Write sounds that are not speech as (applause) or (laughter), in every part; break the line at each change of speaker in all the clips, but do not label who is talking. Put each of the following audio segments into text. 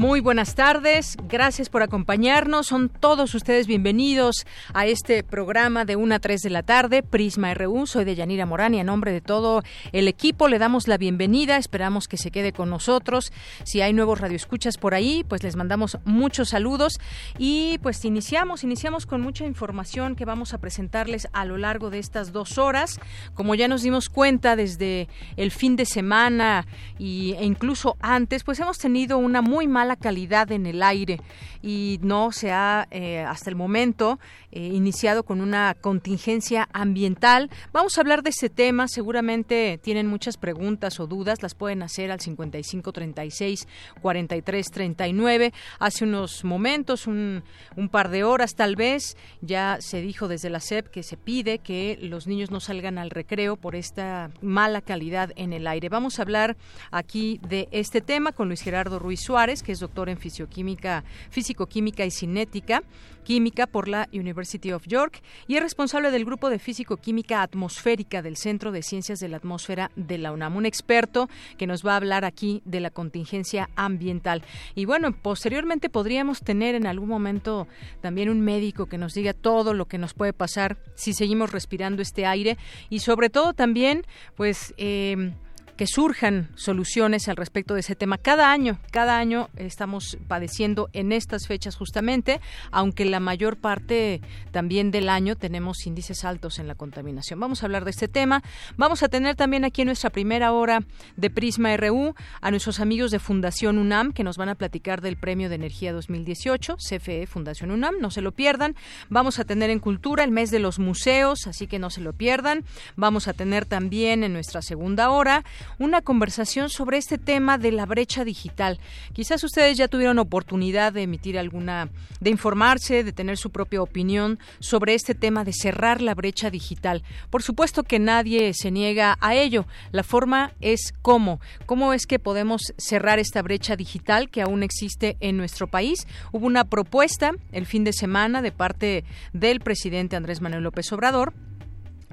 Muy buenas tardes, gracias por acompañarnos. Son todos ustedes bienvenidos a este programa de 1 a 3 de la tarde, Prisma RU. Soy de Yanira Morán y a nombre de todo el equipo le damos la bienvenida. Esperamos que se quede con nosotros. Si hay nuevos radioescuchas por ahí, pues les mandamos muchos saludos. Y pues iniciamos, iniciamos con mucha información que vamos a presentarles a lo largo de estas dos horas. Como ya nos dimos cuenta desde el fin de semana y, e incluso antes, pues hemos tenido una muy mala calidad en el aire y no se ha eh, hasta el momento eh, iniciado con una contingencia ambiental. Vamos a hablar de ese tema. Seguramente tienen muchas preguntas o dudas. Las pueden hacer al 55 36 43 39. Hace unos momentos, un, un par de horas tal vez, ya se dijo desde la SEP que se pide que los niños no salgan al recreo por esta mala calidad en el aire. Vamos a hablar aquí de este tema con Luis Gerardo Ruiz Suárez, que es doctor en fisioquímica, físico-química y cinética química por la University of York y es responsable del grupo de físico-química atmosférica del Centro de Ciencias de la Atmósfera de la UNAM, un experto que nos va a hablar aquí de la contingencia ambiental. Y bueno, posteriormente podríamos tener en algún momento también un médico que nos diga todo lo que nos puede pasar si seguimos respirando este aire y sobre todo también, pues, eh, que surjan soluciones al respecto de ese tema. Cada año, cada año estamos padeciendo en estas fechas justamente, aunque la mayor parte también del año tenemos índices altos en la contaminación. Vamos a hablar de este tema. Vamos a tener también aquí en nuestra primera hora de Prisma RU a nuestros amigos de Fundación UNAM que nos van a platicar del Premio de Energía 2018, CFE Fundación UNAM, no se lo pierdan. Vamos a tener en Cultura el mes de los museos, así que no se lo pierdan. Vamos a tener también en nuestra segunda hora una conversación sobre este tema de la brecha digital. Quizás ustedes ya tuvieron oportunidad de emitir alguna, de informarse, de tener su propia opinión sobre este tema de cerrar la brecha digital. Por supuesto que nadie se niega a ello. La forma es cómo. ¿Cómo es que podemos cerrar esta brecha digital que aún existe en nuestro país? Hubo una propuesta el fin de semana de parte del presidente Andrés Manuel López Obrador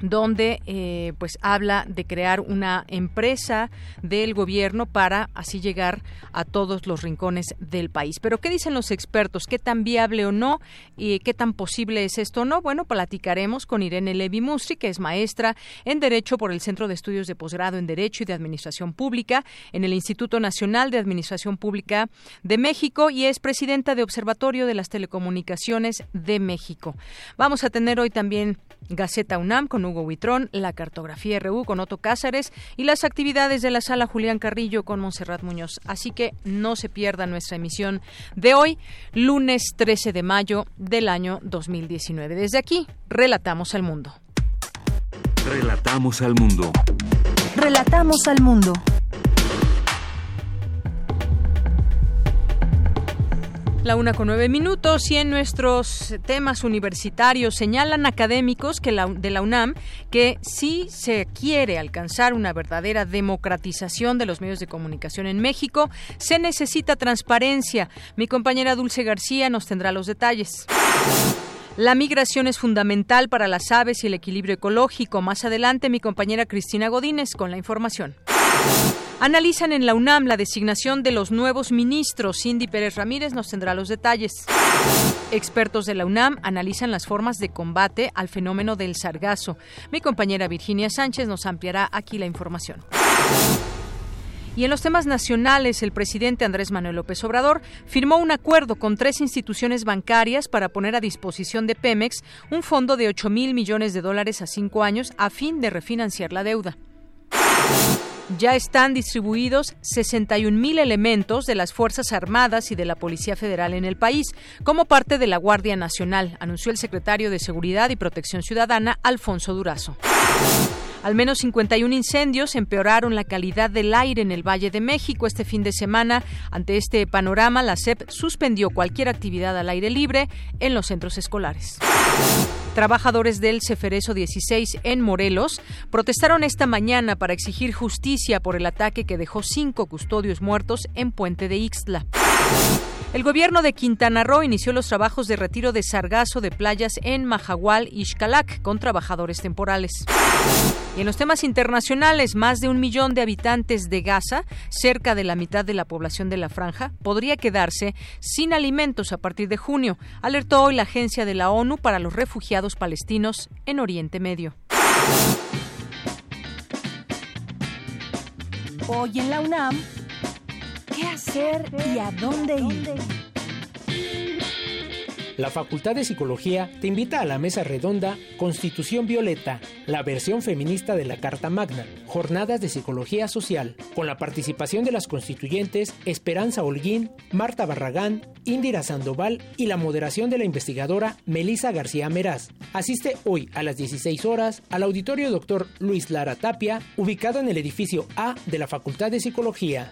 donde eh, pues habla de crear una empresa del gobierno para así llegar a todos los rincones del país. Pero ¿qué dicen los expertos? ¿Qué tan viable o no? ¿Y qué tan posible es esto o no? Bueno, platicaremos con Irene Levi Mustri, que es maestra en Derecho por el Centro de Estudios de Posgrado en Derecho y de Administración Pública en el Instituto Nacional de Administración Pública de México y es presidenta de Observatorio de las Telecomunicaciones de México. Vamos a tener hoy también Gaceta UNAM con Hugo Huitrón, la cartografía RU con Otto Cázares y las actividades de la sala Julián Carrillo con Monserrat Muñoz. Así que no se pierda nuestra emisión de hoy, lunes 13 de mayo del año 2019. Desde aquí, relatamos al mundo.
Relatamos al mundo.
Relatamos al mundo.
La una con nueve minutos y en nuestros temas universitarios señalan académicos de la UNAM que si se quiere alcanzar una verdadera democratización de los medios de comunicación en México, se necesita transparencia. Mi compañera Dulce García nos tendrá los detalles. La migración es fundamental para las aves y el equilibrio ecológico. Más adelante, mi compañera Cristina Godínez con la información. Analizan en la UNAM la designación de los nuevos ministros. Cindy Pérez Ramírez nos tendrá los detalles. Expertos de la UNAM analizan las formas de combate al fenómeno del sargazo. Mi compañera Virginia Sánchez nos ampliará aquí la información. Y en los temas nacionales, el presidente Andrés Manuel López Obrador firmó un acuerdo con tres instituciones bancarias para poner a disposición de Pemex un fondo de 8 mil millones de dólares a cinco años a fin de refinanciar la deuda. Ya están distribuidos 61 mil elementos de las Fuerzas Armadas y de la Policía Federal en el país, como parte de la Guardia Nacional, anunció el secretario de Seguridad y Protección Ciudadana, Alfonso Durazo. Al menos 51 incendios empeoraron la calidad del aire en el Valle de México este fin de semana. Ante este panorama, la SEP suspendió cualquier actividad al aire libre en los centros escolares. Trabajadores del Ceferezo 16 en Morelos protestaron esta mañana para exigir justicia por el ataque que dejó cinco custodios muertos en Puente de Ixtla. El gobierno de Quintana Roo inició los trabajos de retiro de sargazo de playas en Mahahual y Xcalac con trabajadores temporales. Y en los temas internacionales, más de un millón de habitantes de Gaza, cerca de la mitad de la población de la franja, podría quedarse sin alimentos a partir de junio, alertó hoy la Agencia de la ONU para los Refugiados Palestinos en Oriente Medio.
Hoy en la UNAM, ¿qué hacer y a dónde ir?
La Facultad de Psicología te invita a la mesa redonda Constitución Violeta, la versión feminista de la Carta Magna, jornadas de psicología social, con la participación de las constituyentes Esperanza Holguín, Marta Barragán, Indira Sandoval y la moderación de la investigadora Melisa García Meraz. Asiste hoy a las 16 horas al auditorio Dr. Luis Lara Tapia, ubicado en el edificio A de la Facultad de Psicología.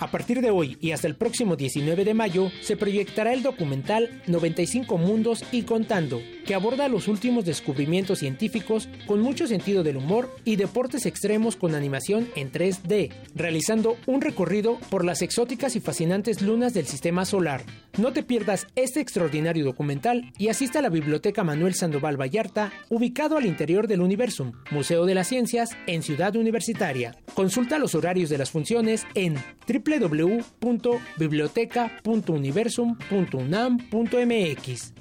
A partir de hoy y hasta el próximo 19 de mayo se proyectará el documental 95 Mundos y Contando, que aborda los últimos descubrimientos científicos con mucho sentido del humor y deportes extremos con animación en 3D, realizando un recorrido por las exóticas y fascinantes lunas del sistema solar. No te pierdas este extraordinario documental y asista a la Biblioteca Manuel Sandoval Vallarta, ubicado al interior del Universum, Museo de las Ciencias, en Ciudad Universitaria. Consulta los horarios de las funciones en www.biblioteca.universum.unam.mx.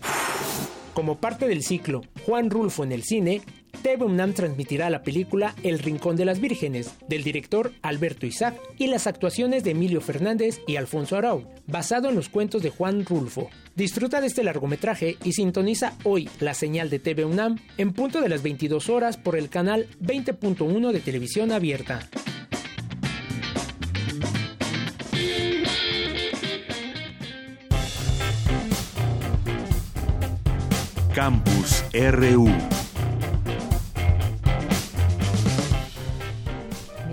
Como parte del ciclo Juan Rulfo en el cine, TV UNAM transmitirá la película El Rincón de las Vírgenes, del director Alberto Isaac, y las actuaciones de Emilio Fernández y Alfonso Arau, basado en los cuentos de Juan Rulfo. Disfruta de este largometraje y sintoniza hoy la señal de TV UNAM en punto de las 22 horas por el canal 20.1 de televisión abierta.
Campus RU.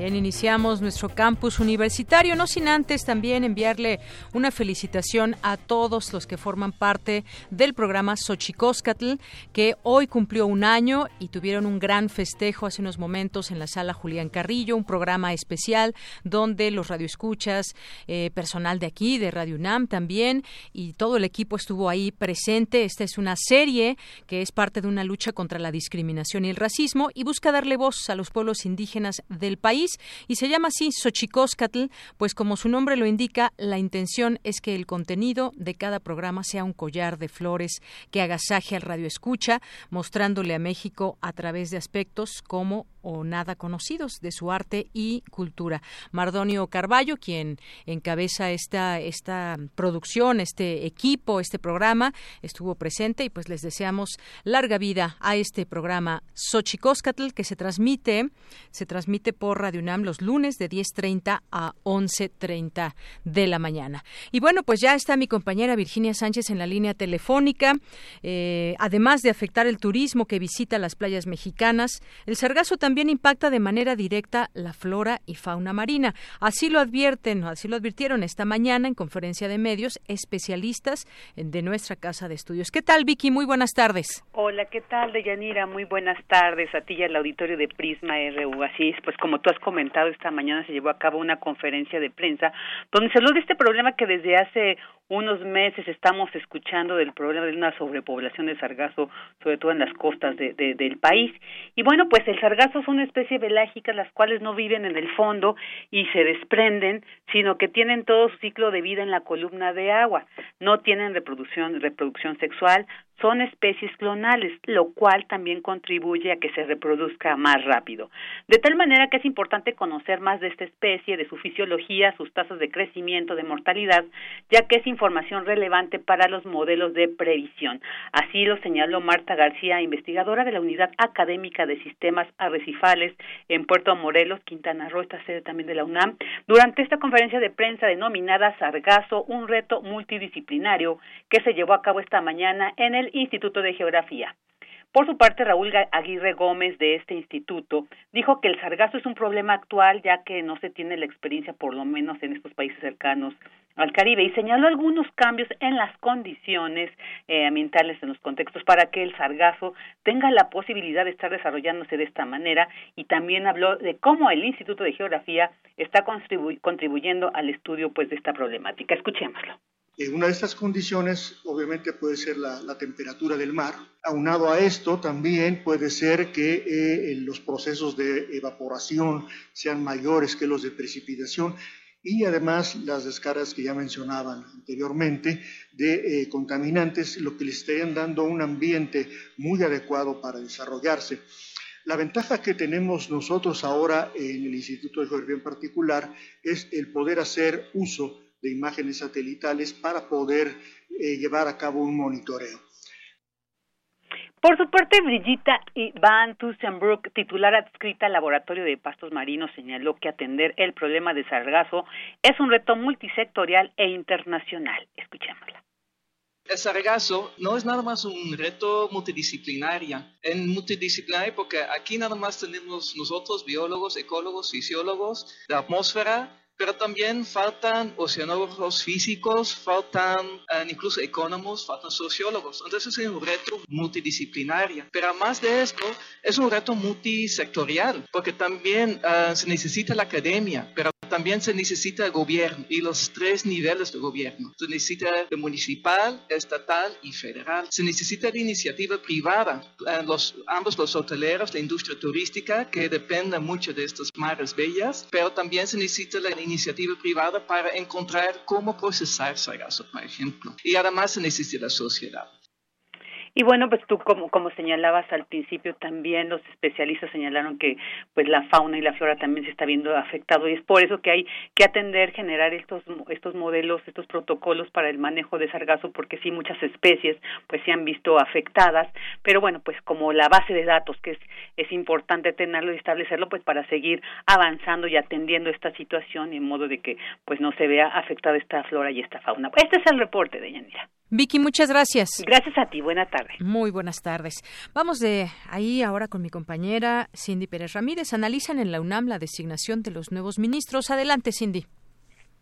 Bien, iniciamos nuestro campus universitario, no sin antes también enviarle una felicitación a todos los que forman parte del programa Xochicóscatl, que hoy cumplió un año y tuvieron un gran festejo hace unos momentos en la sala Julián Carrillo, un programa especial donde los radioescuchas, eh, personal de aquí, de Radio UNAM también, y todo el equipo estuvo ahí presente. Esta es una serie que es parte de una lucha contra la discriminación y el racismo y busca darle voz a los pueblos indígenas del país y se llama así Xochicóscatl, pues como su nombre lo indica, la intención es que el contenido de cada programa sea un collar de flores que agasaje al radio escucha, mostrándole a México a través de aspectos como o nada conocidos de su arte y cultura. Mardonio Carballo, quien encabeza esta, esta producción, este equipo, este programa, estuvo presente y pues les deseamos larga vida a este programa Xochicóscatl que se transmite, se transmite por Radio UNAM los lunes de 10.30 a 11.30 de la mañana. Y bueno, pues ya está mi compañera Virginia Sánchez en la línea telefónica. Eh, además de afectar el turismo que visita las playas mexicanas, el sargazo también impacta de manera directa la flora y fauna marina. Así lo advierten, así lo advirtieron esta mañana en conferencia de medios especialistas de nuestra casa de estudios. ¿Qué tal, Vicky? Muy buenas tardes.
Hola, ¿qué tal, Deyanira? Muy buenas tardes a ti y al auditorio de Prisma RU. Así es, pues como tú has comentado, esta mañana se llevó a cabo una conferencia de prensa donde se habló de este problema que desde hace unos meses estamos escuchando del problema de una sobrepoblación de sargazo, sobre todo en las costas de, del país. Y bueno, pues el sargazo una especie belágica, las cuales no viven en el fondo y se desprenden, sino que tienen todo su ciclo de vida en la columna de agua. No tienen reproducción, reproducción sexual, son especies clonales, lo cual también contribuye a que se reproduzca más rápido. De tal manera que es importante conocer más de esta especie, de su fisiología, sus tasas de crecimiento, de mortalidad, ya que es información relevante para los modelos de previsión. Así lo señaló Marta García, investigadora de la Unidad Académica de Sistemas Arrecifales en Puerto Morelos, Quintana Roo, esta sede también de la UNAM, durante esta conferencia de prensa denominada Sargazo, un reto multidisciplinario que se llevó a cabo esta mañana en el Instituto de Geografía. Por su parte, Raúl Aguirre Gómez de este instituto dijo que el sargazo es un problema actual ya que no se tiene la experiencia, por lo menos en estos países cercanos al Caribe, y señaló algunos cambios en las condiciones eh, ambientales en los contextos para que el sargazo tenga la posibilidad de estar desarrollándose de esta manera y también habló de cómo el Instituto de Geografía está contribuyendo al estudio pues de esta problemática. Escuchémoslo.
Eh, una de estas condiciones obviamente puede ser la, temperatura del mar. Aunado a esto también puede ser que eh, los procesos de evaporación sean mayores que los de precipitación y además las descargas que ya mencionaban anteriormente de eh, contaminantes, lo que le estarían dando un ambiente muy adecuado para desarrollarse. La ventaja que tenemos nosotros ahora en el Instituto de Geografía en particular es el poder hacer uso de imágenes satelitales para poder eh, llevar a cabo un monitoreo.
Por su parte, Brigitta Van Tussenbrook, titular adscrita al Laboratorio de Pastos Marinos, señaló que atender el problema de sargazo es un reto multisectorial e internacional. Escuchémosla.
El sargazo no es nada más un reto multidisciplinario. En multidisciplinario porque aquí nada más tenemos nosotros, biólogos, ecólogos, fisiólogos, de atmósfera, pero también faltan oceanólogos físicos, faltan eh, incluso economos, faltan sociólogos. Entonces es un reto multidisciplinario. Pero además de esto, es un reto multisectorial, porque también eh, se necesita la academia, también se necesita gobierno y los tres niveles de gobierno. Se necesita el municipal, estatal y federal. Se necesita la iniciativa privada, eh, los, ambos los hoteleros, la industria turística, que depende mucho de estas mares bellas, pero también se necesita la iniciativa privada para encontrar cómo procesar sargazo, por ejemplo. Y además se necesita la sociedad.
Y bueno, pues tú como, como señalabas al principio también los especialistas señalaron que pues la fauna y la flora también se está viendo afectado y es por eso que hay que atender generar estos estos modelos, estos protocolos para el manejo de sargazo porque sí muchas especies pues se han visto afectadas, pero bueno, pues como la base de datos que es es importante tenerlo y establecerlo pues para seguir avanzando y atendiendo esta situación en modo de que pues no se vea afectada esta flora y esta fauna. Este es el reporte de Yanira.
Vicky, muchas gracias.
Gracias a ti, buena tarde.
Muy buenas tardes. Vamos de ahí ahora con mi compañera Cindy Pérez Ramírez. Analizan en la UNAM la designación de los nuevos ministros. Adelante, Cindy.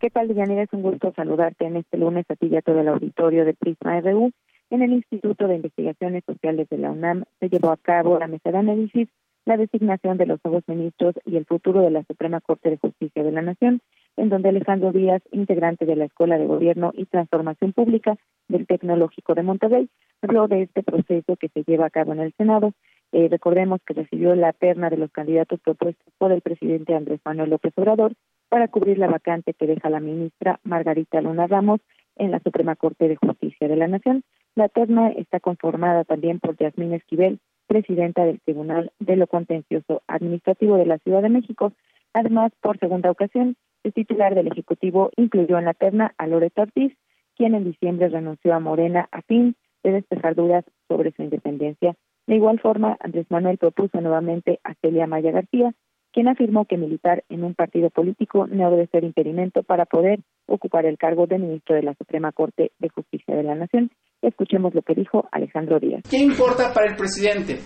¿Qué tal, Yanira? Es un gusto saludarte en este lunes a ti y a todo el auditorio de Prisma RU. En el Instituto de Investigaciones Sociales de la UNAM se llevó a cabo la mesa de análisis, la designación de los nuevos ministros y el futuro de la Suprema Corte de Justicia de la Nación en donde Alejandro Díaz, integrante de la Escuela de Gobierno y Transformación Pública del Tecnológico de Monterrey, habló de este proceso que se lleva a cabo en el Senado. Eh, recordemos que recibió la terna de los candidatos propuestos por el presidente Andrés Manuel López Obrador para cubrir la vacante que deja la ministra Margarita Luna Ramos en la Suprema Corte de Justicia de la Nación. La terna está conformada también por Yasmín Esquivel, presidenta del Tribunal de lo Contencioso Administrativo de la Ciudad de México. Además, por segunda ocasión, el titular del Ejecutivo incluyó en la terna a Loreto Ortiz, quien en diciembre renunció a Morena a fin de despejar dudas sobre su independencia. De igual forma, Andrés Manuel propuso nuevamente a Celia Maya García, quien afirmó que militar en un partido político no debe ser impedimento para poder ocupar el cargo de ministro de la Suprema Corte de Justicia de la Nación. Escuchemos lo que dijo Alejandro Díaz.
¿Qué importa para el presidente?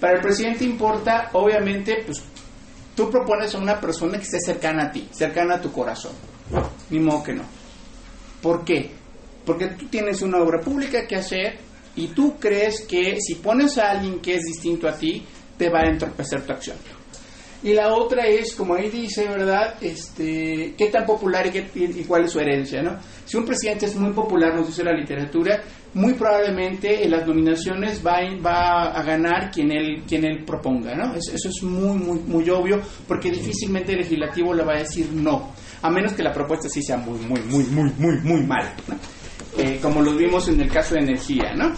Para el presidente importa, obviamente, pues Tú propones a una persona que esté cercana a ti, cercana a tu corazón. Ni modo que no. ¿Por qué? Porque tú tienes una obra pública que hacer y tú crees que si pones a alguien que es distinto a ti, te va a entorpecer tu acción. Y la otra es, como ahí dice, ¿verdad? Este, ¿Qué tan popular y, qué, y cuál es su herencia, no? Si un presidente es muy popular, nos dice la literatura, muy probablemente en las nominaciones va, va a ganar quien él, quien él proponga, ¿no? Eso, es muy, muy, muy obvio, porque difícilmente el legislativo le va a decir no, a menos que la propuesta sí sea muy, muy, muy, muy, muy, muy mala, eh, como lo vimos en el caso de energía, ¿no?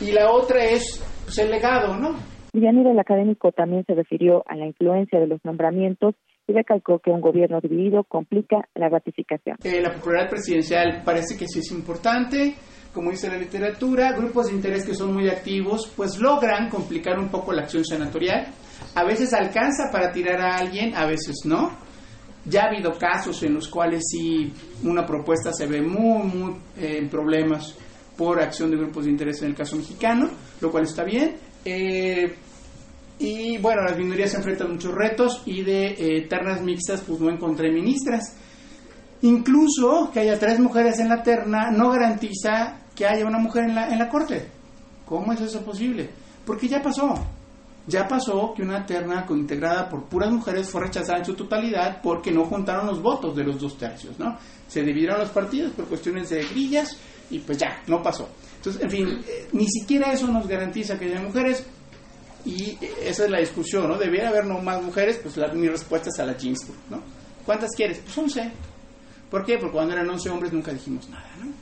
y la otra es pues, el legado, ¿no?
Villanira, el académico, también se refirió a la influencia de los nombramientos y recalcó que un gobierno dividido complica la ratificación.
Eh, la popularidad presidencial parece que sí es importante, como dice la literatura, grupos de interés que son muy activos, pues logran complicar un poco la acción senatorial. A veces alcanza para tirar a alguien, a veces no. Ya ha habido casos en los cuales sí una propuesta se ve muy, muy eh, en problemas por acción de grupos de interés en el caso mexicano, lo cual está bien. Eh, y bueno, las minorías se enfrentan a muchos retos y de eh, ternas mixtas pues no encontré ministras. Incluso que haya tres mujeres en la terna no garantiza que haya una mujer en la, en la corte. ¿Cómo es eso posible? Porque ya pasó. Ya pasó que una terna integrada por puras mujeres fue rechazada en su totalidad porque no juntaron los votos de los dos tercios, ¿no? Se dividieron los partidos por cuestiones de grillas y pues ya, no pasó. Entonces, en fin, eh, ni siquiera eso nos garantiza que haya mujeres y esa es la discusión, ¿no? Debiera haber no más mujeres, pues la, mi respuesta es a la Ginsburg, ¿no? ¿Cuántas quieres? Pues 11. ¿Por qué? Porque cuando eran 11 hombres nunca dijimos nada, ¿no?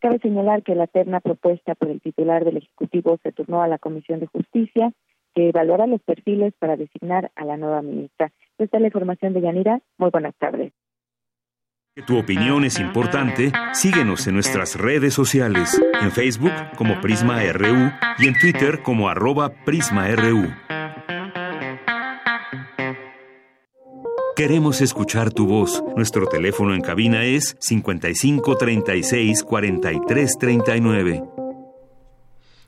Cabe señalar que la terna propuesta por el titular del Ejecutivo se turnó a la Comisión de Justicia, que evaluará los perfiles para designar a la nueva ministra. Esta es la información de Yanira. Muy buenas tardes.
Tu opinión es importante. Síguenos en nuestras redes sociales, en Facebook como Prisma RU y en Twitter como arroba PrismaRU. Queremos escuchar tu voz. Nuestro teléfono en cabina es 55 36 43 39.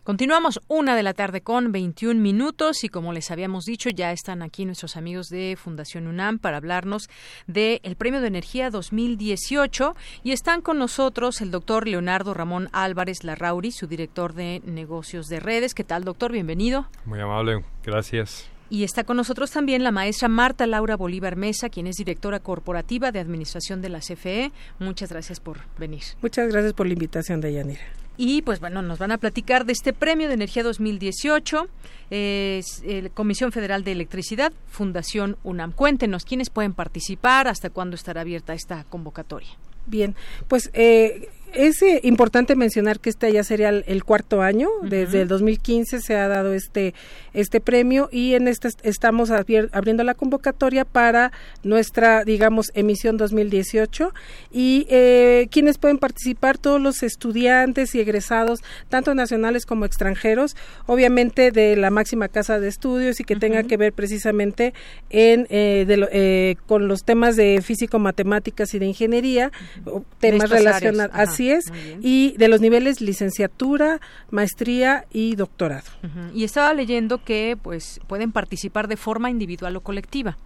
Continuamos una de la tarde con 21 minutos y como les habíamos dicho, ya están aquí nuestros amigos de Fundación UNAM para hablarnos del Premio de Energía 2018 y están con nosotros el doctor Leonardo Ramón Álvarez Larrauri, su director de negocios de redes. ¿Qué tal, doctor? Bienvenido.
Muy amable, gracias.
Y está con nosotros también la maestra Marta Laura Bolívar Mesa, quien es directora corporativa de administración de la CFE. Muchas gracias por venir.
Muchas gracias por la invitación, Deyanira.
Y pues bueno, nos van a platicar de este Premio de Energía 2018, es, eh, Comisión Federal de Electricidad, Fundación UNAM. Cuéntenos quiénes pueden participar, hasta cuándo estará abierta esta convocatoria.
Bien, pues eh, es eh, importante mencionar que este ya sería el, cuarto año. Desde el 2015 se ha dado este este premio y en este estamos abriendo la convocatoria para nuestra, digamos, emisión 2018 y eh, quienes pueden participar todos los estudiantes y egresados, tanto nacionales como extranjeros, obviamente de la máxima casa de estudios y que tenga que ver precisamente en eh, con los temas de físico, matemáticas y de ingeniería, temas relacionados. Así es, y de los niveles licenciatura, maestría y doctorado.
Y estaba leyendo que pues pueden participar de forma individual o colectiva.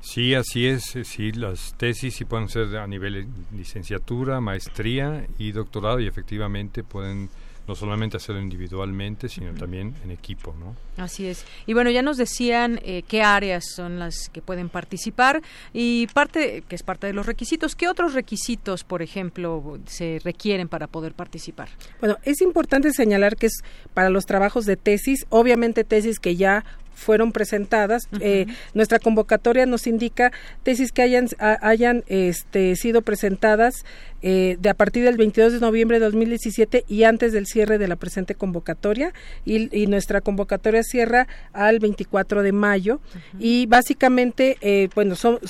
Sí, así es. Sí, las tesis sí pueden ser a nivel licenciatura, maestría y doctorado y efectivamente pueden no solamente hacerlo individualmente, sino también en equipo, ¿no?
Así es. Y bueno, ya nos decían eh, qué áreas son las que pueden participar y parte, que es parte de los requisitos, ¿qué otros requisitos, por ejemplo, se requieren para poder participar?
Bueno, es importante señalar que es para los trabajos de tesis, obviamente tesis que ya fueron presentadas. Eh, nuestra convocatoria nos indica tesis que hayan, hayan este, sido presentadas eh, de a partir del 22 de noviembre de 2017 y antes del cierre de la presente convocatoria y, nuestra convocatoria cierra al 24 de mayo. Y básicamente eh, bueno son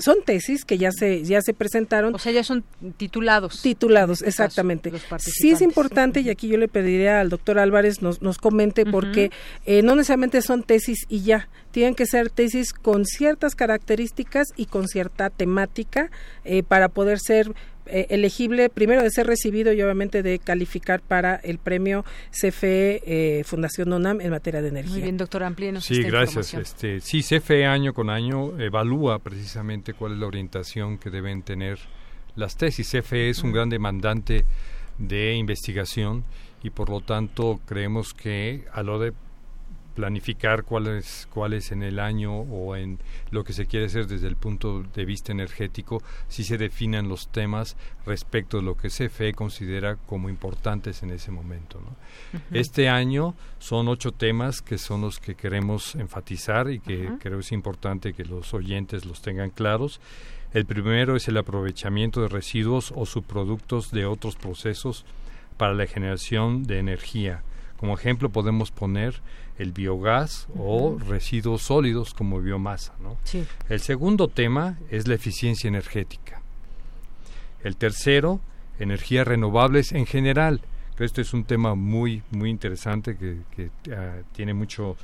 son tesis que ya se ya se presentaron.
O sea ya son titulados.
Titulados exactamente. sí es importante y aquí yo le pediría al doctor Álvarez nos, nos comente porque eh, no necesariamente son tesis y ya tienen que ser tesis con ciertas características y con cierta temática para poder ser eh, elegible primero de ser recibido y obviamente de calificar para el premio CFE eh, Fundación ONAM en materia de energía.
Muy bien, doctor, amplíenos
Sí, gracias. Este, sí, CFE año con año evalúa precisamente cuál es la orientación que deben tener las tesis. CFE es un gran demandante de investigación y por lo tanto creemos que a lo de planificar cuáles cuáles en el año o en lo que se quiere hacer desde el punto de vista energético si se definen los temas respecto de lo que CFE considera como importantes en ese momento este año son ocho temas que son los que queremos enfatizar y que creo es importante que los oyentes los tengan claros. El primero es el aprovechamiento de residuos o subproductos de otros procesos para la generación de energía Como ejemplo podemos poner el biogás o residuos sólidos como biomasa. ¿no? El segundo tema es la eficiencia energética. El tercero, energías renovables en general. Este es un tema muy, muy interesante que, que ah, tiene mucho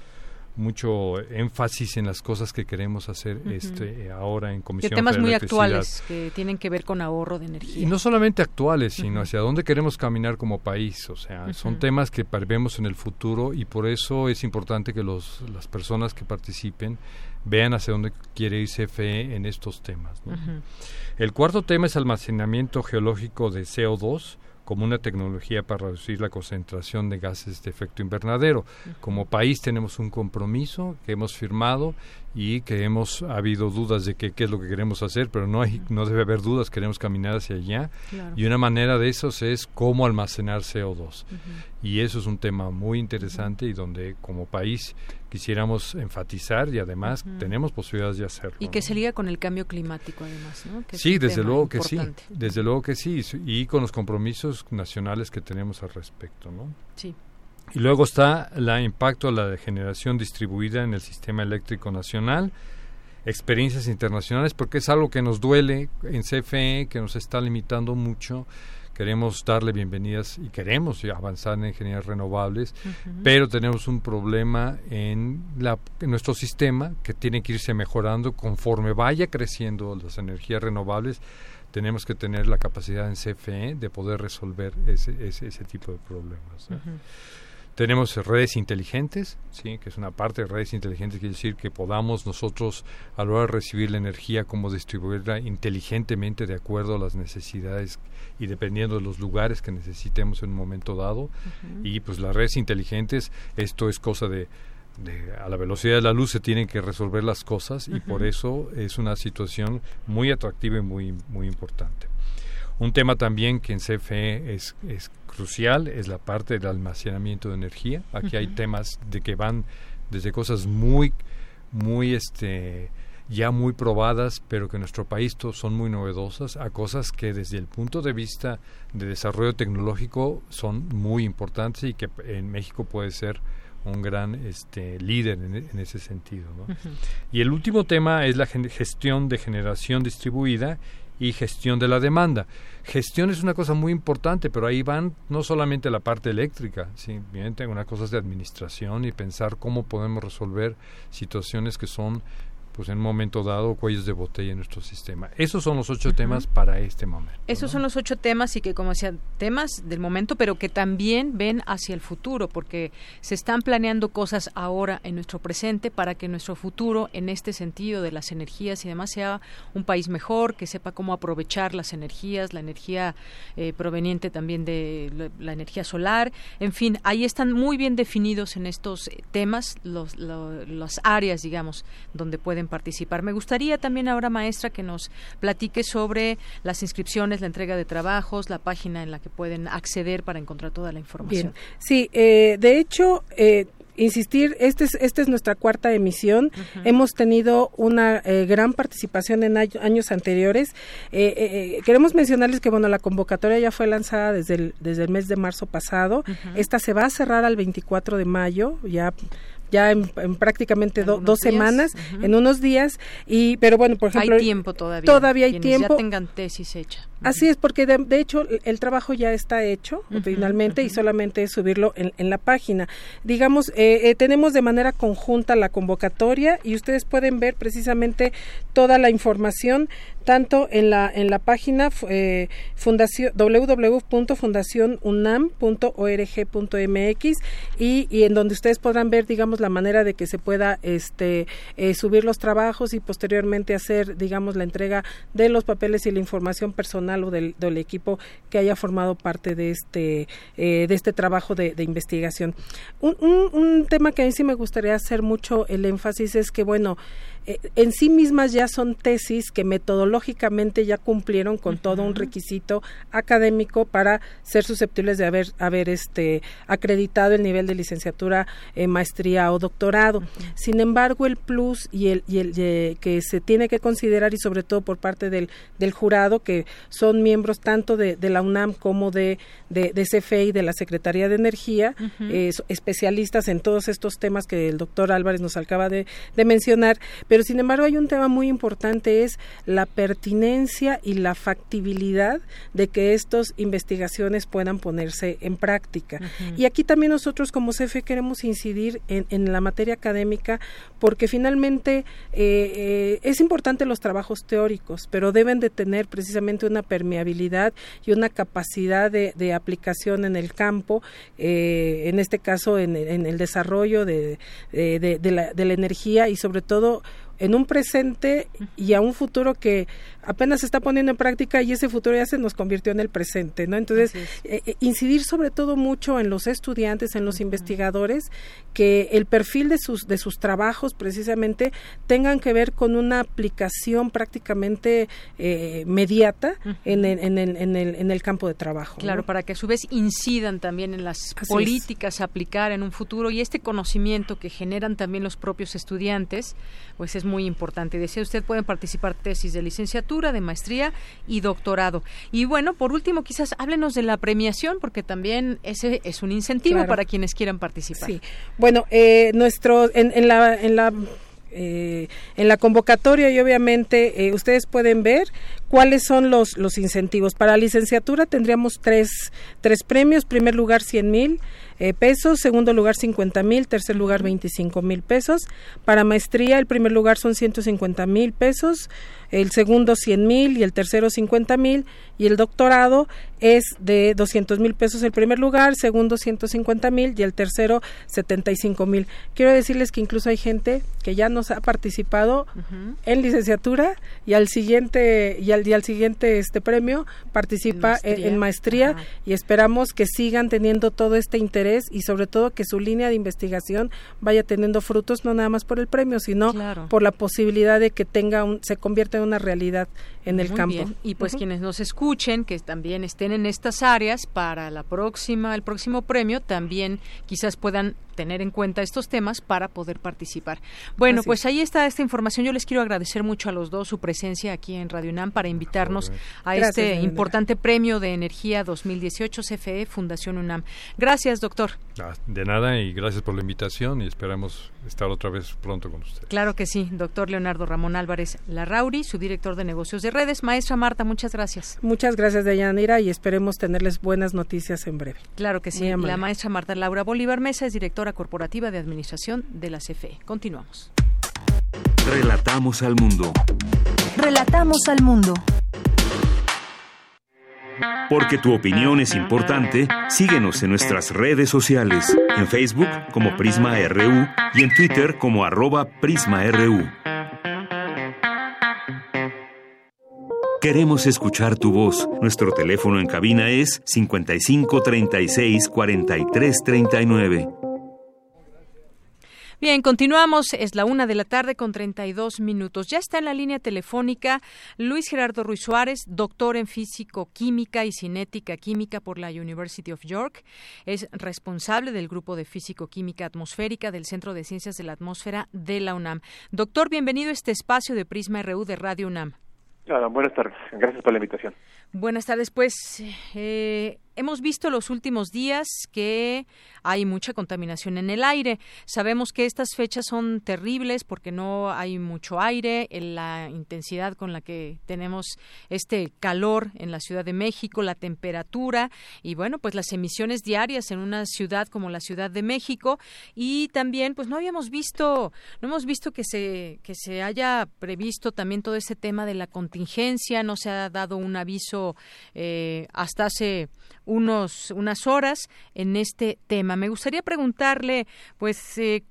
mucho énfasis en las cosas que queremos hacer este ahora en Comisión
de temas muy actuales que tienen que ver con ahorro de energía.
Y no solamente actuales, sino hacia dónde queremos caminar como país. O sea, son temas que vemos en el futuro y por eso es importante que los, las personas que participen vean hacia dónde quiere ir CFE en estos temas. El cuarto tema es almacenamiento geológico de CO2 como una tecnología para reducir la concentración de gases de efecto invernadero. Como país tenemos un compromiso que hemos firmado y que hemos habido dudas de qué es lo que queremos hacer, pero no hay, no debe haber dudas, queremos caminar hacia allá. Y una manera de eso es cómo almacenar CO2. Y eso es un tema muy interesante y donde como país quisiéramos enfatizar y además tenemos posibilidades de hacerlo.
Y que se liga con el cambio climático además, ¿no?
sí, desde luego que sí, desde luego que sí, y con los compromisos nacionales que tenemos al respecto, ¿no?
Sí.
Y luego está el impacto de la generación distribuida en el sistema eléctrico nacional, experiencias internacionales, porque es algo que nos duele en CFE, que nos está limitando mucho. Queremos darle bienvenidas y queremos avanzar en energías renovables, pero tenemos un problema en, la, en nuestro sistema que tiene que irse mejorando conforme vaya creciendo las energías renovables tenemos que tener la capacidad en CFE de poder resolver ese, ese, ese tipo de problemas. Tenemos redes inteligentes, ¿sí? que es una parte de redes inteligentes, quiere decir que podamos nosotros a la hora de recibir la energía, como distribuirla inteligentemente de acuerdo a las necesidades y dependiendo de los lugares que necesitemos en un momento dado. Y pues las redes inteligentes, esto es cosa de, a la velocidad de la luz se tienen que resolver las cosas y por eso es una situación muy atractiva y muy, muy importante. Un tema también que en CFE es, es crucial es la parte del almacenamiento de energía. Aquí hay temas de que van desde cosas muy, muy, este, ya muy probadas, pero que en nuestro país son muy novedosas, a cosas que desde el punto de vista de desarrollo tecnológico son muy importantes y que en México puede ser un gran este, líder en, ese sentido. Y el último tema es la gestión de generación distribuida y gestión de la demanda. Gestión es una cosa muy importante, pero ahí van no solamente la parte eléctrica, ¿sí? bien, tengo una cosa de administración y pensar cómo podemos resolver situaciones que son pues en un momento dado cuellos de botella en nuestro sistema. Esos son los ocho temas para este momento.
Esos son los ocho temas y que como decía, temas del momento, pero que también ven hacia el futuro, porque se están planeando cosas ahora en nuestro presente para que nuestro futuro, en este sentido de las energías y demás, sea un país mejor, que sepa cómo aprovechar las energías, la energía eh, proveniente también de la, energía solar, en fin, ahí están muy bien definidos en estos temas los, las áreas, digamos, donde pueden participar. Me gustaría también ahora, maestra, que nos platique sobre las inscripciones, la entrega de trabajos, la página en la que pueden acceder para encontrar toda la información.
Sí, eh, de hecho, eh, insistir, esta es, esta es nuestra cuarta emisión. Hemos tenido una eh, gran participación en años anteriores. queremos mencionarles que bueno, la convocatoria ya fue lanzada desde el, desde el mes de marzo pasado. Esta se va a cerrar al 24 de mayo, ya ya en, prácticamente dos semanas, en unos días, y pero bueno, por ejemplo...
Hay tiempo todavía.
Todavía hay tiempo.
ya tengan tesis hecha.
Así es, porque de, hecho el trabajo ya está hecho finalmente y solamente es subirlo en, en la página. Digamos, eh, eh, tenemos de manera conjunta la convocatoria y ustedes pueden ver precisamente toda la información tanto en la en la página eh, fundación www.fundacionunam.org.mx y, y en donde ustedes podrán ver digamos la manera de que se pueda este eh, subir los trabajos y posteriormente hacer digamos la entrega de los papeles y la información personal o del, equipo que haya formado parte de este eh, de este trabajo de, de investigación. Un, un, un tema que a mí sí me gustaría hacer mucho el énfasis es que bueno eh, en sí mismas ya son tesis que metodológicamente ya cumplieron con todo un requisito académico para ser susceptibles de haber, haber este, acreditado el nivel de licenciatura, eh, maestría o doctorado. Sin embargo, el plus y el, y el que se tiene que considerar y sobre todo por parte del, del jurado, que son miembros tanto de, de la UNAM como de, de, de CFE y de la Secretaría de Energía, eh, especialistas en todos estos temas que el doctor Álvarez nos acaba de, de mencionar, pero sin embargo hay un tema muy importante, es la pertinencia y la factibilidad de que estas investigaciones puedan ponerse en práctica. Y aquí también nosotros como CFE queremos incidir en, en la materia académica porque finalmente eh, eh, es importante los trabajos teóricos, pero deben de tener precisamente una permeabilidad y una capacidad de, de aplicación en el campo, eh, en este caso en, en el desarrollo de, de, de, la, de la energía y sobre todo en un presente y a un futuro que apenas se está poniendo en práctica y ese futuro ya se nos convirtió en el presente, ¿no? Entonces, eh, eh, incidir sobre todo mucho en los estudiantes, en los investigadores, que el perfil de sus, de sus trabajos precisamente tengan que ver con una aplicación prácticamente eh, mediata en, el, en, el, en, el, en el campo de trabajo.
Claro, para que a su vez incidan también en las políticas a aplicar en un futuro y este conocimiento que generan también los propios estudiantes, pues es muy importante. Decía usted, pueden participar tesis de licenciatura, de maestría y doctorado. Y bueno, por último, quizás háblenos de la premiación, porque también ese es un incentivo
Claro.
para quienes quieran participar.
Sí. Bueno, eh, nuestro en, en la en la eh, en la convocatoria y obviamente eh, ustedes pueden ver cuáles son los, los incentivos. Para licenciatura tendríamos tres, tres premios. Primer lugar, 100 mil eh, pesos. Segundo lugar, 50 mil. Tercer lugar, 25 mil pesos. Para maestría, el primer lugar son 150 mil pesos. El segundo, 100 mil. Y el tercero, 50 mil. Y el doctorado es de 200 mil pesos el primer lugar. Segundo, 150 mil. Y el tercero, 75 mil. Quiero decirles que incluso hay gente que ya nos ha participado en licenciatura y al siguiente y al, y al siguiente este premio participa en
maestría.
en maestría y esperamos que sigan teniendo todo este interés y sobre todo que su línea de investigación vaya teniendo frutos no nada más por el premio sino
Claro.
por la posibilidad de que tenga un, se convierta en una realidad en el campo
bien. Y pues
Ujú.
quienes nos escuchen, que también estén en estas áreas para la próxima, el próximo premio, también quizás puedan tener en cuenta estos temas para poder participar. Bueno,
Así
pues
es.
ahí está esta información. Yo les quiero agradecer mucho a los dos su presencia aquí en Radio UNAM para invitarnos a
Gracias,
este importante premio de energía 2018 CFE Fundación UNAM. Gracias, doctor.
Ah, De nada y gracias por la invitación y esperamos estar otra vez pronto con usted.
Claro que sí, doctor Leonardo Ramón Álvarez Larrauri, su director de negocios de redes. Maestra Marta, muchas gracias.
muchas gracias Deyanira y esperemos tenerles buenas noticias en breve
Claro que sí. La maestra Marta Laura Bolívar Mesa es directora corporativa de administración de la CFE. Continuamos.
Relatamos al mundo.
Relatamos al mundo.
Porque tu opinión es importante, síguenos en nuestras redes sociales, en Facebook como Prisma RU y en Twitter como arroba PrismaRU. Queremos escuchar tu voz. Nuestro teléfono en cabina es 55 36 43 39.
Bien, continuamos. Es la una de la tarde con 32 minutos. Ya está en la línea telefónica Luis Gerardo Ruiz Suárez, doctor en físico-química y cinética química por la University of York. Es responsable del grupo de físico-química atmosférica del Centro de Ciencias de la Atmósfera de la UNAM. Doctor, bienvenido a este espacio de Prisma RU de Radio UNAM.
Buenas tardes. Gracias por la invitación.
Buenas tardes. Pues eh, hemos visto los últimos días que hay mucha contaminación en el aire. Sabemos que estas fechas son terribles porque no hay mucho aire, en la intensidad con la que tenemos este calor en la Ciudad de México, la temperatura y bueno, pues las emisiones diarias en una ciudad como la Ciudad de México y también pues no habíamos visto, no hemos visto que se que se haya previsto también todo ese tema de la contingencia, no se ha dado un aviso eh, hasta hace unos unas horas en este tema. Me gustaría preguntarle, pues, eh,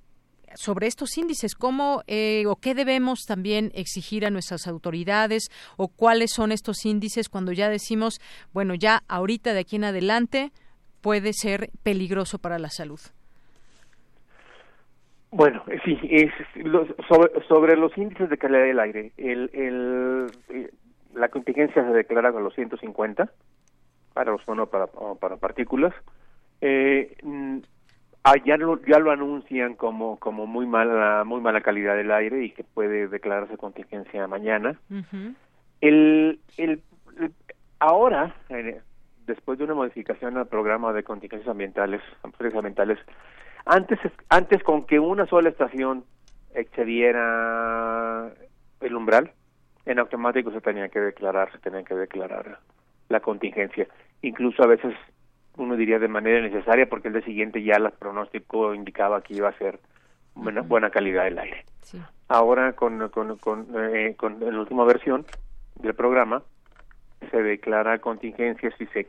sobre estos índices, cómo eh, o qué debemos también exigir a nuestras autoridades o cuáles son estos índices cuando ya decimos, bueno, ya ahorita de aquí en adelante puede ser peligroso para la salud.
Bueno, sí, es, sobre, sobre los índices de calidad del aire, el, el, eh, la contingencia se declara con los 150 para los no para, para partículas. Eh, mm, ah, ya, lo, ya lo anuncian como, como muy mala muy mala calidad del aire y que puede declararse contingencia mañana. el, el, ahora, eh, después de una modificación al programa de contingencias ambientales, ambientales, antes, antes con que una sola estación excediera el umbral, en automático se tenía que declarar, se tenía que declarar la contingencia. Incluso a veces uno diría de manera necesaria porque el día siguiente ya el pronóstico indicaba que iba a ser buena, buena calidad del aire. Ahora con, con, con, eh, con la última versión del programa se declara contingencia si se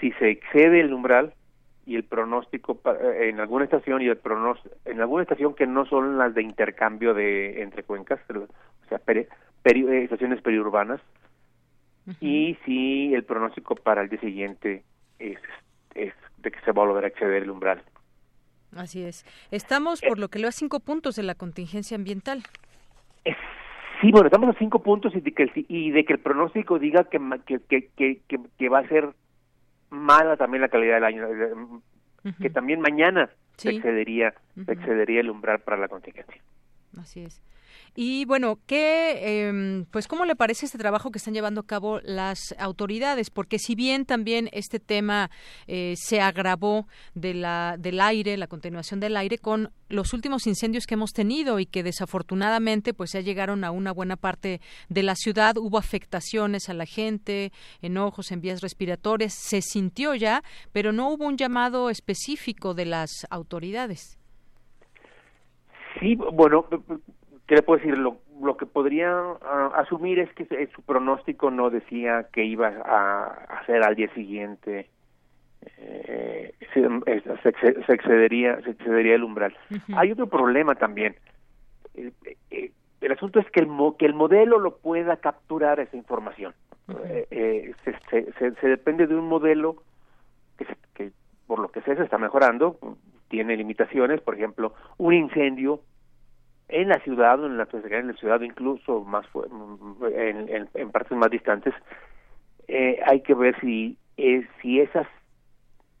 si se excede el umbral y el pronóstico eh, en alguna estación y el pronóstico en alguna estación que no son las de intercambio de entre cuencas o sea peri, eh, estaciones periurbanas. Y si el pronóstico para el día siguiente es, es de que se va a volver a exceder el umbral.
Así es. Estamos por lo que lo a cinco puntos de la contingencia ambiental.
Sí, bueno, estamos a cinco puntos y de que el, y de que el pronóstico diga que, que, que, que, va a ser mala también la calidad del año, que también mañana se excedería, excedería el umbral para la contingencia.
Así es. Y bueno, ¿qué, em, pues cómo le parece este trabajo que están llevando a cabo las autoridades? Porque si bien también este tema eh, se agravó del aire, la continuación del aire, con los últimos incendios que hemos tenido y que desafortunadamente pues ya llegaron a una buena parte de la ciudad, hubo afectaciones a la gente, enojos en vías respiratorias, se sintió ya, pero no hubo un llamado específico de las autoridades.
Sí, bueno, ¿qué le puedo decir? Lo, lo que podría ah, asumir es que su pronóstico no decía que iba a hacer al día siguiente eh, se, excedería se excedería el umbral. Hay otro problema también. El, eh, el, asunto es que el, que el modelo lo pueda capturar esa información. Eh, eh, se, se, se, depende de un modelo que, que por lo que sé se está mejorando, tiene limitaciones, por ejemplo, un incendio en la ciudad o en la, en la ciudad incluso más en, en, partes más distantes eh, hay que ver si eh, si esas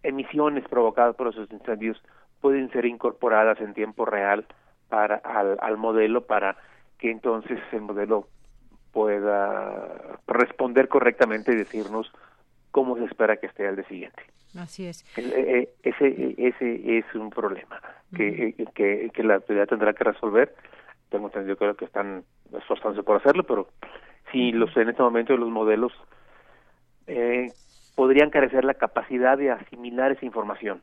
emisiones provocadas por esos incendios pueden ser incorporadas en tiempo real para al modelo para que entonces el modelo pueda responder correctamente y decirnos cómo se espera que esté al día siguiente.
Así es.
Eh, eh, ese, ese es un problema que, que, que, la autoridad tendrá que resolver. Tengo entendido creo que están esforzándose por hacerlo, pero si los en este momento los modelos eh, podrían carecer la capacidad de asimilar esa información.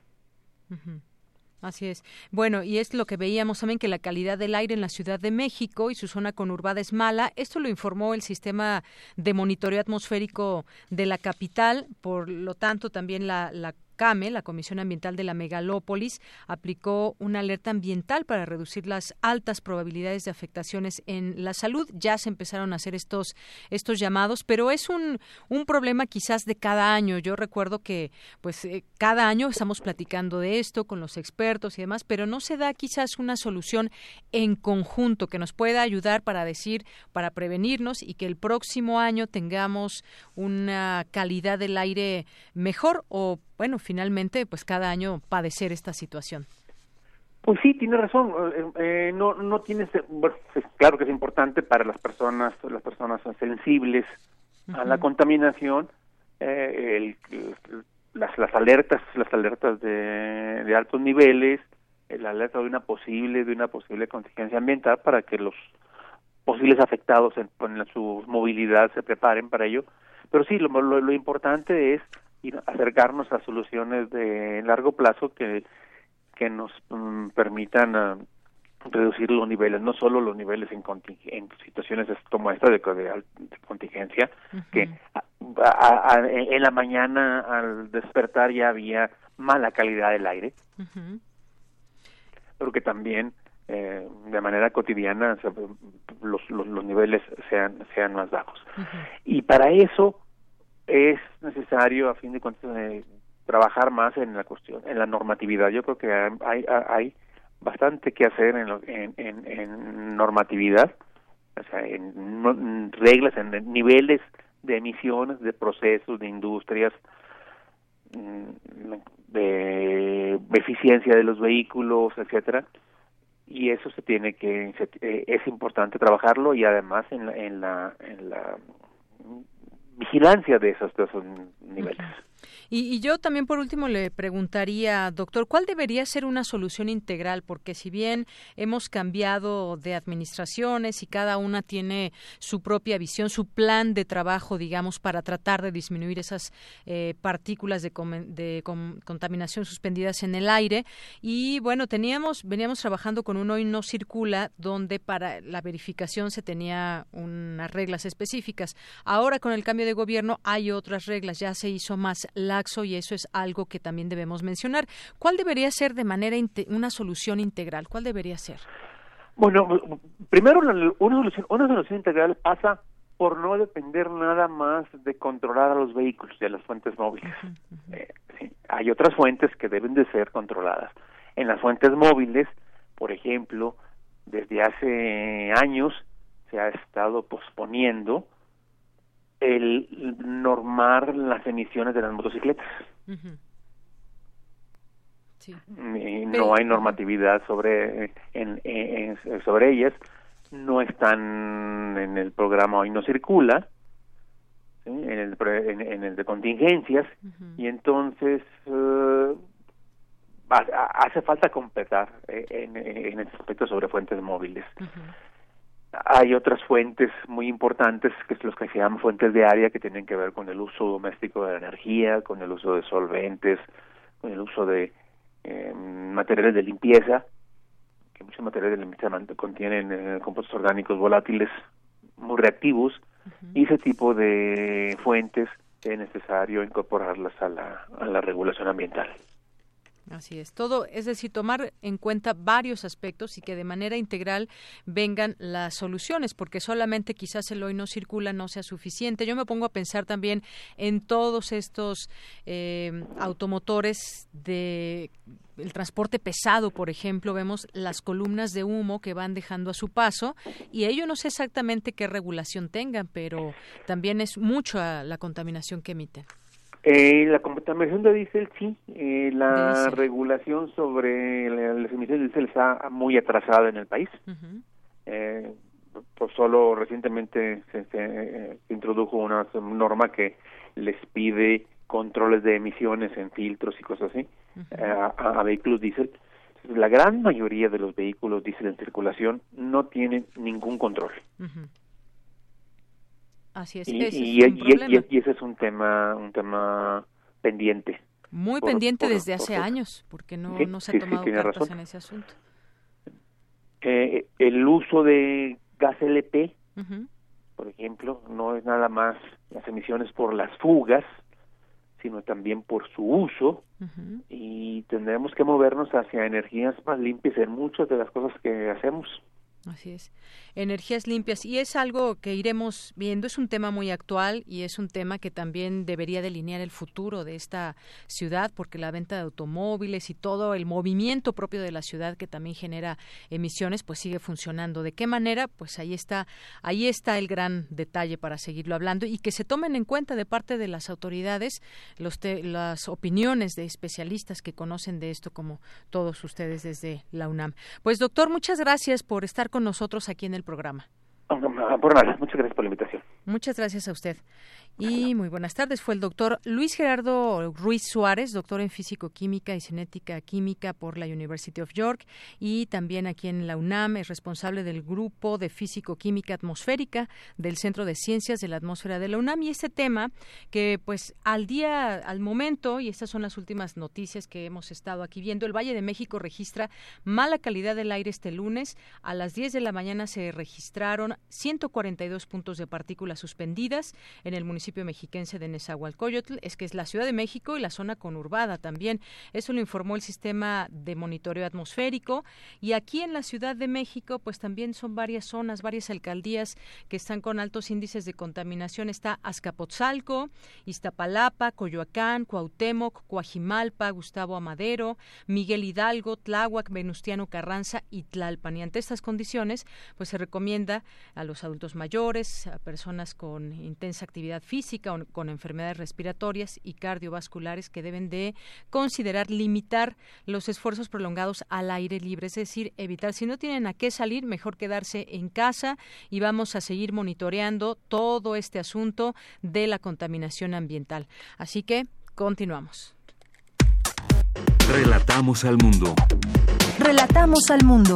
Así es. Bueno, y es lo que veíamos también que la calidad del aire en la Ciudad de México y su zona conurbada es mala. Esto lo informó el sistema de monitoreo atmosférico de la capital. Por lo tanto, también la, la CAME, la Comisión Ambiental de la Megalópolis, aplicó una alerta ambiental para reducir las altas probabilidades de afectaciones en la salud. Ya se empezaron a hacer estos, estos llamados, pero es un, un problema quizás de cada año. Yo recuerdo que pues eh, cada año estamos platicando de esto con los expertos y demás, pero no se da quizás una solución en conjunto que nos pueda ayudar para decir, para prevenirnos y que el próximo año tengamos una calidad del aire mejor o bueno, finalmente, pues cada año padecer esta situación.
Pues sí, tiene razón. Eh, eh, no, no tiene, bueno, claro que es importante para las personas, las personas sensibles a la contaminación, eh, el, las, las alertas, las alertas de, de altos niveles, la alerta de una posible, de una posible contingencia ambiental para que los posibles afectados en, en su movilidad se preparen para ello. Pero sí, lo, lo, lo importante es y acercarnos a soluciones de largo plazo que, que nos mm, permitan ah, reducir los niveles, no solo los niveles en, en situaciones como esta de, contingencia, que en la mañana al despertar ya había mala calidad del aire, pero que también eh, de manera cotidiana los, los, los, niveles sean, sean más bajos. Y para eso es necesario, a fin de cuentas, eh, trabajar más en la cuestión, en la normatividad. Yo creo que hay, hay bastante que hacer en, en, en, normatividad, o sea, en, reglas, en niveles de emisiones, de procesos, de industrias, mm, de eficiencia de los vehículos, etcétera, y eso se tiene que eh, es importante trabajarlo y además en la en la, en la vigilancia de esos, de esos niveles.
Y, yo también por último le preguntaría, doctor, ¿cuál debería ser una solución integral? Porque si bien hemos cambiado de administraciones y cada una tiene su propia visión, su plan de trabajo, digamos, para tratar de disminuir esas eh, partículas de, contaminación suspendidas en el aire, y bueno, teníamos, veníamos trabajando con un hoy no circula, donde para la verificación se tenía unas reglas específicas. Ahora con el cambio de gobierno hay otras reglas, ya se hizo más y eso es algo que también debemos mencionar. ¿Cuál debería ser de manera una solución integral? ¿Cuál debería ser?
Bueno, primero una solución, una solución integral pasa por no depender nada más de controlar a los vehículos de las fuentes móviles. Eh, hay otras fuentes que deben de ser controladas. En las fuentes móviles, por ejemplo, desde hace años se ha estado posponiendo el normar las emisiones de las motocicletas. No hay normatividad sobre en, sobre ellas, no están en el programa hoy no circula, en, el, en, el de contingencias. Y entonces eh, hace falta completar eh, en, en, este aspecto sobre fuentes móviles hay otras fuentes muy importantes que es los que se llaman fuentes de área que tienen que ver con el uso doméstico de la energía, con el uso de solventes, con el uso de eh, materiales de limpieza, que muchos materiales de limpieza contienen eh, compuestos orgánicos volátiles muy reactivos y ese tipo de fuentes es necesario incorporarlas a la, a la regulación ambiental.
Así es, todo, es decir, tomar en cuenta varios aspectos y que de manera integral vengan las soluciones, porque solamente quizás el hoy no circula no sea suficiente. Yo me pongo a pensar también en todos estos eh, automotores de el transporte pesado, por ejemplo, vemos las columnas de humo que van dejando a su paso y ello no sé exactamente qué regulación tengan, pero también es mucha la contaminación que emiten.
Eh, la contaminación de diésel, sí. Eh, la regulación sobre las emisiones de diésel está muy atrasada en el país. eh, pues solo recientemente se, se, introdujo una norma que les pide controles de emisiones en filtros y cosas así eh, a, vehículos diésel. La gran mayoría de los vehículos diésel en circulación no tienen ningún control.
Así es.
Y, y, ese es un tema, un tema pendiente.
Muy pendiente desde hace años, porque no, no se ha tomado cartas en ese asunto.
Eh, el uso de gas LP, por ejemplo, no es nada más las emisiones por las fugas, sino también por su uso y tendremos que movernos hacia energías más limpias en muchas de las cosas que hacemos.
Así es. Energías limpias. Y es algo que iremos viendo. Es un tema muy actual y es un tema que también debería delinear el futuro de esta ciudad, porque la venta de automóviles y todo el movimiento propio de la ciudad que también genera emisiones, pues sigue funcionando. ¿De qué manera? Pues ahí está, ahí está el gran detalle para seguirlo hablando y que se tomen en cuenta de parte de las autoridades los las opiniones de especialistas que conocen de esto, como todos ustedes desde la UNAM. Pues doctor, muchas gracias por estar con nosotros aquí en el programa.
Por nada, muchas gracias por la invitación.
Muchas gracias a usted. Y muy buenas tardes. Fue el doctor Luis Gerardo Ruiz Suárez, doctor en Físico-Química y Cinética Química por la University of York y también aquí en la UNAM es responsable del grupo de Físico-Química Atmosférica del Centro de Ciencias de la Atmósfera de la UNAM. Y este tema que pues al día, al momento, y estas son las últimas noticias que hemos estado aquí viendo, el Valle de México registra mala calidad del aire este lunes. A las 10 de la mañana se registraron 142 puntos de partículas suspendidas en el municipio mexiquense de Nezahualcóyotl, es que es la Ciudad de México y la zona conurbada también. Eso lo informó el sistema de monitoreo atmosférico y aquí en la Ciudad de México pues también son varias zonas, varias alcaldías que están con altos índices de contaminación. Está Azcapotzalco, Iztapalapa, Coyoacán, Cuauhtémoc, Coajimalpa, Gustavo Amadero, Miguel Hidalgo, Tláhuac, Venustiano Carranza y Tlalpan. Y ante estas condiciones, pues se recomienda a los adultos mayores, a personas con intensa actividad física o con enfermedades respiratorias y cardiovasculares que deben de considerar limitar los esfuerzos prolongados al aire libre, es decir, evitar si no tienen a qué salir, mejor quedarse en casa y vamos a seguir monitoreando todo este asunto de la contaminación ambiental. Así que continuamos.
Relatamos al mundo.
Relatamos al mundo.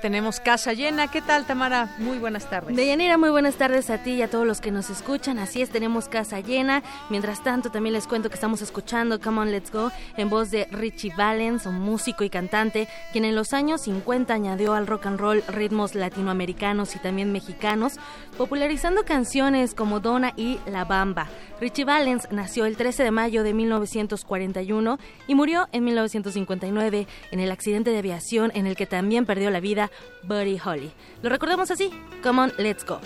Tenemos casa llena. ¿Qué tal, Tamara? Muy buenas tardes.
Deyanira, muy buenas tardes a ti y a todos los que nos escuchan. Así es, tenemos casa llena. Mientras tanto, también les cuento que estamos escuchando Come On Let's Go en voz de Richie Valens, un músico y cantante, quien en los años 50 añadió al rock and roll ritmos latinoamericanos y también mexicanos, popularizando canciones como Donna y La Bamba. Richie Valens nació el 13 de mayo de 1941 y murió en 1959 en el accidente de aviación en el que también perdió la vida Buddy Holly. Lo recordamos así, Come on, let's go.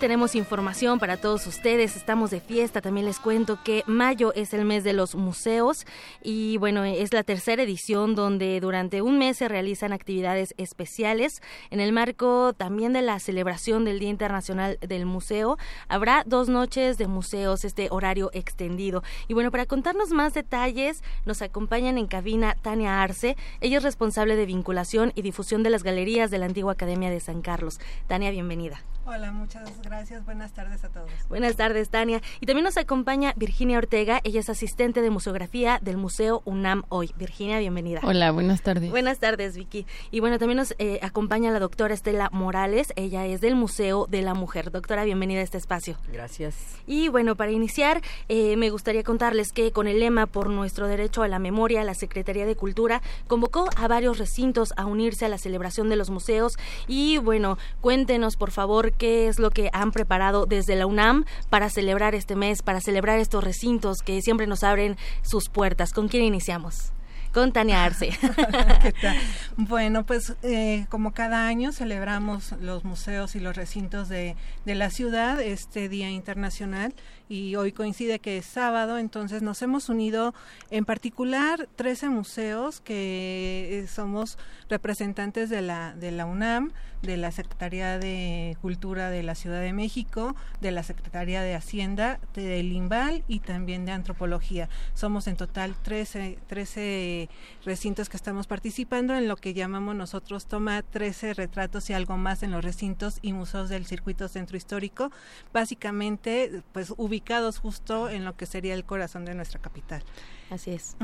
Tenemos información para todos ustedes. Estamos de fiesta. También les cuento que mayo es el mes de los museos y bueno, es la tercera edición donde durante un mes se realizan actividades especiales. En el marco también de la celebración del Día Internacional del Museo, habrá dos noches de museos, este horario extendido. Y bueno, para contarnos más detalles, nos acompañan en cabina Tania Arce. Ella es responsable de vinculación y difusión de las galerías de la antigua Academia de San Carlos. Tania, bienvenida.
Hola, muchas gracias. Buenas tardes a todos.
Buenas tardes, Tania. Y también nos acompaña Virginia Ortega. Ella es asistente de museografía del Museo UNAM hoy. Virginia, bienvenida.
Hola, buenas tardes.
Buenas tardes, Vicky. Y bueno, también nos eh, acompaña la doctora Estela Morales. Ella es del Museo de la Mujer. Doctora, bienvenida a este espacio.
Gracias.
Y bueno, para iniciar, eh, me gustaría contarles que con el lema Por nuestro derecho a la memoria, la Secretaría de Cultura convocó a varios recintos a unirse a la celebración de los museos. Y bueno, cuéntenos, por favor, qué es lo que han preparado desde la UNAM para celebrar este mes, para celebrar estos recintos que siempre nos abren sus puertas. ¿Con quién iniciamos? Con Tania Arce. (laughs)
¿Qué tal? Bueno, pues eh, como cada año celebramos los museos y los recintos de, de la ciudad, este Día Internacional, y hoy coincide que es sábado, entonces nos hemos unido en particular 13 museos que eh, somos representantes de la, de la UNAM, de la Secretaría de Cultura de la Ciudad de México, de la Secretaría de Hacienda, del INVAL y también de Antropología. Somos en total 13, 13 recintos que estamos participando en lo que llamamos nosotros toma 13 retratos y algo más en los recintos y museos del circuito centro histórico, básicamente pues ubicados justo en lo que sería el corazón de nuestra capital.
Así es.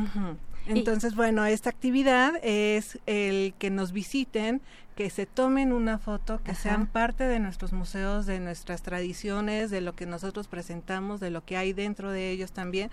Entonces, bueno, esta actividad es el que nos visiten que se tomen una foto, que
Ajá.
sean parte de nuestros museos, de nuestras tradiciones, de lo que nosotros presentamos, de lo que hay dentro de ellos también.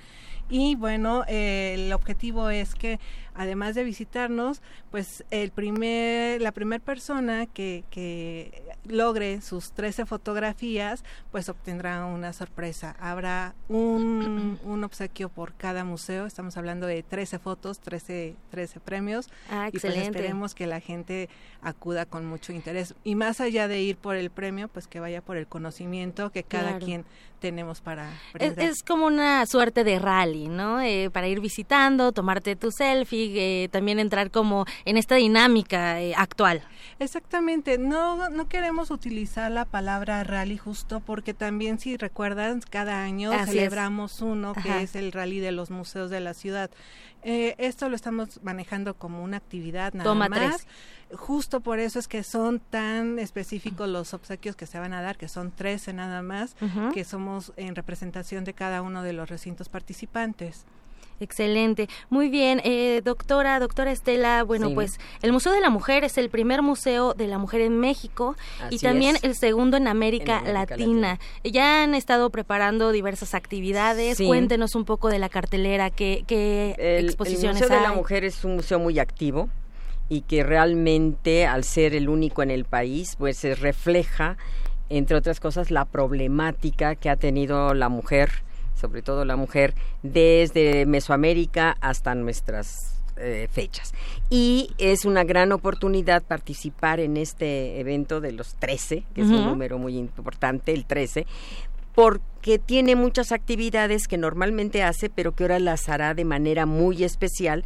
Y bueno, eh, el objetivo es que además de visitarnos, pues el primer, la primera persona que, que logre sus 13 fotografías, pues obtendrá una sorpresa. Habrá un, (clears throat) un obsequio por cada museo, estamos hablando de 13 fotos, 13, 13 premios.
Ah,
y pues esperemos que la gente acuda con mucho interés. Y más allá de ir por el premio, pues que vaya por el conocimiento que cada
Claro.
quien tenemos para
Es, es como una suerte de rally, ¿no? Eh, para ir visitando, tomarte tu selfie, eh, también entrar como en esta dinámica eh, actual.
Exactamente, no, no queremos utilizar la palabra rally justo porque también si recuerdan cada año
Así es.
celebramos uno que
Ajá.
es el rally de los museos de la ciudad. Eh, esto lo estamos manejando como una actividad nada
Toma
más. Justo por eso es que son tan específicos los obsequios que se van a dar, que son 13 nada más, que somos en representación de cada uno de los recintos participantes.
Excelente. Muy bien, eh, doctora, doctora Estela, bueno,
Sí.
pues el Museo de la Mujer es el primer museo de la mujer en México y también
es.
el segundo en América,
En América
Latina. Ya han estado preparando diversas actividades.
Sí.
Cuéntenos un poco de la cartelera, qué, qué
El, el
exposiciones
Museo de la. Mujer es un museo muy activo y que realmente, al ser el único en el país, pues se refleja, entre otras cosas, la problemática que ha tenido la mujer, sobre todo la mujer, desde Mesoamérica hasta nuestras eh, fechas. Y es una gran oportunidad participar en este evento de los 13, que es un número muy importante, el 13, porque tiene muchas actividades que normalmente hace, pero que ahora las hará de manera muy especial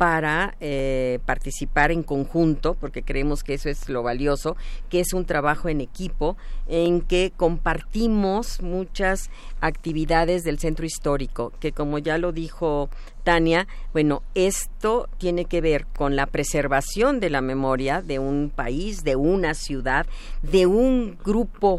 para eh, participar en conjunto, porque creemos que eso es lo valioso, que es un trabajo en equipo en que compartimos muchas actividades del centro histórico, que como ya lo dijo Tania, bueno, esto tiene que ver con la preservación de la memoria de un país, de una ciudad, de un grupo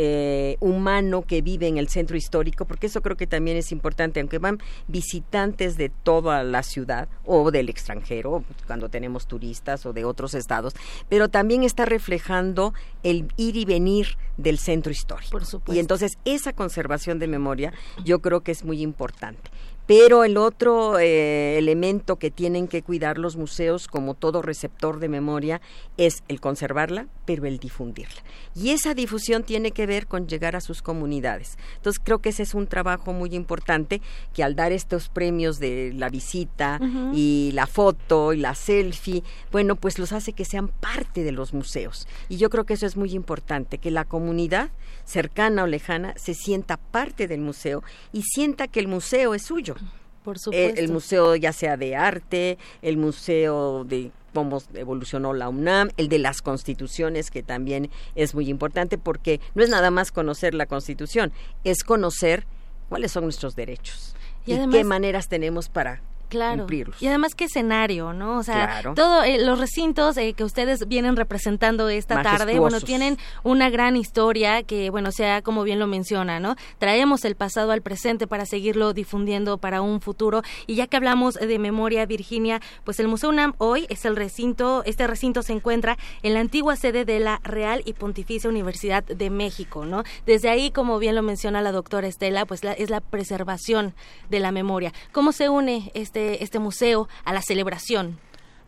eh, humano que vive en el centro histórico, porque eso creo que también es importante, aunque van visitantes de toda la ciudad o del extranjero, cuando tenemos turistas o de otros estados, pero también está reflejando el ir y venir del centro histórico.
Por supuesto.
Y entonces esa conservación de memoria yo creo que es muy importante. Pero el otro eh, elemento que tienen que cuidar los museos, como todo receptor de memoria, es el conservarla, pero el difundirla. Y esa difusión tiene que ver con llegar a sus comunidades. Entonces creo que ese es un trabajo muy importante que al dar estos premios de la visita y la foto y la selfie, bueno, pues los hace que sean parte de los museos. Y yo creo que eso es muy importante, que la comunidad cercana o lejana se sienta parte del museo y sienta que el museo es suyo.
Por
Eh,
supuesto.
el museo ya sea de arte, el museo de cómo evolucionó la UNAM, el de las constituciones, que también es muy importante porque no es nada más conocer la constitución, es conocer cuáles son nuestros derechos
Y
y,
además-
qué maneras tenemos para
Claro.
cumplirlos.
Y además qué escenario, ¿no? O sea,
Claro.
todo eh, los recintos eh, que ustedes vienen representando esta tarde, bueno, tienen una gran historia que, bueno, sea como bien lo menciona, ¿no? Traemos el pasado al presente para seguirlo difundiendo para un futuro. Y ya que hablamos de memoria, Virginia, pues el Museo UNAM hoy es el recinto, este recinto se encuentra en la antigua sede de la Real y Pontificia Universidad de México, ¿no? Desde ahí, como bien lo menciona la doctora Estela, pues la- es la preservación de la memoria. ¿Cómo se une este, este museo a la celebración?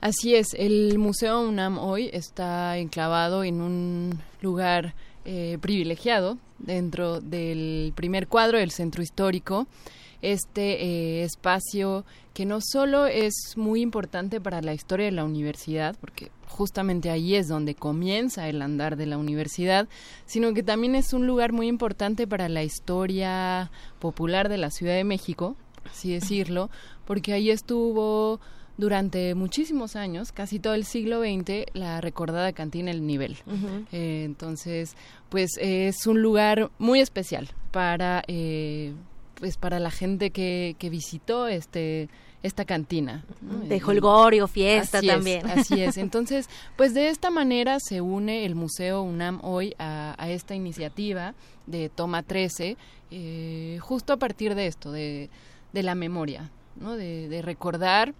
Así es, el Museo UNAM hoy está enclavado en un lugar eh, privilegiado dentro del primer cuadro del centro histórico. Este eh, espacio que no solo es muy importante para la historia de la universidad, porque justamente ahí es donde comienza el andar de la universidad, sino que también es un lugar muy importante para la historia popular de la Ciudad de México, así decirlo, porque ahí estuvo durante muchísimos años, casi todo el siglo XX, la recordada cantina El Nivel. Eh, entonces, pues es un lugar muy especial para, eh, pues para la gente que, que visitó este esta cantina. ¿no?
De holgorio, fiesta
Así es,
también.
así es. (laughs) Entonces, pues de esta manera se une el Museo UNAM hoy a, a esta iniciativa de Toma 13, eh, justo a partir de esto, de, de la memoria, ¿no? de, de recordar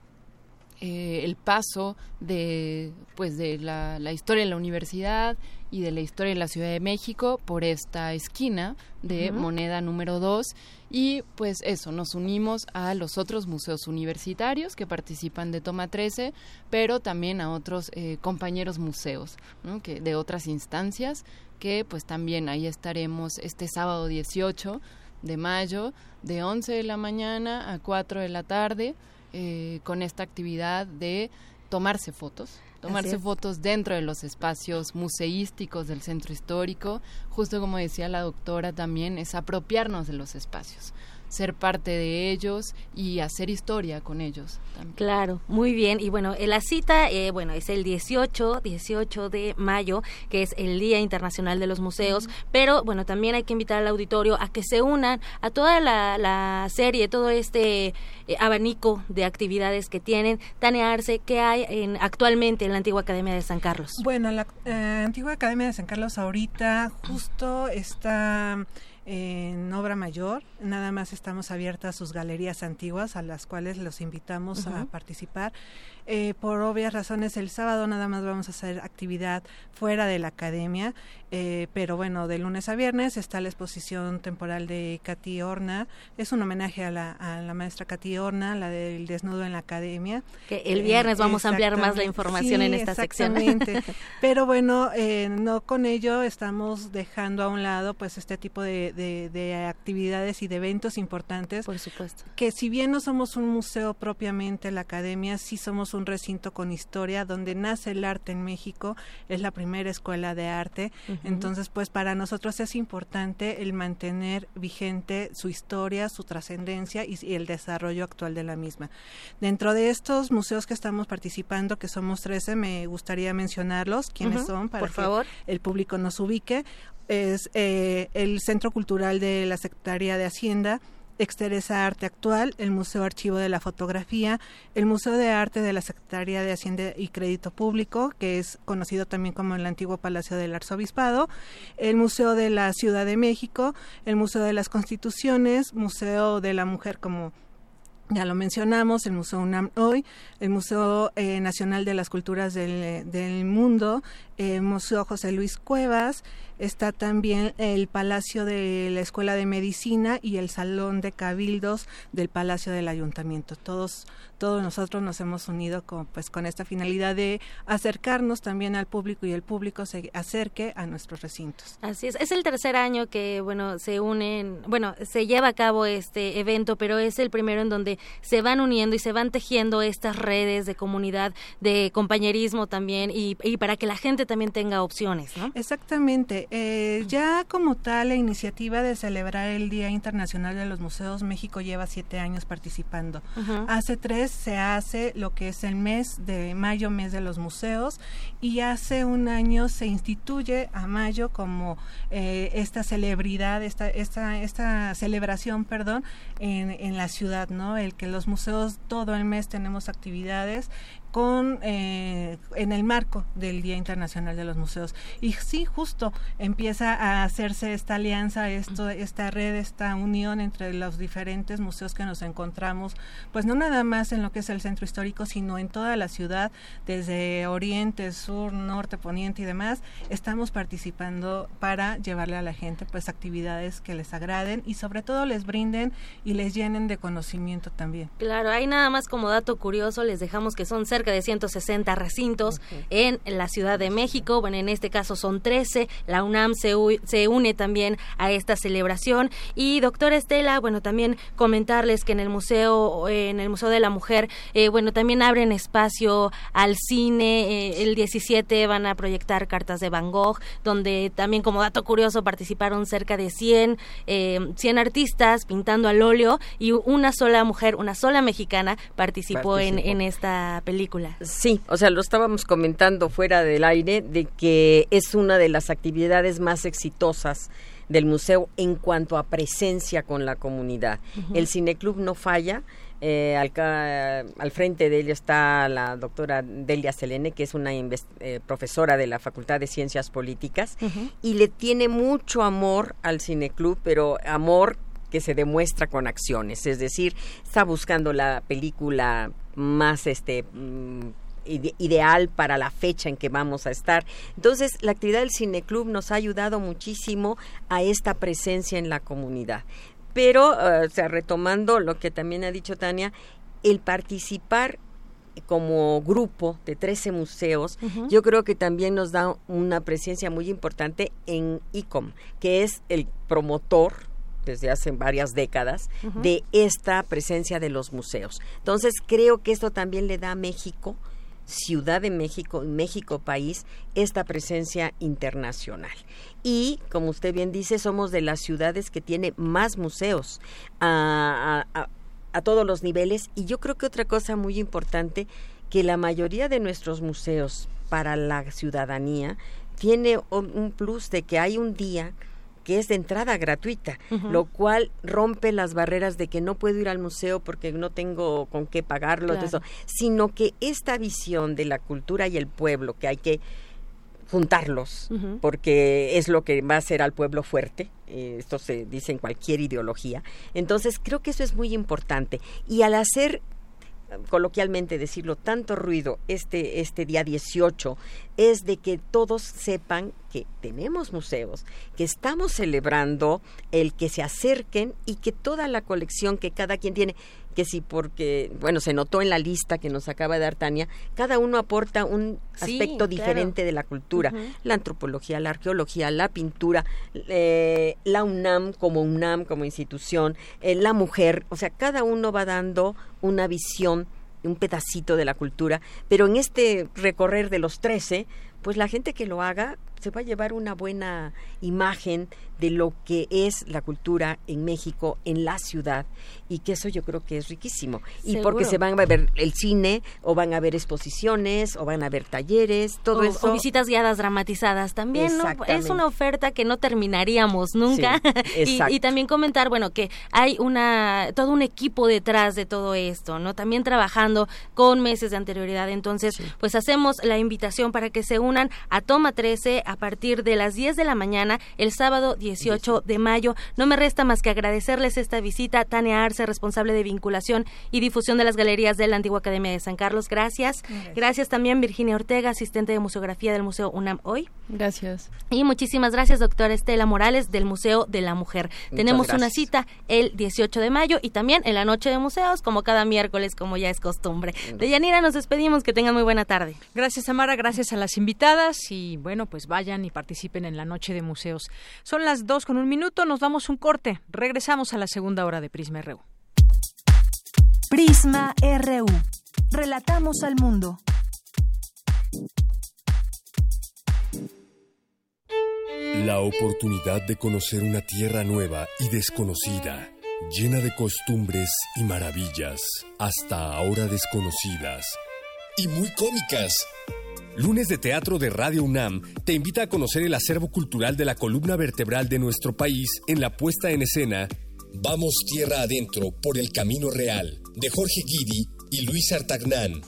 eh, el paso de pues de la, la historia de la universidad y de la historia de la Ciudad de México por esta esquina de moneda número 2 y pues eso, nos unimos a los otros museos universitarios que participan de Toma 13, pero también a otros eh, compañeros museos ¿no? que, de otras instancias que pues también ahí estaremos este sábado 18 de mayo de 11 de la mañana a 4 de la tarde eh, con esta actividad de tomarse fotos tomarse fotos dentro de los espacios museísticos del centro histórico. Justo como decía la doctora también es apropiarnos de los espacios ser parte de ellos y hacer historia con ellos también.
Claro, muy bien. Y bueno, eh, la cita, eh, bueno, es el 18, 18 de mayo, que es el Día Internacional de los Museos. Pero bueno, también hay que invitar al auditorio a que se unan a toda la, la serie, todo este eh, abanico de actividades que tienen. Tania Arce, que hay en, actualmente en la antigua Academia de San Carlos?
Bueno, la eh, antigua Academia de San Carlos ahorita justo está en obra mayor, nada más estamos abiertas sus galerías antiguas a las cuales los invitamos a participar. Eh, por obvias razones, el sábado nada más vamos a hacer actividad fuera de la academia, eh, pero bueno, de lunes a viernes está la exposición temporal de Katy Horna. Es un homenaje a la, a la maestra Katy Horna, la del desnudo en la academia.
Que el viernes vamos a ampliar más la información en
Sí,
esta sección.
exactamente. (laughs) Pero bueno, eh, no con ello estamos dejando a un lado pues este tipo de, de- de actividades y de eventos importantes.
Por supuesto.
Que si bien no somos un museo propiamente, la academia sí somos un recinto con historia donde nace el arte en México, es la primera escuela de arte. Entonces pues para nosotros es importante el mantener vigente su historia, su trascendencia y, y el desarrollo actual de la misma. Dentro de estos museos que estamos participando, que somos 13, me gustaría mencionarlos, quiénes son, para
por
que
favor.
el público nos ubique. Es eh, el Centro Cultural de la Secretaría de Hacienda, Exteresa Arte Actual, el Museo Archivo de la Fotografía, el Museo de Arte de la Secretaría de Hacienda y Crédito Público, que es conocido también como el antiguo Palacio del Arzobispado, el Museo de la Ciudad de México, el Museo de las Constituciones, Museo de la Mujer como ya lo mencionamos, el Museo UNAM hoy, el Museo eh, Nacional de las Culturas del, del Mundo, el Museo José Luis Cuevas, está también el Palacio de la Escuela de Medicina y el Salón de Cabildos del Palacio del Ayuntamiento. Todos, todos nosotros nos hemos unido con, pues, con esta finalidad de acercarnos también al público y el público se acerque a nuestros recintos.
Así es, es el tercer año que, bueno, se unen, bueno, se lleva a cabo este evento, pero es el primero en donde se van uniendo y se van tejiendo estas redes de comunidad, de compañerismo también, y, y para que la gente también tenga opciones, ¿no?
Exactamente. Eh, ya como tal, la iniciativa de celebrar el Día Internacional de los Museos, México lleva siete años participando. Hace tres se hace lo que es el mes de mayo, mes de los museos, y hace un año se instituye a mayo como eh, esta celebridad, esta, esta, esta celebración, perdón, en, en la ciudad, ¿no? El que los museos todo el mes tenemos actividades con eh, en el marco del Día Internacional de los Museos. Y sí justo empieza a hacerse esta alianza esto esta red esta unión entre los diferentes museos que nos encontramos pues no nada más en lo que es el centro histórico sino en toda la ciudad desde oriente sur norte poniente y demás estamos participando para llevarle a la gente pues actividades que les agraden y sobre todo les brinden y les llenen de conocimiento también.
Claro, hay nada más como dato curioso, les dejamos que son cerca de 160 recintos en la Ciudad de México, bueno, en este caso son 13, la UNAM se, u- se une también a esta celebración. Y doctora Estela, bueno, también comentarles que en el Museo, en el Museo de la Mujer, eh, bueno, también abren espacio al cine, eh, el 17 van a proyectar cartas de Van Gogh, donde también como dato curioso participaron cerca de 100, eh, 100 artistas pintando al óleo y una sola mujer, una sola mexicana participó, En,
Participó.
en esta película.
Sí, o sea, lo estábamos comentando fuera del aire de que es una de las actividades más exitosas del museo en cuanto a presencia con la comunidad. El cineclub no falla. eh, al, frente de él está la doctora Delia Selene, que es una eh, profesora de la Facultad de Ciencias Políticas, y le tiene mucho amor al cineclub, pero amor que se demuestra con acciones, es decir, está buscando la película más este mm, ide- ideal para la fecha en que vamos a estar. Entonces, la actividad del cineclub nos ha ayudado muchísimo a esta presencia en la comunidad. Pero, eh, o sea, retomando lo que también ha dicho Tania, el participar como grupo de 13 museos, yo creo que también nos da una presencia muy importante en ICOM, que es el promotor desde hace varias décadas de esta presencia de los museos. Entonces, creo que esto también le da a México, Ciudad de México, México país, esta presencia internacional. Y, como usted bien dice, somos de las ciudades que tiene más museos a, a- todos los niveles. Y yo creo que otra cosa muy importante, que la mayoría de nuestros museos para la ciudadanía tiene un plus de que hay un día que es de entrada gratuita, lo cual rompe las barreras de que no puedo ir al museo porque no tengo con qué pagarlo,
Claro.
todo eso, sino que esta visión de la cultura y el pueblo, que hay que juntarlos, porque es lo que va a hacer al pueblo fuerte, eh, esto se dice en cualquier ideología, entonces creo que eso es muy importante, y al hacer coloquialmente decirlo, tanto ruido este, este día 18 es de que todos sepan que tenemos museos, que estamos celebrando el que se acerquen y que toda la colección que cada quien tiene, que sí, porque, bueno, se notó en la lista que nos acaba de dar Tania, cada uno aporta un
Sí,
aspecto
claro.
diferente de la cultura, la antropología, la arqueología, la pintura, eh, la UNAM como UNAM, como institución, eh, la mujer, o sea, cada uno va dando una visión, un pedacito de la cultura, pero en este recorrer de los 13, pues la gente que lo haga se va a llevar una buena imagen de lo que es la cultura en México, en la ciudad, y que eso yo creo que es riquísimo. Y porque se van a ver el cine, o van a ver exposiciones, o van a ver talleres, todo
o,
eso.
o visitas guiadas dramatizadas también, ¿no? Es una oferta que no terminaríamos nunca.
Sí, (laughs)
y, y también comentar, bueno, que hay una todo un equipo detrás de todo esto, ¿no? También trabajando con meses de anterioridad. Entonces, pues hacemos la invitación para que se unan a Toma 13 a partir de las 10 de la mañana el sábado 18 de mayo. No me resta más que agradecerles esta visita. Tania Arce, responsable de vinculación y difusión de las galerías de la Antigua Academia de San Carlos. Gracias. Gracias también Virginia Ortega, asistente de museografía del Museo UNAM hoy.
Gracias.
Y muchísimas gracias, doctora Estela Morales, del Museo de la Mujer.
Muchas
Tenemos una
gracias.
cita el 18 de mayo y también en la Noche de Museos, como cada miércoles, como ya es costumbre. De Yanira nos despedimos, que tengan muy buena tarde.
Gracias, Tamara, gracias a las invitadas y bueno, pues vayan y participen en la Noche de Museos. Son las dos con un minuto, nos damos un corte. Regresamos a la segunda hora de Prisma RU.
Prisma RU. Relatamos al mundo.
La oportunidad de conocer una tierra nueva y desconocida, llena de costumbres y maravillas, hasta ahora desconocidas. Y muy cómicas. Lunes de Teatro de Radio UNAM te invita a conocer el acervo cultural de la columna vertebral de nuestro país en la puesta en escena Vamos Tierra Adentro por el Camino Real, de Jorge Guidi y Luis Artagnán.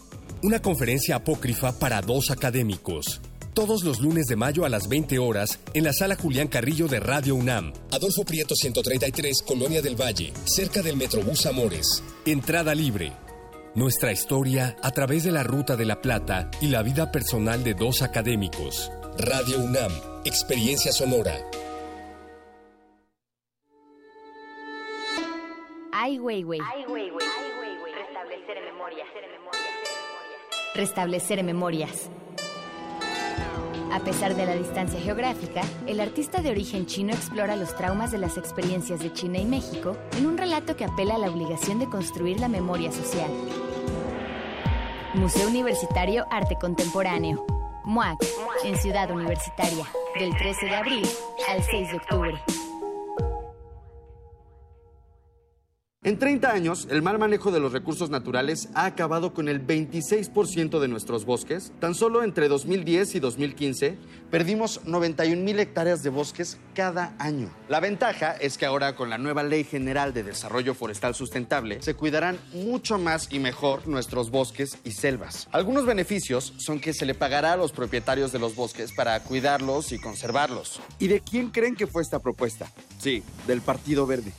Una conferencia apócrifa para dos académicos. Todos los lunes de mayo a las 20 horas en la sala Julián Carrillo de Radio UNAM. Adolfo Prieto 133, Colonia del Valle, cerca del Metrobús Amores. Entrada libre. Nuestra historia a través de la Ruta de la Plata y la vida personal de dos académicos. Radio UNAM, experiencia sonora.
Ai Weiwei. Restablecer memorias. Restablecer memorias. A pesar de la distancia geográfica, el artista de origen chino explora los traumas de las experiencias de China y México en un relato que apela a la obligación de construir la memoria social. Museo Universitario Arte Contemporáneo. MUAC, en Ciudad Universitaria, del 13 de abril al 6 de octubre.
En 30 años, el mal manejo de los recursos naturales ha acabado con el 26% de nuestros bosques. Tan solo entre 2010 y 2015 perdimos 91 mil hectáreas de bosques cada año. La ventaja es que ahora con la nueva Ley General de Desarrollo Forestal Sustentable se cuidarán mucho más y mejor nuestros bosques y selvas. Algunos beneficios son que se le pagará a los propietarios de los bosques para cuidarlos y conservarlos. ¿Y de quién creen que fue esta propuesta? Sí, del Partido Verde.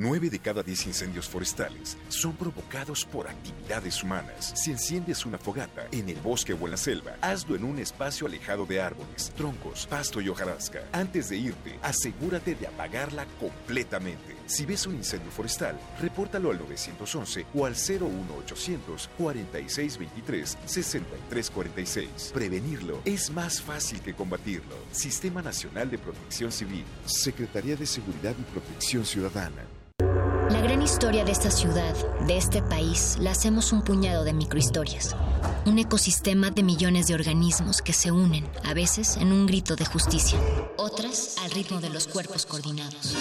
Nueve de cada diez incendios forestales son provocados por actividades humanas. Si enciendes una fogata en el bosque o en la selva, hazlo en un espacio alejado de árboles, troncos, pasto y hojarasca. Antes de irte, asegúrate de apagarla completamente. Si ves un incendio forestal, repórtalo al 911 o al 01800 4623 6346. Prevenirlo es más fácil que combatirlo. Sistema Nacional de Protección Civil, Secretaría de Seguridad y Protección Ciudadana.
La gran historia de esta ciudad, de este país, la hacemos un puñado de microhistorias. Un ecosistema de millones de organismos que se unen, a veces en un grito de justicia, otras al ritmo de los cuerpos coordinados.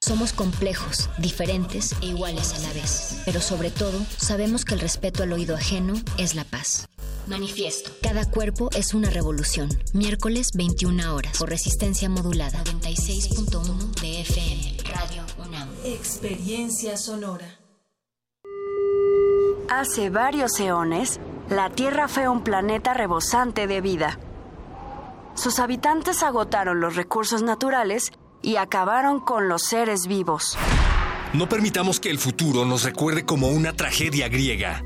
Somos complejos, diferentes e iguales a la vez, pero sobre todo sabemos que el respeto al oído ajeno es la paz. Manifiesto. Cada cuerpo es una revolución. Miércoles 21 horas por resistencia modulada 96.1 de FM. Radio UNAM.
Experiencia sonora.
Hace varios eones, la Tierra fue un planeta rebosante de vida. Sus habitantes agotaron los recursos naturales y acabaron con los seres vivos.
No permitamos que el futuro nos recuerde como una tragedia griega.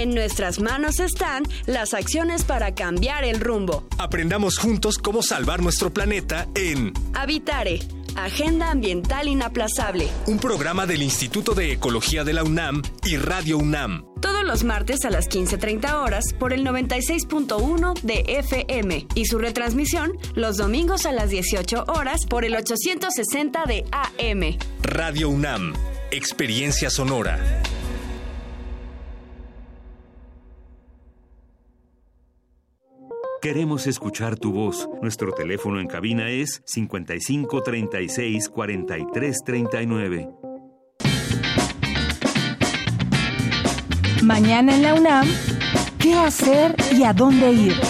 En nuestras manos están las acciones para cambiar el rumbo.
Aprendamos juntos cómo salvar nuestro planeta en
Habitare, Agenda Ambiental Inaplazable.
un programa del Instituto de Ecología de la UNAM y Radio UNAM.
Todos los martes a las 15.30 horas por el 96.1 de FM y su retransmisión los domingos a las 18 horas por el 860 de AM.
Radio UNAM, Experiencia Sonora.
Queremos escuchar tu voz. Nuestro teléfono en cabina es 55 36 43 39.
Mañana en la UNAM, ¿qué hacer y a dónde ir?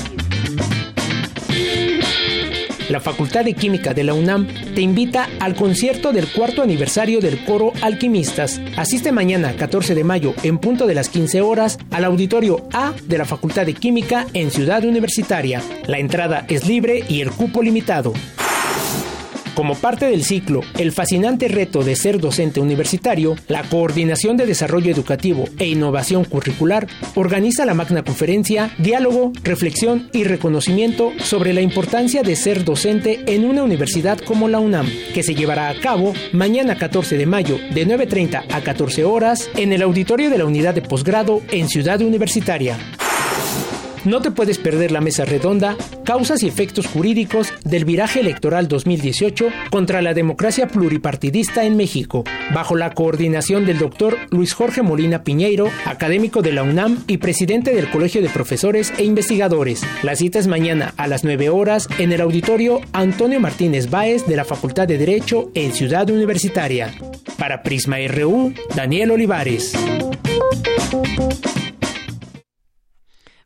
La Facultad de Química de la UNAM te invita al concierto del cuarto aniversario del coro Alquimistas. Asiste mañana, 14 de mayo, en punto de las 15 horas, al auditorio A de la Facultad de Química en Ciudad Universitaria. La entrada es libre y el cupo limitado. Como parte del ciclo El fascinante reto de ser docente universitario, la Coordinación de Desarrollo Educativo e Innovación Curricular organiza la magna conferencia Diálogo, Reflexión y Reconocimiento sobre la importancia de ser docente en una universidad como la UNAM, que se llevará a cabo mañana 14 de mayo de 9.30 a 14 horas en el auditorio de la Unidad de Posgrado en Ciudad Universitaria. No te puedes perder la mesa redonda Causas y efectos jurídicos del viraje electoral 2018 contra la democracia pluripartidista en México, bajo la coordinación del doctor Luis Jorge Molina Piñeiro, académico de la UNAM y presidente del Colegio de Profesores e Investigadores. La cita es mañana a las 9 horas en el auditorio Antonio Martínez Báez de la Facultad de Derecho en Ciudad Universitaria. Para Prisma RU, Daniel Olivares.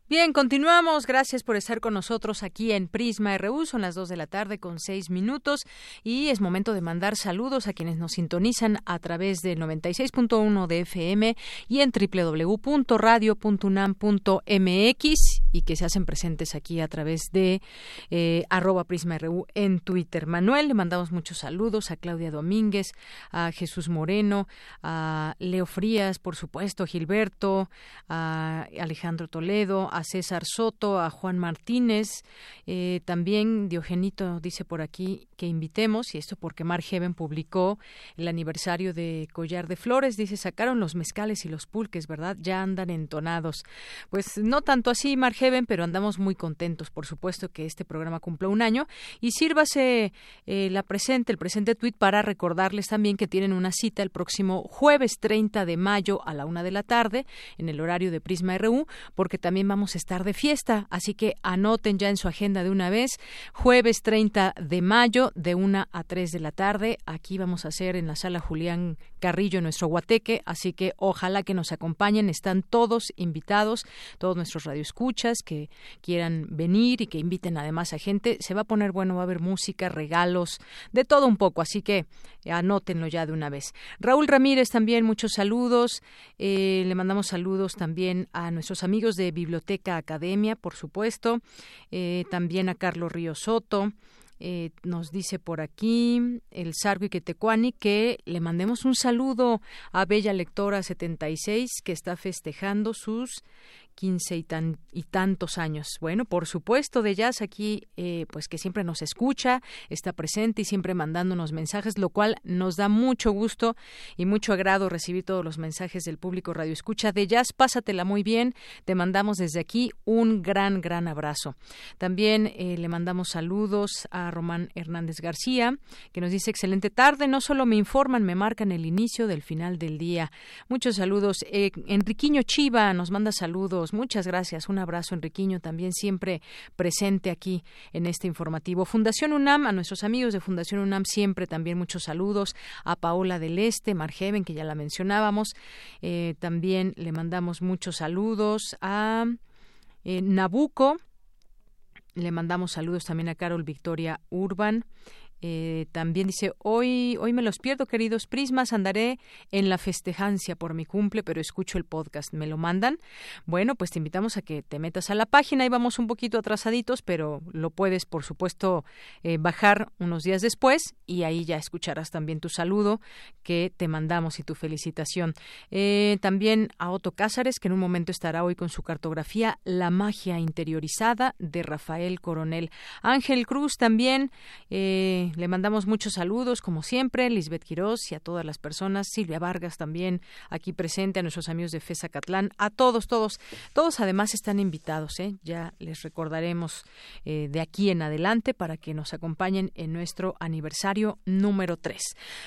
Bien, continuamos. Gracias por estar con nosotros aquí en Prisma RU. Son las 2 de la tarde con 6 minutos y es momento de mandar saludos a quienes nos sintonizan a través del 96.1 de FM y en www.radio.unam.mx y que se hacen presentes aquí a través de eh, arroba Prisma RU en Twitter. Manuel, le mandamos muchos saludos a Claudia Domínguez, a Jesús Moreno, a Leo Frías, por supuesto, Gilberto, a Alejandro Toledo, a César Soto, a Juan Martínez, eh, también Diogenito dice por aquí que invitemos, y esto porque Mar Heaven publicó el aniversario de Collar de Flores, dice, sacaron los mezcales y los pulques, ¿verdad? Ya andan entonados. Pues no tanto así, Mar Heaven, pero andamos muy contentos, por supuesto, que este programa cumpla un año, y sírvase eh, la presente, el presente tweet para recordarles también que tienen una cita el próximo jueves 30 de mayo a la una de la tarde, en el horario de Prisma RU, porque también vamos estar de fiesta, así que anoten ya en su agenda de una vez, jueves 30 de mayo de una a 3 de la tarde, aquí vamos a hacer en la sala Julián Carrillo nuestro guateque, así que ojalá que nos acompañen, están todos invitados, todos nuestros radioescuchas que quieran venir y que inviten además a gente, se va a poner bueno, va a haber música, regalos, de todo un poco, así que anótenlo ya de una vez. Raúl Ramírez también, muchos saludos, eh, le mandamos saludos también a nuestros amigos de Biblioteca Academia, por supuesto, eh, también a Carlos Río Soto, Eh, nos dice por aquí el Sargo Iquetecuani que le mandemos un saludo a Bella Lectora 76 que está festejando sus 15 y, tan, y tantos años. Bueno, por supuesto, de Jazz aquí, eh, pues que siempre nos escucha, está presente y siempre mandándonos mensajes, lo cual nos da mucho gusto y mucho agrado recibir todos los mensajes del público Radio Escucha. De Jazz, pásatela muy bien. Te mandamos desde aquí un gran, gran abrazo. También eh, le mandamos saludos a Román Hernández García, que nos dice excelente tarde. No solo me informan, me marcan el inicio del final del día. Muchos saludos. Eh, Enriquiño Chiva nos manda saludos Muchas gracias. Un abrazo, Enriquiño, también siempre presente aquí en este informativo. Fundación UNAM, a nuestros amigos de Fundación UNAM, siempre también muchos saludos. A Paola del Este, Margeven, que ya la mencionábamos. Eh, también le mandamos muchos saludos a eh, Nabuco. Le mandamos saludos también a Carol Victoria Urban. Eh, también dice, hoy, hoy me los pierdo, queridos prismas, andaré en la festejancia por mi cumple, pero escucho el podcast, ¿me lo mandan? Bueno, pues te invitamos a que te metas a la página y vamos un poquito atrasaditos, pero lo puedes, por supuesto, eh, bajar unos días después y ahí ya escucharás también tu saludo que te mandamos y tu felicitación. Eh, también a Otto Cázares, que en un momento estará hoy con su cartografía La magia interiorizada de Rafael Coronel. Ángel Cruz también. Eh, le mandamos muchos saludos, como siempre, Lisbeth Quirós y a todas las personas, Silvia Vargas también aquí presente, a nuestros amigos de FESA Catlán, a todos, todos, todos además están invitados, ¿eh? ya les recordaremos eh, de aquí en adelante para que nos acompañen en nuestro aniversario número 3.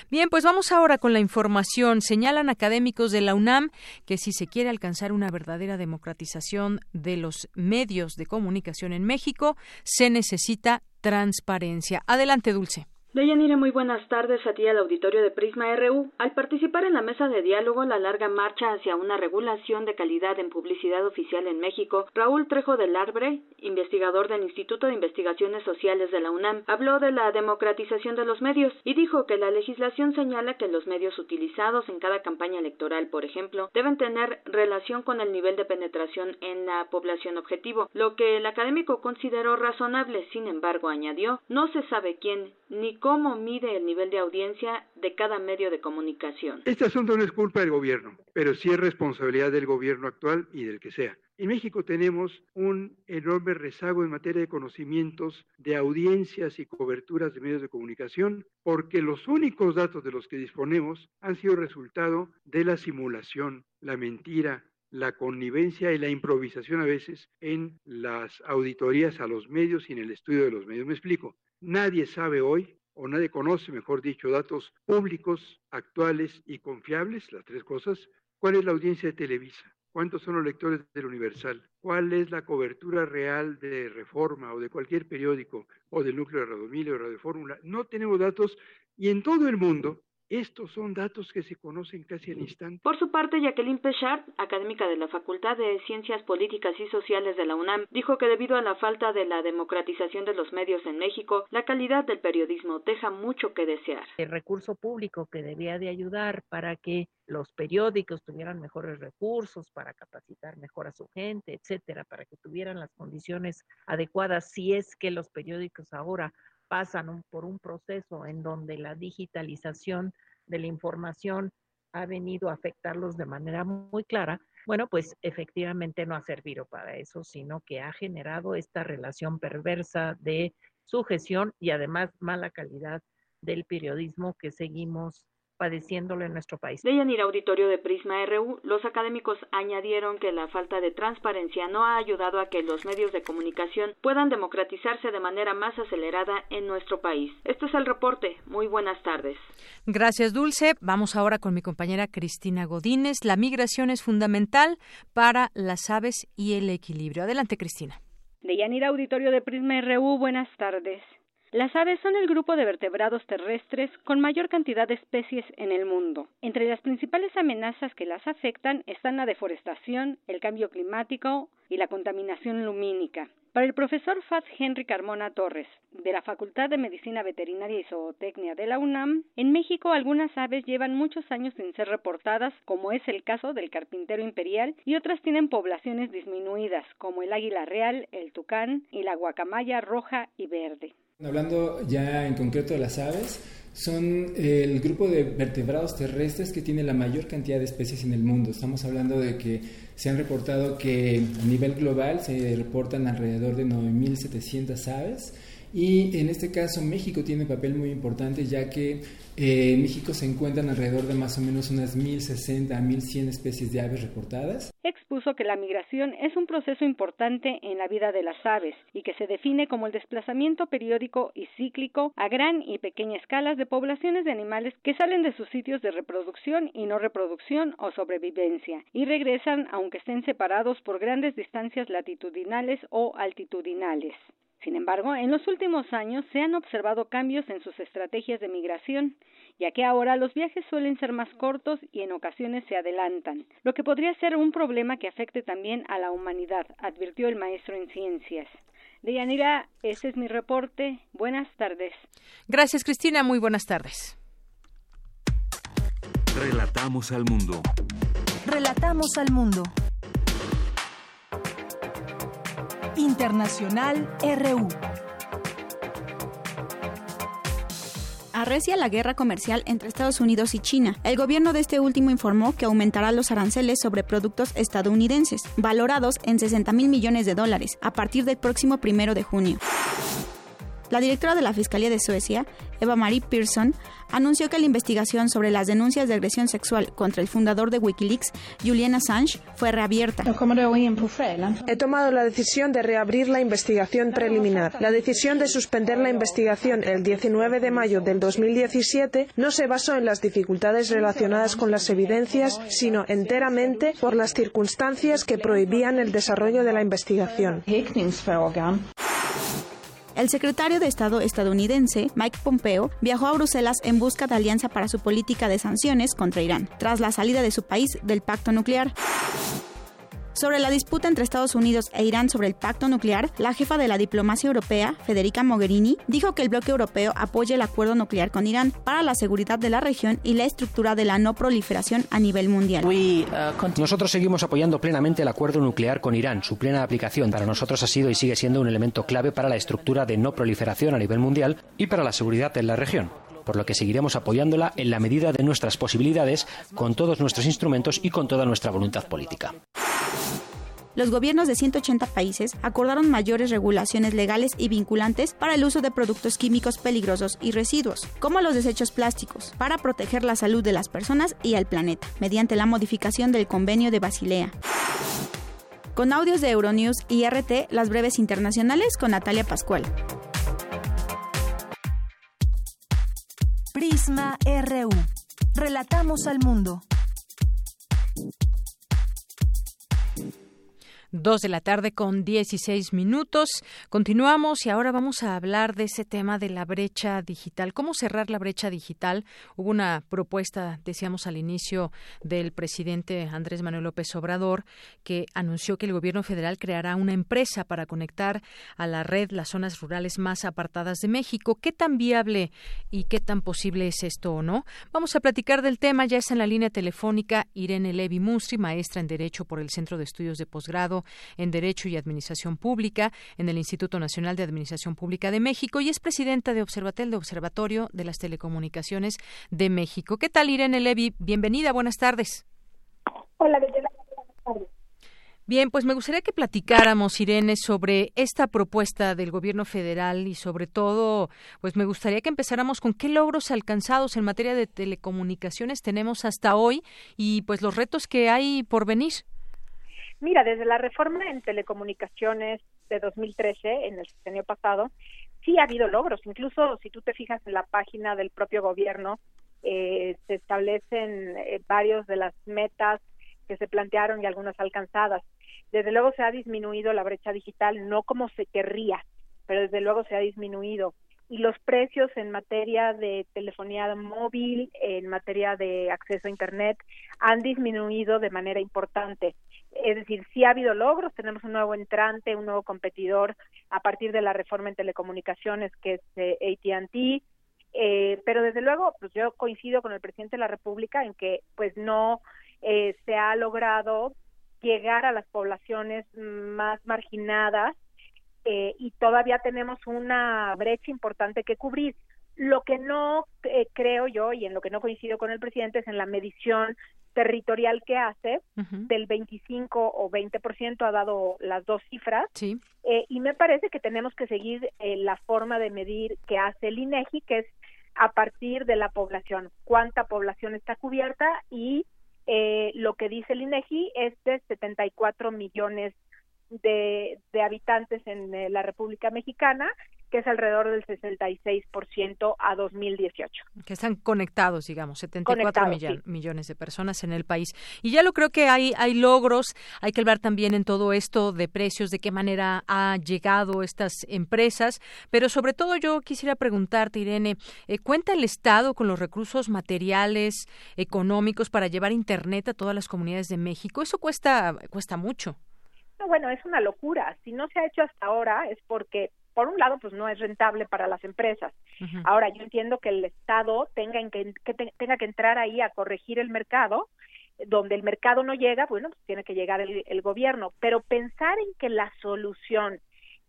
Bien, pues vamos ahora con la información. Señalan académicos de la UNAM que si se quiere alcanzar una verdadera democratización de los medios de comunicación en México, se necesita transparencia. Adelante, Dulce.
Deyanira, muy buenas tardes a ti al auditorio de Prisma RU. Al participar en la mesa de diálogo La larga marcha hacia una regulación de calidad en publicidad oficial en México, Raúl Trejo del Arbre, investigador del Instituto de Investigaciones Sociales de la UNAM, habló de la democratización de los medios y dijo que la legislación señala que los medios utilizados en cada campaña electoral, por ejemplo, deben tener relación con el nivel de penetración en la población objetivo, lo que el académico consideró razonable. Sin embargo, añadió, no se sabe quién ni cómo mide el nivel de audiencia de cada medio de comunicación.
Este asunto no es culpa del gobierno, pero sí es responsabilidad del gobierno actual y del que sea. En México tenemos un enorme rezago en materia de conocimientos de audiencias y coberturas de medios de comunicación, porque los únicos datos de los que disponemos han sido resultado de la simulación, la mentira, la connivencia y la improvisación a veces en las auditorías a los medios y en el estudio de los medios. Me explico. Nadie sabe hoy o nadie conoce, mejor dicho, datos públicos, actuales y confiables, las tres cosas, cuál es la audiencia de Televisa, cuántos son los lectores del Universal, cuál es la cobertura real de Reforma o de cualquier periódico o del núcleo de Radio Mil o de Radio Fórmula. No tenemos datos y en todo el mundo estos son datos que se conocen casi al instante.
Por su parte, Jacqueline Pechard, académica de la Facultad de Ciencias Políticas y Sociales de la UNAM, dijo que debido a la falta de la democratización de los medios en México, la calidad del periodismo deja mucho que desear.
El recurso público que debía de ayudar para que los periódicos tuvieran mejores recursos para capacitar mejor a su gente, etcétera, para que tuvieran las condiciones adecuadas si es que los periódicos ahora pasan por un proceso en donde la digitalización de la información ha venido a afectarlos de manera muy clara, bueno, pues efectivamente no ha servido para eso, sino que ha generado esta relación perversa de sujeción y además mala calidad del periodismo que seguimos padeciéndolo en nuestro país.
De Yanir Auditorio de Prisma RU, los académicos añadieron que la falta de transparencia no ha ayudado a que los medios de comunicación puedan democratizarse de manera más acelerada en nuestro país. Este es el reporte. Muy buenas tardes.
Gracias, Dulce. Vamos ahora con mi compañera Cristina Godínez. La migración es fundamental para las aves y el equilibrio. Adelante, Cristina.
De Yanir Auditorio de Prisma RU, buenas tardes. Las aves son el grupo de vertebrados terrestres con mayor cantidad de especies en el mundo. Entre las principales amenazas que las afectan están la deforestación, el cambio climático y la contaminación lumínica. Para el profesor Faz Henry Carmona Torres, de la Facultad de Medicina Veterinaria y Zootecnia de la UNAM, en México algunas aves llevan muchos años sin ser reportadas, como es el caso del carpintero imperial, y otras tienen poblaciones disminuidas, como el águila real, el tucán y la guacamaya roja y verde.
Hablando ya en concreto de las aves, son el grupo de vertebrados terrestres que tiene la mayor cantidad de especies en el mundo. Estamos hablando de que se han reportado que a nivel global se reportan alrededor de 9.700 aves y en este caso México tiene un papel muy importante ya que eh, en México se encuentran alrededor de más o menos unas 1.060 a 1.100 especies de aves reportadas.
Expuso que la migración es un proceso importante en la vida de las aves y que se define como el desplazamiento periódico y cíclico a gran y pequeña escalas de poblaciones de animales que salen de sus sitios de reproducción y no reproducción o sobrevivencia y regresan aunque estén separados por grandes distancias latitudinales o altitudinales. Sin embargo, en los últimos años se han observado cambios en sus estrategias de migración, ya que ahora los viajes suelen ser más cortos y en ocasiones se adelantan, lo que podría ser un problema que afecte también a la humanidad, advirtió el maestro en ciencias. Deyanira, ese es mi reporte. Buenas tardes.
Gracias, Cristina. Muy buenas tardes.
Relatamos al mundo.
Relatamos al mundo. Internacional RU.
Arrecia la guerra comercial entre Estados Unidos y China. El gobierno de este último informó que aumentará los aranceles sobre productos estadounidenses, valorados en 60 mil millones de dólares, a partir del próximo primero de junio. La directora de la Fiscalía de Suecia, Eva Marie Pearson, anunció que la investigación sobre las denuncias de agresión sexual contra el fundador de Wikileaks, Julian Assange, fue reabierta.
He tomado la decisión de reabrir la investigación preliminar. La decisión de suspender la investigación el 19 de mayo del 2017 no se basó en las dificultades relacionadas con las evidencias, sino enteramente por las circunstancias que prohibían el desarrollo de la investigación.
El secretario de Estado estadounidense, Mike Pompeo, viajó a Bruselas en busca de alianza para su política de sanciones contra Irán, tras la salida de su país del pacto nuclear. Sobre la disputa entre Estados Unidos e Irán sobre el pacto nuclear, la jefa de la diplomacia europea, Federica Mogherini, dijo que el bloque europeo apoya el acuerdo nuclear con Irán para la seguridad de la región y la estructura de la no proliferación a nivel mundial.
Nosotros seguimos apoyando plenamente el acuerdo nuclear con Irán. Su plena aplicación para nosotros ha sido y sigue siendo un elemento clave para la estructura de no proliferación a nivel mundial y para la seguridad en la región por lo que seguiremos apoyándola en la medida de nuestras posibilidades, con todos nuestros instrumentos y con toda nuestra voluntad política.
Los gobiernos de 180 países acordaron mayores regulaciones legales y vinculantes para el uso de productos químicos peligrosos y residuos, como los desechos plásticos, para proteger la salud de las personas y al planeta, mediante la modificación del Convenio de Basilea. Con audios de Euronews y RT, las breves internacionales con Natalia Pascual.
Prisma RU. Relatamos al mundo.
Dos de la tarde con 16 minutos. Continuamos y ahora vamos a hablar de ese tema de la brecha digital. ¿Cómo cerrar la brecha digital? Hubo una propuesta, decíamos al inicio, del presidente Andrés Manuel López Obrador, que anunció que el gobierno federal creará una empresa para conectar a la red las zonas rurales más apartadas de México. ¿Qué tan viable y qué tan posible es esto o no? Vamos a platicar del tema. Ya está en la línea telefónica Irene Levi Mustri, maestra en Derecho por el Centro de Estudios de Posgrado en Derecho y Administración Pública en el Instituto Nacional de Administración Pública de México y es presidenta de Observatel de Observatorio de las Telecomunicaciones de México. ¿Qué tal, Irene Levi? Bienvenida, buenas tardes.
Hola, buenas tardes.
Bien, pues me gustaría que platicáramos, Irene, sobre esta propuesta del gobierno federal y sobre todo, pues me gustaría que empezáramos con qué logros alcanzados en materia de telecomunicaciones tenemos hasta hoy y pues los retos que hay por venir.
Mira, desde la reforma en telecomunicaciones de 2013, en el año pasado, sí ha habido logros. Incluso si tú te fijas en la página del propio gobierno, eh, se establecen eh, varios de las metas que se plantearon y algunas alcanzadas. Desde luego se ha disminuido la brecha digital, no como se querría, pero desde luego se ha disminuido. Y los precios en materia de telefonía móvil, en materia de acceso a Internet, han disminuido de manera importante. Es decir, sí ha habido logros, tenemos un nuevo entrante, un nuevo competidor a partir de la reforma en telecomunicaciones que es eh, AT&T, eh, pero desde luego, pues yo coincido con el presidente de la República en que pues no eh, se ha logrado llegar a las poblaciones más marginadas eh, y todavía tenemos una brecha importante que cubrir. Lo que no eh, creo yo y en lo que no coincido con el presidente es en la medición territorial que hace, del 25 o 20% ha dado las dos cifras, eh, y me parece que tenemos que seguir eh, la forma de medir que hace el INEGI, que es a partir de la población, cuánta población está cubierta y eh, lo que dice el INEGI es de 74 millones de, de habitantes en eh, la República Mexicana que es alrededor del 66% a 2018.
Que están conectados, digamos, 74 millones de personas en el país. Y ya lo creo que hay, hay logros, hay que hablar también en todo esto de precios, de qué manera ha llegado estas empresas, pero sobre todo yo quisiera preguntarte, Irene, eh, ¿cuenta el Estado con los recursos materiales, económicos para llevar Internet a todas las comunidades de México? Eso cuesta, cuesta mucho.
No, bueno, es una locura. Si no se ha hecho hasta ahora es porque por un lado, pues no es rentable para las empresas. Ahora, yo entiendo que el Estado tenga, que, tenga que entrar ahí a corregir el mercado, donde el mercado no llega, bueno, pues tiene que llegar el, el gobierno, pero pensar en que la solución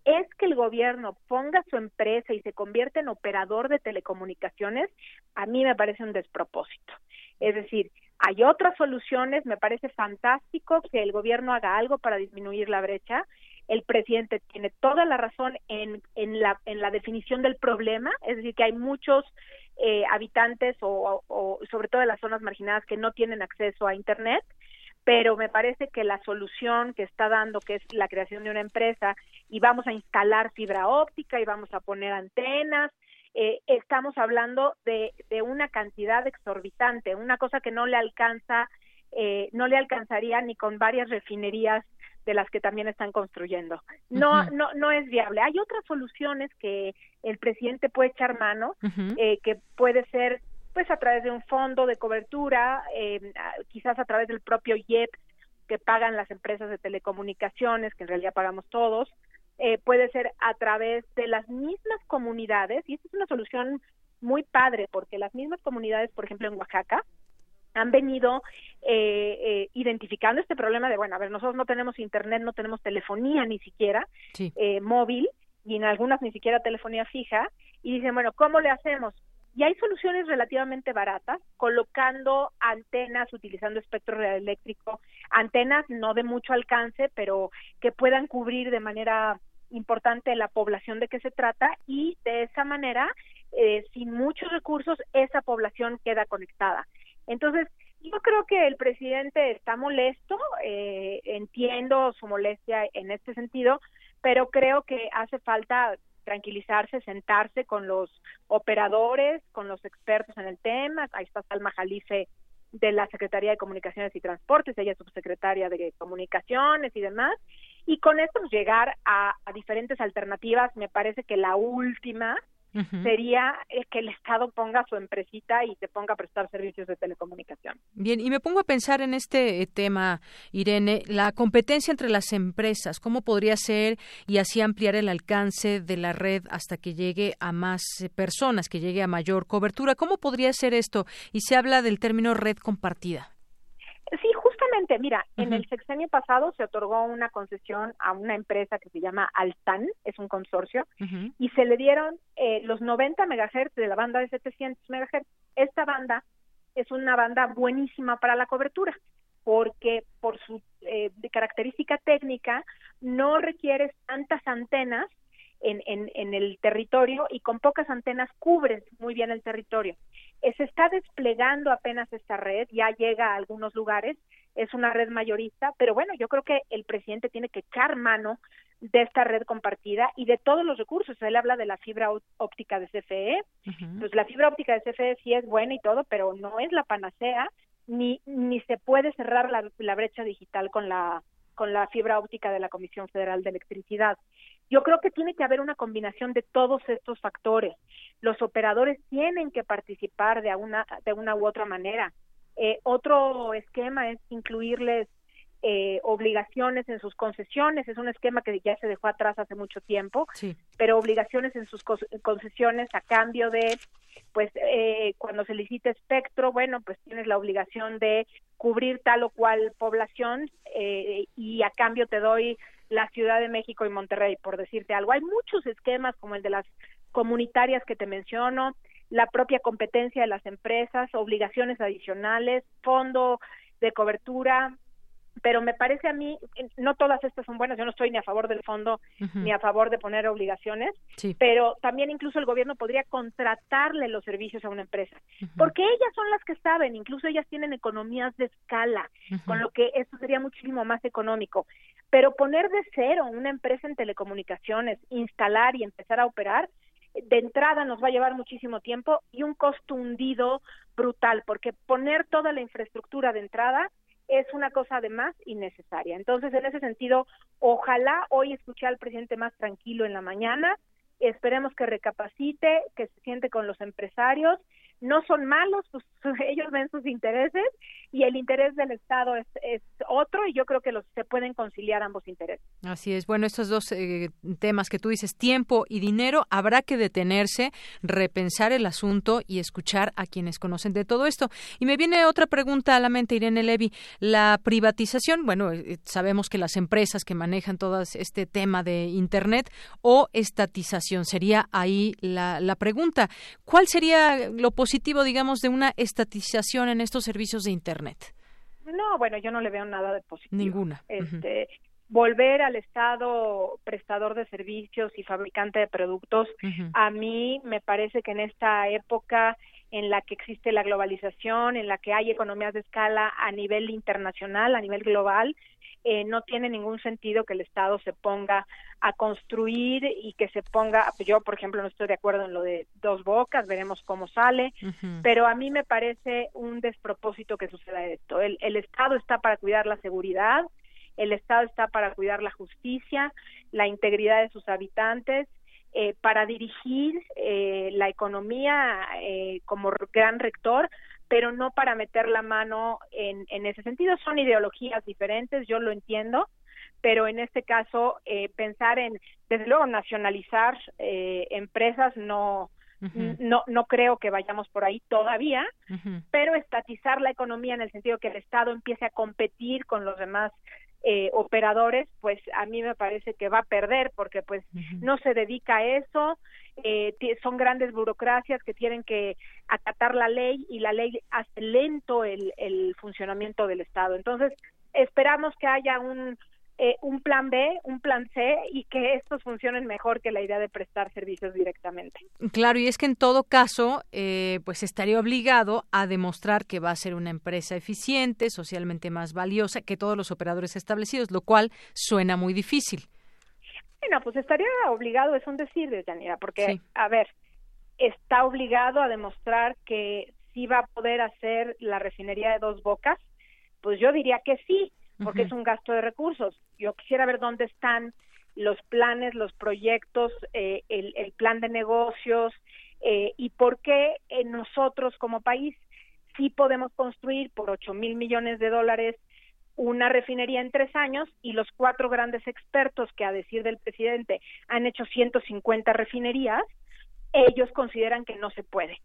es que el gobierno ponga su empresa y se convierta en operador de telecomunicaciones, a mí me parece un despropósito. Es decir, hay otras soluciones, me parece fantástico que el gobierno haga algo para disminuir la brecha, el presidente tiene toda la razón en, en, la, en la definición del problema, es decir, que hay muchos eh, habitantes o, sobre todo en las zonas marginadas que no tienen acceso a Internet, pero me parece que la solución que está dando, que es la creación de una empresa, y vamos a instalar fibra óptica y vamos a poner antenas, eh, estamos hablando de, de una cantidad exorbitante, una cosa que no le alcanza, eh, no le alcanzaría ni con varias refinerías de las que también están construyendo. No, no, no es viable. Hay otras soluciones que el presidente puede echar mano, eh, que puede ser pues a través de un fondo de cobertura, eh, quizás a través del propio IEP que pagan las empresas de telecomunicaciones, que en realidad pagamos todos, eh, puede ser a través de las mismas comunidades, y esta es una solución muy padre, porque las mismas comunidades, por ejemplo, en Oaxaca, han venido eh, eh, identificando este problema de, bueno, a ver, nosotros no tenemos internet, no tenemos telefonía ni siquiera eh, móvil y en algunas ni siquiera telefonía fija y dicen, bueno, ¿cómo le hacemos? Y hay soluciones relativamente baratas, colocando antenas, utilizando espectro eléctrico, antenas no de mucho alcance, pero que puedan cubrir de manera importante la población de que se trata y de esa manera, eh, sin muchos recursos, esa población queda conectada. Entonces, yo creo que el presidente está molesto, eh, entiendo su molestia en este sentido, pero creo que hace falta tranquilizarse, sentarse con los operadores, con los expertos en el tema. Ahí está Salma Jalife de la Secretaría de Comunicaciones y Transportes, ella es subsecretaria de Comunicaciones y demás. Y con esto pues, llegar a diferentes alternativas, me parece que la última sería que el Estado ponga su empresita y se ponga a prestar servicios de telecomunicación.
Bien, y me pongo a pensar en este eh, tema, Irene, la competencia entre las empresas, ¿cómo podría ser y así ampliar el alcance de la red hasta que llegue a más eh, personas, que llegue a mayor cobertura? ¿Cómo podría ser esto? Y se habla del término red compartida.
Sí, justamente, mira, en el sexenio pasado se otorgó una concesión a una empresa que se llama Altan, es un consorcio, y se le dieron eh, los 90 megahertz de la banda de 700 megahertz. Esta banda es una banda buenísima para la cobertura, porque por su eh, característica técnica no requiere tantas antenas en, en, en el territorio y con pocas antenas cubres muy bien el territorio. Eh, se está desplegando apenas esta red, ya llega a algunos lugares, es una red mayorista, pero bueno, yo creo que el presidente tiene que echar mano de esta red compartida y de todos los recursos. Él habla de la fibra óptica de CFE, pues la fibra óptica de CFE sí es buena y todo, pero no es la panacea, ni, ni se puede cerrar la, la brecha digital con la con la fibra óptica de la Comisión Federal de Electricidad. Yo creo que tiene que haber una combinación de todos estos factores. Los operadores tienen que participar de una, de una u otra manera. Eh, otro esquema es incluirles eh, obligaciones en sus concesiones, es un esquema que ya se dejó atrás hace mucho tiempo, pero obligaciones en sus concesiones a cambio de, pues eh, cuando se licita espectro, bueno, pues tienes la obligación de cubrir tal o cual población eh, y a cambio te doy la Ciudad de México y Monterrey, por decirte algo. Hay muchos esquemas como el de las comunitarias que te menciono, la propia competencia de las empresas, obligaciones adicionales, fondo de cobertura, pero me parece a mí, no todas estas son buenas, yo no estoy ni a favor del fondo ni a favor de poner obligaciones, pero también incluso el gobierno podría contratarle los servicios a una empresa, porque ellas son las que saben, incluso ellas tienen economías de escala, con lo que eso sería muchísimo más económico. Pero poner de cero una empresa en telecomunicaciones, instalar y empezar a operar, de entrada nos va a llevar muchísimo tiempo y un costo hundido brutal, porque poner toda la infraestructura de entrada es una cosa además innecesaria. Entonces, en ese sentido, ojalá hoy escuché al presidente más tranquilo en la mañana, esperemos que recapacite, que se siente con los empresarios no son malos, pues (laughs) ellos ven sus intereses y el interés del Estado es, es otro y yo creo que los, se pueden conciliar ambos intereses.
Así es. Bueno, estos dos eh, temas que tú dices, tiempo y dinero, habrá que detenerse, repensar el asunto y escuchar a quienes conocen de todo esto. Y me viene otra pregunta a la mente, Irene Levy. La privatización, bueno, eh, sabemos que las empresas que manejan todo este tema de Internet o estatización, sería ahí la, la pregunta. ¿Cuál sería lo posible? Positivo, digamos, de una estatización en estos servicios de Internet?
No, bueno, yo no le veo nada de positivo.
Ninguna.
Este, Volver al Estado prestador de servicios y fabricante de productos, a mí me parece que en esta época en la que existe la globalización, en la que hay economías de escala a nivel internacional, a nivel global, eh, no tiene ningún sentido que el Estado se ponga a construir y que se ponga, yo por ejemplo no estoy de acuerdo en lo de dos bocas, veremos cómo sale, pero a mí me parece un despropósito que suceda esto. El, el Estado está para cuidar la seguridad, el Estado está para cuidar la justicia, la integridad de sus habitantes, eh, para dirigir eh, la economía eh, como gran rector, pero no para meter la mano en, en ese sentido. Son ideologías diferentes, yo lo entiendo, pero en este caso eh, pensar en, desde luego, nacionalizar eh, empresas no, no, no creo que vayamos por ahí todavía, pero estatizar la economía en el sentido que el Estado empiece a competir con los demás eh, operadores, pues a mí me parece que va a perder porque pues no se dedica a eso, eh, son grandes burocracias que tienen que acatar la ley y la ley hace lento el, el funcionamiento del Estado. Entonces, esperamos que haya un, eh, un plan B, un plan C y que estos funcionen mejor que la idea de prestar servicios directamente.
Claro, y es que en todo caso, eh, pues estaría obligado a demostrar que va a ser una empresa eficiente, socialmente más valiosa que todos los operadores establecidos, lo cual suena muy difícil.
Bueno, pues estaría obligado, es un decir, Yanira, porque, a ver, está obligado a demostrar que sí va a poder hacer la refinería de dos bocas, pues yo diría que sí, porque es un gasto de recursos. Yo quisiera ver dónde están los planes, los proyectos, eh, el, el, plan de negocios eh, y por qué nosotros como país sí podemos construir por ocho mil millones de dólares una refinería en tres años y los cuatro grandes expertos que a decir del presidente han hecho 150 refinerías, ellos consideran que no se puede.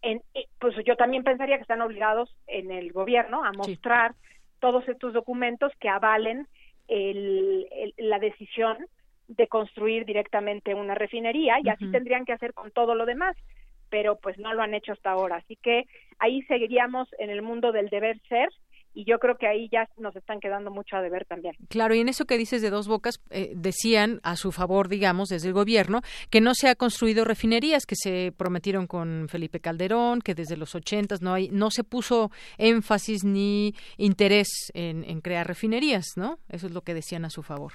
En, eh, pues yo también pensaría que están obligados en el gobierno a mostrar todos estos documentos que avalen el, la decisión de construir directamente una refinería y así tendrían que hacer con todo lo demás, pero pues no lo han hecho hasta ahora. Así que ahí seguiríamos en el mundo del deber ser y yo creo que ahí ya nos están quedando mucho a deber también.
Claro, y en eso que dices de dos bocas, eh, decían a su favor, digamos, desde el gobierno, que no se ha construido refinerías, que se prometieron con Felipe Calderón, que desde los ochentas no hay, no se puso énfasis ni interés en, en crear refinerías, ¿no? Eso es lo que decían a su favor.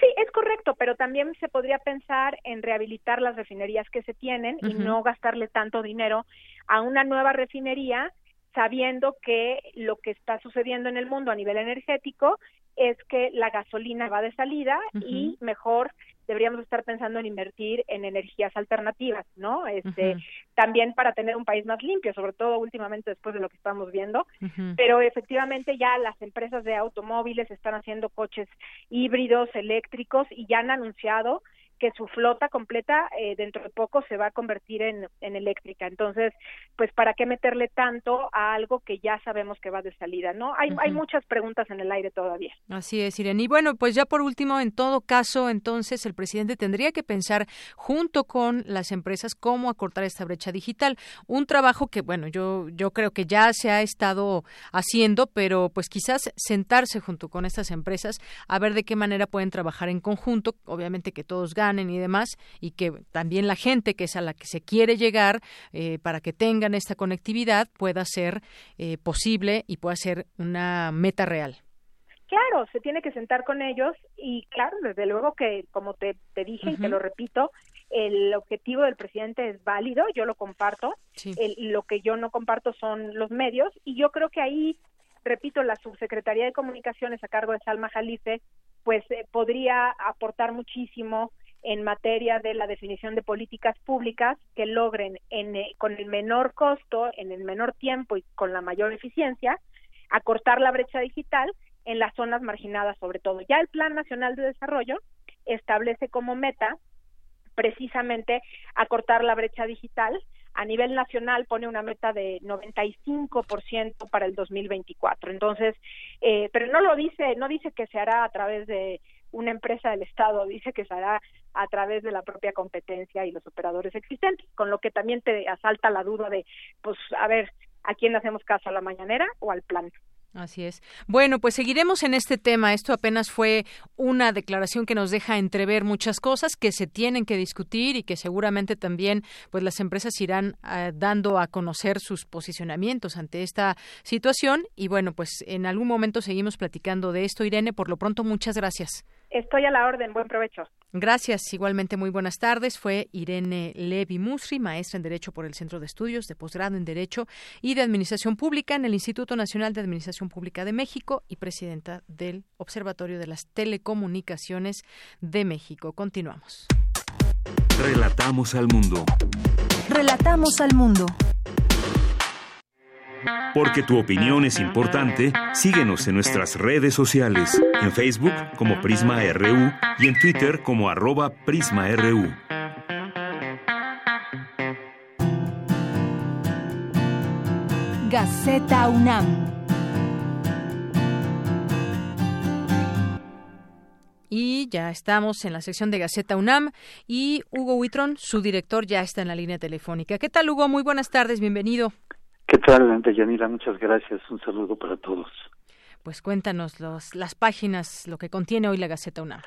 Sí, es correcto, pero también se podría pensar en rehabilitar las refinerías que se tienen y no gastarle tanto dinero a una nueva refinería sabiendo que lo que está sucediendo en el mundo a nivel energético es que la gasolina va de salida y mejor deberíamos estar pensando en invertir en energías alternativas, ¿no? Este, también para tener un país más limpio, sobre todo últimamente después de lo que estamos viendo, pero efectivamente ya las empresas de automóviles están haciendo coches híbridos, eléctricos y ya han anunciado que su flota completa eh, dentro de poco se va a convertir en, eléctrica. Entonces, pues, ¿para qué meterle tanto a algo que ya sabemos que va de salida? ¿no? Hay, hay muchas preguntas en el aire todavía.
Así es, Irene. Y bueno, pues ya por último, en todo caso, entonces el presidente tendría que pensar junto con las empresas cómo acortar esta brecha digital. Un trabajo que, bueno, yo, yo creo que ya se ha estado haciendo, pero pues quizás sentarse junto con estas empresas a ver de qué manera pueden trabajar en conjunto. Obviamente que todos ganen y demás, y que también la gente que es a la que se quiere llegar eh, para que tengan esta conectividad pueda ser eh, posible y pueda ser una meta real.
Claro, se tiene que sentar con ellos y claro, desde luego que, como te, dije y te lo repito, el objetivo del presidente es válido, yo lo comparto, lo que yo no comparto son los medios y yo creo que ahí, repito, la subsecretaría de Comunicaciones a cargo de Salma Jalife, pues eh, podría aportar muchísimo en materia de la definición de políticas públicas que logren en, eh, con el menor costo, en el menor tiempo y con la mayor eficiencia, acortar la brecha digital en las zonas marginadas sobre todo. Ya el Plan Nacional de Desarrollo establece como meta precisamente acortar la brecha digital. A nivel nacional pone una meta de 95% para el 2024. Entonces, eh, pero no lo dice, no dice que se hará a través de una empresa del Estado, dice que se hará a través de la propia competencia y los operadores existentes, con lo que también te asalta la duda de, pues, a ver, ¿a quién hacemos caso, a la mañanera o al plan?
Así es. Bueno, pues seguiremos en este tema. Esto apenas fue una declaración que nos deja entrever muchas cosas que se tienen que discutir y que seguramente también pues las empresas irán eh, dando a conocer sus posicionamientos ante esta situación y bueno, pues en algún momento seguimos platicando de esto, Irene. Por lo pronto, muchas gracias.
Estoy a la orden. Buen provecho.
Gracias. Igualmente, muy buenas tardes. Fue Irene Levi Musri, maestra en Derecho por el Centro de Estudios de Posgrado en Derecho y de Administración Pública en el Instituto Nacional de Administración Pública de México y presidenta del Observatorio de las Telecomunicaciones de México. Continuamos.
Relatamos al mundo.
Relatamos al mundo.
Porque tu opinión es importante, síguenos en nuestras redes sociales, en Facebook como Prisma RU y en Twitter como arroba PrismaRU.
Gaceta UNAM.
Y ya estamos en la sección de Gaceta UNAM y Hugo Huitrón, su director, ya está en la línea telefónica. ¿Qué tal, Hugo? Muy buenas tardes, bienvenido.
¿Qué tal, Yanira? Muchas gracias. Un saludo para todos.
Pues cuéntanos los, las páginas, lo que contiene hoy la Gaceta UNAM.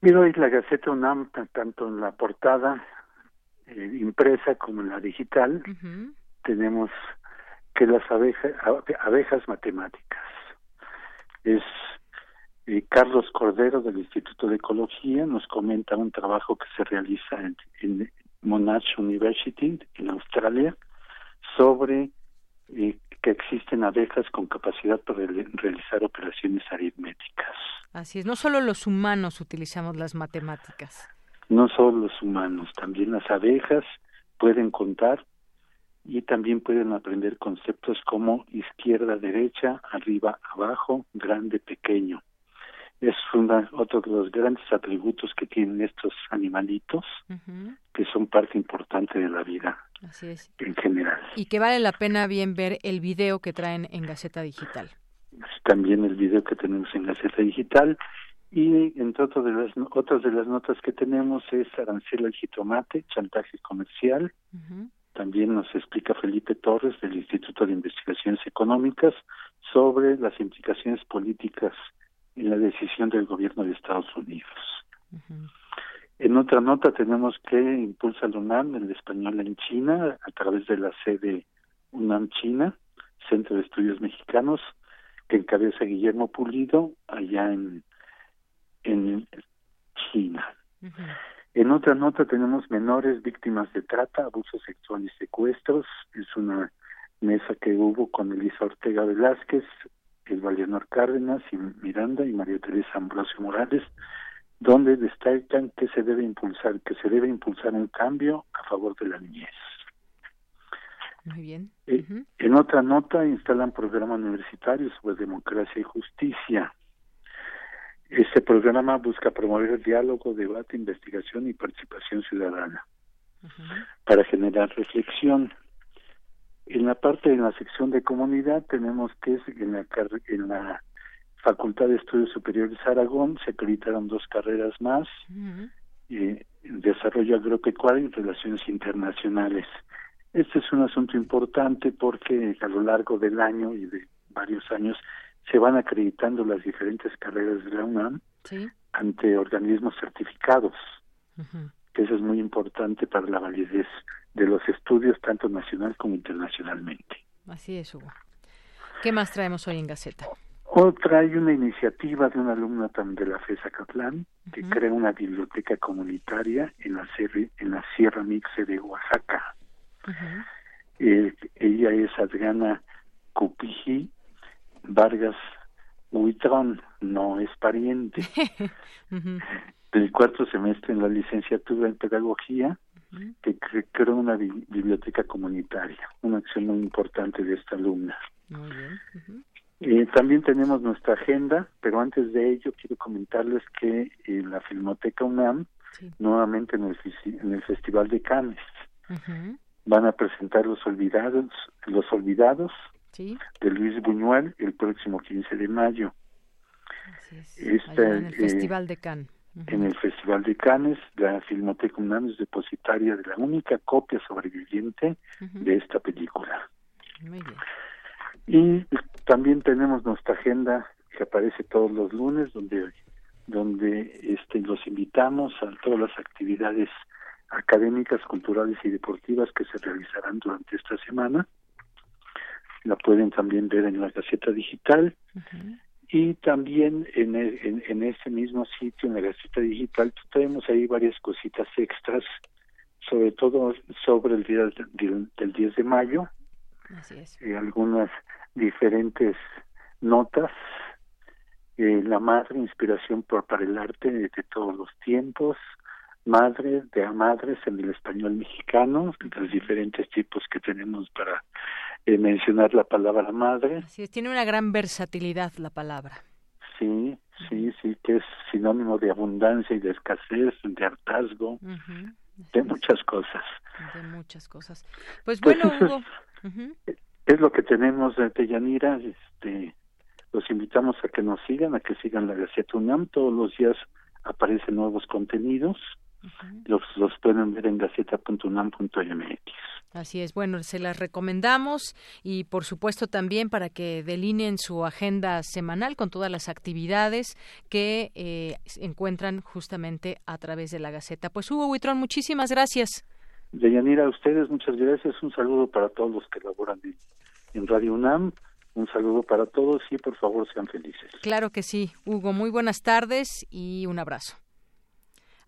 Mira, hoy la Gaceta UNAM, tanto en la portada eh, impresa como en la digital, tenemos que las abejas, abejas matemáticas. Es eh, Carlos Cordero del Instituto de Ecología, nos comenta un trabajo que se realiza en, en Monash University, en Australia, sobre eh, que existen abejas con capacidad para realizar operaciones aritméticas.
Así es, no solo los humanos utilizamos las matemáticas.
No solo los humanos, también las abejas pueden contar y también pueden aprender conceptos como izquierda, derecha, arriba, abajo, grande, pequeño. Es otro de los grandes atributos que tienen estos animalitos, que son parte importante de la vida Así es. en general.
Y que vale la pena bien ver el video que traen en Gaceta Digital.
También el video que tenemos en Gaceta Digital. Y entre otras de las, otras de las notas que tenemos es arancel al jitomate, chantaje comercial. También nos explica Felipe Torres del Instituto de Investigaciones Económicas sobre las implicaciones políticas en la decisión del gobierno de Estados Unidos. En otra nota tenemos que impulsa el UNAM el español en China a través de la sede UNAM China, Centro de Estudios Mexicanos, que encabeza Guillermo Pulido allá en, en China. En otra nota tenemos menores víctimas de trata, abuso sexual y secuestros. Es una mesa que hubo con Elisa Ortega Velázquez, el Valianor Cárdenas y Miranda y María Teresa Ambrosio Morales, donde destacan que se debe impulsar, que se debe impulsar un cambio a favor de la niñez.
Muy bien.
Eh, en otra nota instalan programa universitario sobre democracia y justicia. Este programa busca promover el diálogo, debate, investigación y participación ciudadana para generar reflexión. En la parte de la sección de comunidad tenemos que en la, en la Facultad de Estudios Superiores Aragón se acreditaron dos carreras más, eh, Desarrollo Agropecuario y Relaciones Internacionales. Este es un asunto importante porque a lo largo del año y de varios años se van acreditando las diferentes carreras de la UNAM ante organismos certificados, que eso es muy importante para la validez de los estudios tanto nacional como internacionalmente.
Así es, Hugo. ¿Qué más traemos hoy en Gaceta?
Otra, hay una iniciativa de una alumna también de la FESA Catlán que crea una biblioteca comunitaria en la, en la Sierra Mixe de Oaxaca. Eh, ella es Adriana Cupiji Vargas Huitrón, no es pariente. (laughs) Del cuarto semestre en la licenciatura en Pedagogía, que creó una biblioteca comunitaria, una acción muy importante de esta alumna. Eh, también tenemos nuestra agenda, pero antes de ello quiero comentarles que en la Filmoteca UNAM, nuevamente en el, en el Festival de Cannes, van a presentar Los Olvidados, Los Olvidados de Luis Buñuel el próximo 15 de mayo.
Este, en el Festival de Cannes.
En el Festival de Cannes, la Filmoteca UNAM es depositaria de la única copia sobreviviente de esta película. Muy bien. Y también tenemos nuestra agenda que aparece todos los lunes, donde donde este, los invitamos a todas las actividades académicas, culturales y deportivas que se realizarán durante esta semana. La pueden también ver en la Gaceta Digital y también en, en, en, ese mismo sitio, en la Gaceta Digital, tenemos ahí varias cositas extras, sobre todo sobre el día del, del 10 de mayo, y algunas diferentes notas. Eh, la madre inspiración por, para el arte de, todos los tiempos. Madres de a madres en el español mexicano los diferentes tipos que tenemos para eh, mencionar la palabra madre.
Así es, tiene una gran versatilidad la palabra.
Sí sí sí que es sinónimo de abundancia y de escasez de hartazgo de muchas cosas.
De muchas cosas. Pues, pues bueno Hugo.
Es lo que tenemos de Yanira este los invitamos a que nos sigan a que sigan la Gaceta UNAM. Todos los días aparecen nuevos contenidos los, los pueden ver en gaceta.unam.mx
Así es, bueno, se las recomendamos y por supuesto también para que delineen su agenda semanal con todas las actividades que eh, encuentran justamente a través de la Gaceta. Pues Hugo Huitrón, muchísimas gracias.
Deyanira, a ustedes muchas gracias. Un saludo para todos los que laboran en, Radio UNAM. Un saludo para todos y por favor sean felices.
Claro que sí. Hugo, muy buenas tardes y un abrazo.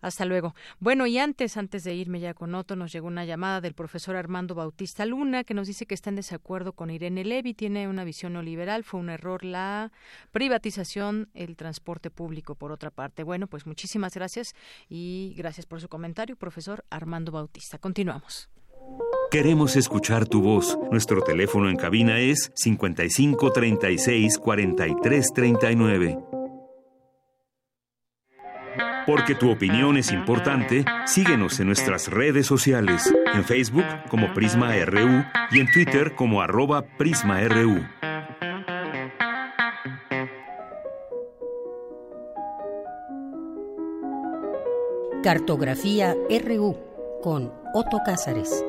Hasta luego. Bueno, y antes, antes de irme ya con Otto, nos llegó una llamada del profesor Armando Bautista Luna que nos dice que está en desacuerdo con Irene Levy, tiene una visión neoliberal, fue un error la privatización, el transporte público, por otra parte. Bueno, pues muchísimas gracias y gracias por su comentario, profesor Armando Bautista. Continuamos.
Queremos escuchar tu voz. Nuestro teléfono en cabina es 55 36 43 39. Porque tu opinión es importante, síguenos en nuestras redes sociales, en Facebook como Prisma RU y en Twitter como arroba PrismaRU.
Cartografía RU con Otto Cázares.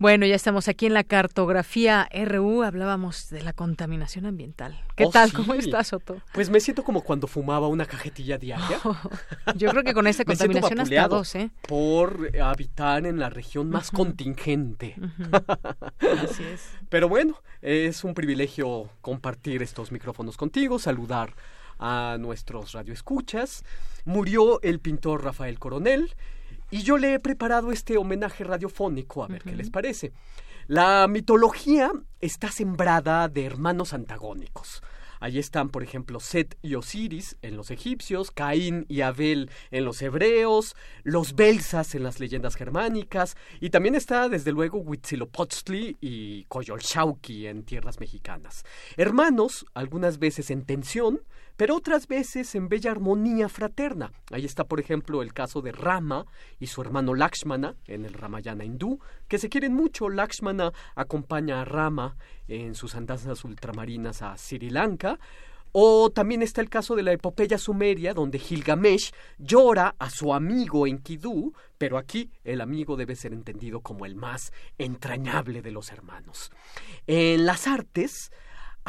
Bueno, ya estamos aquí en la cartografía RU, hablábamos de la contaminación ambiental. ¿Qué
oh,
tal? ¿Cómo estás, Otto?
Pues me siento como cuando fumaba una cajetilla diaria. (laughs)
yo creo que con esta (laughs) contaminación hasta dos, ¿eh?
Por habitar en la región más contingente.
Así es. (laughs)
Pero bueno, es un privilegio compartir estos micrófonos contigo, saludar a nuestros radioescuchas. Murió el pintor Rafael Coronel y yo le he preparado este homenaje radiofónico, a ver qué les parece. La mitología está sembrada de hermanos antagónicos. Ahí están, por ejemplo, Set y Osiris en los egipcios, Caín y Abel en los hebreos, los Belsas en las leyendas germánicas, y también está, desde luego, Huitzilopochtli y Coyolxauhqui en tierras mexicanas. Hermanos, algunas veces en tensión, pero otras veces en bella armonía fraterna. Ahí está, por ejemplo, el caso de Rama y su hermano Lakshmana en el Ramayana hindú, que se quieren mucho. Lakshmana acompaña a Rama en sus andanzas ultramarinas a Sri Lanka. O también está el caso de la epopeya sumeria, donde Gilgamesh llora a su amigo Enkidu, pero aquí el amigo debe ser entendido como el más entrañable de los hermanos. En las artes,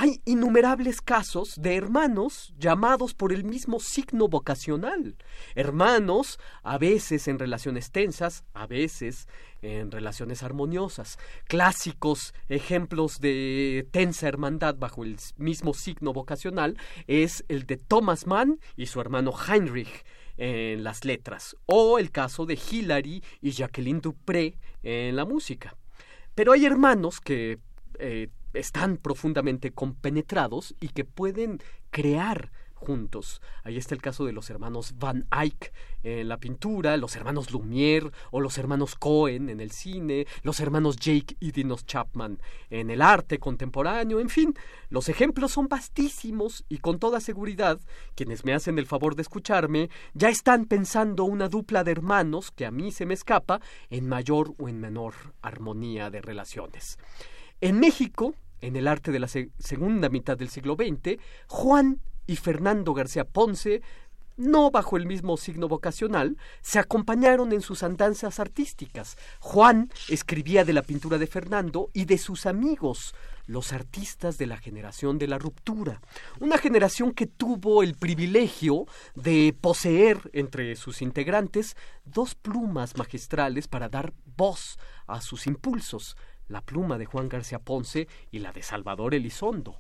hay innumerables casos de hermanos llamados por el mismo signo vocacional. Hermanos, a veces en relaciones tensas, a veces en relaciones armoniosas. Clásicos ejemplos de tensa hermandad bajo el mismo signo vocacional es el de Thomas Mann y su hermano Heinrich en las letras, o el caso de Hilary y Jacqueline Dupré en la música. Pero hay hermanos que eh, están profundamente compenetrados y que pueden crear juntos. Ahí está el caso de los hermanos Van Eyck en la pintura, los hermanos Lumière o los hermanos Cohen en el cine, los hermanos Jake y Dinos Chapman en el arte contemporáneo, en fin, los ejemplos son vastísimos y con toda seguridad quienes me hacen el favor de escucharme ya están pensando una dupla de hermanos que a mí se me escapa en mayor o en menor armonía de relaciones. En México, en el arte de la segunda mitad del siglo XX, Juan y Fernando García Ponce, no bajo el mismo signo vocacional, se acompañaron en sus andanzas artísticas. Juan escribía de la pintura de Fernando y de sus amigos, los artistas de la generación de la ruptura, una generación que tuvo el privilegio de poseer entre sus integrantes dos plumas magistrales para dar voz a sus impulsos, la pluma de Juan García Ponce y la de Salvador Elizondo.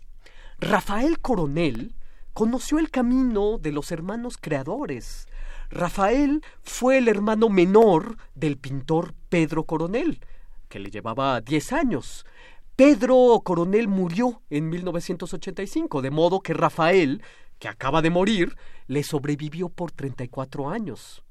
Rafael Coronel conoció el camino de los hermanos creadores. Rafael fue el hermano menor del pintor Pedro Coronel, que le llevaba 10 años. Pedro Coronel murió en 1985, de modo que Rafael, que acaba de morir, le sobrevivió por 34 años.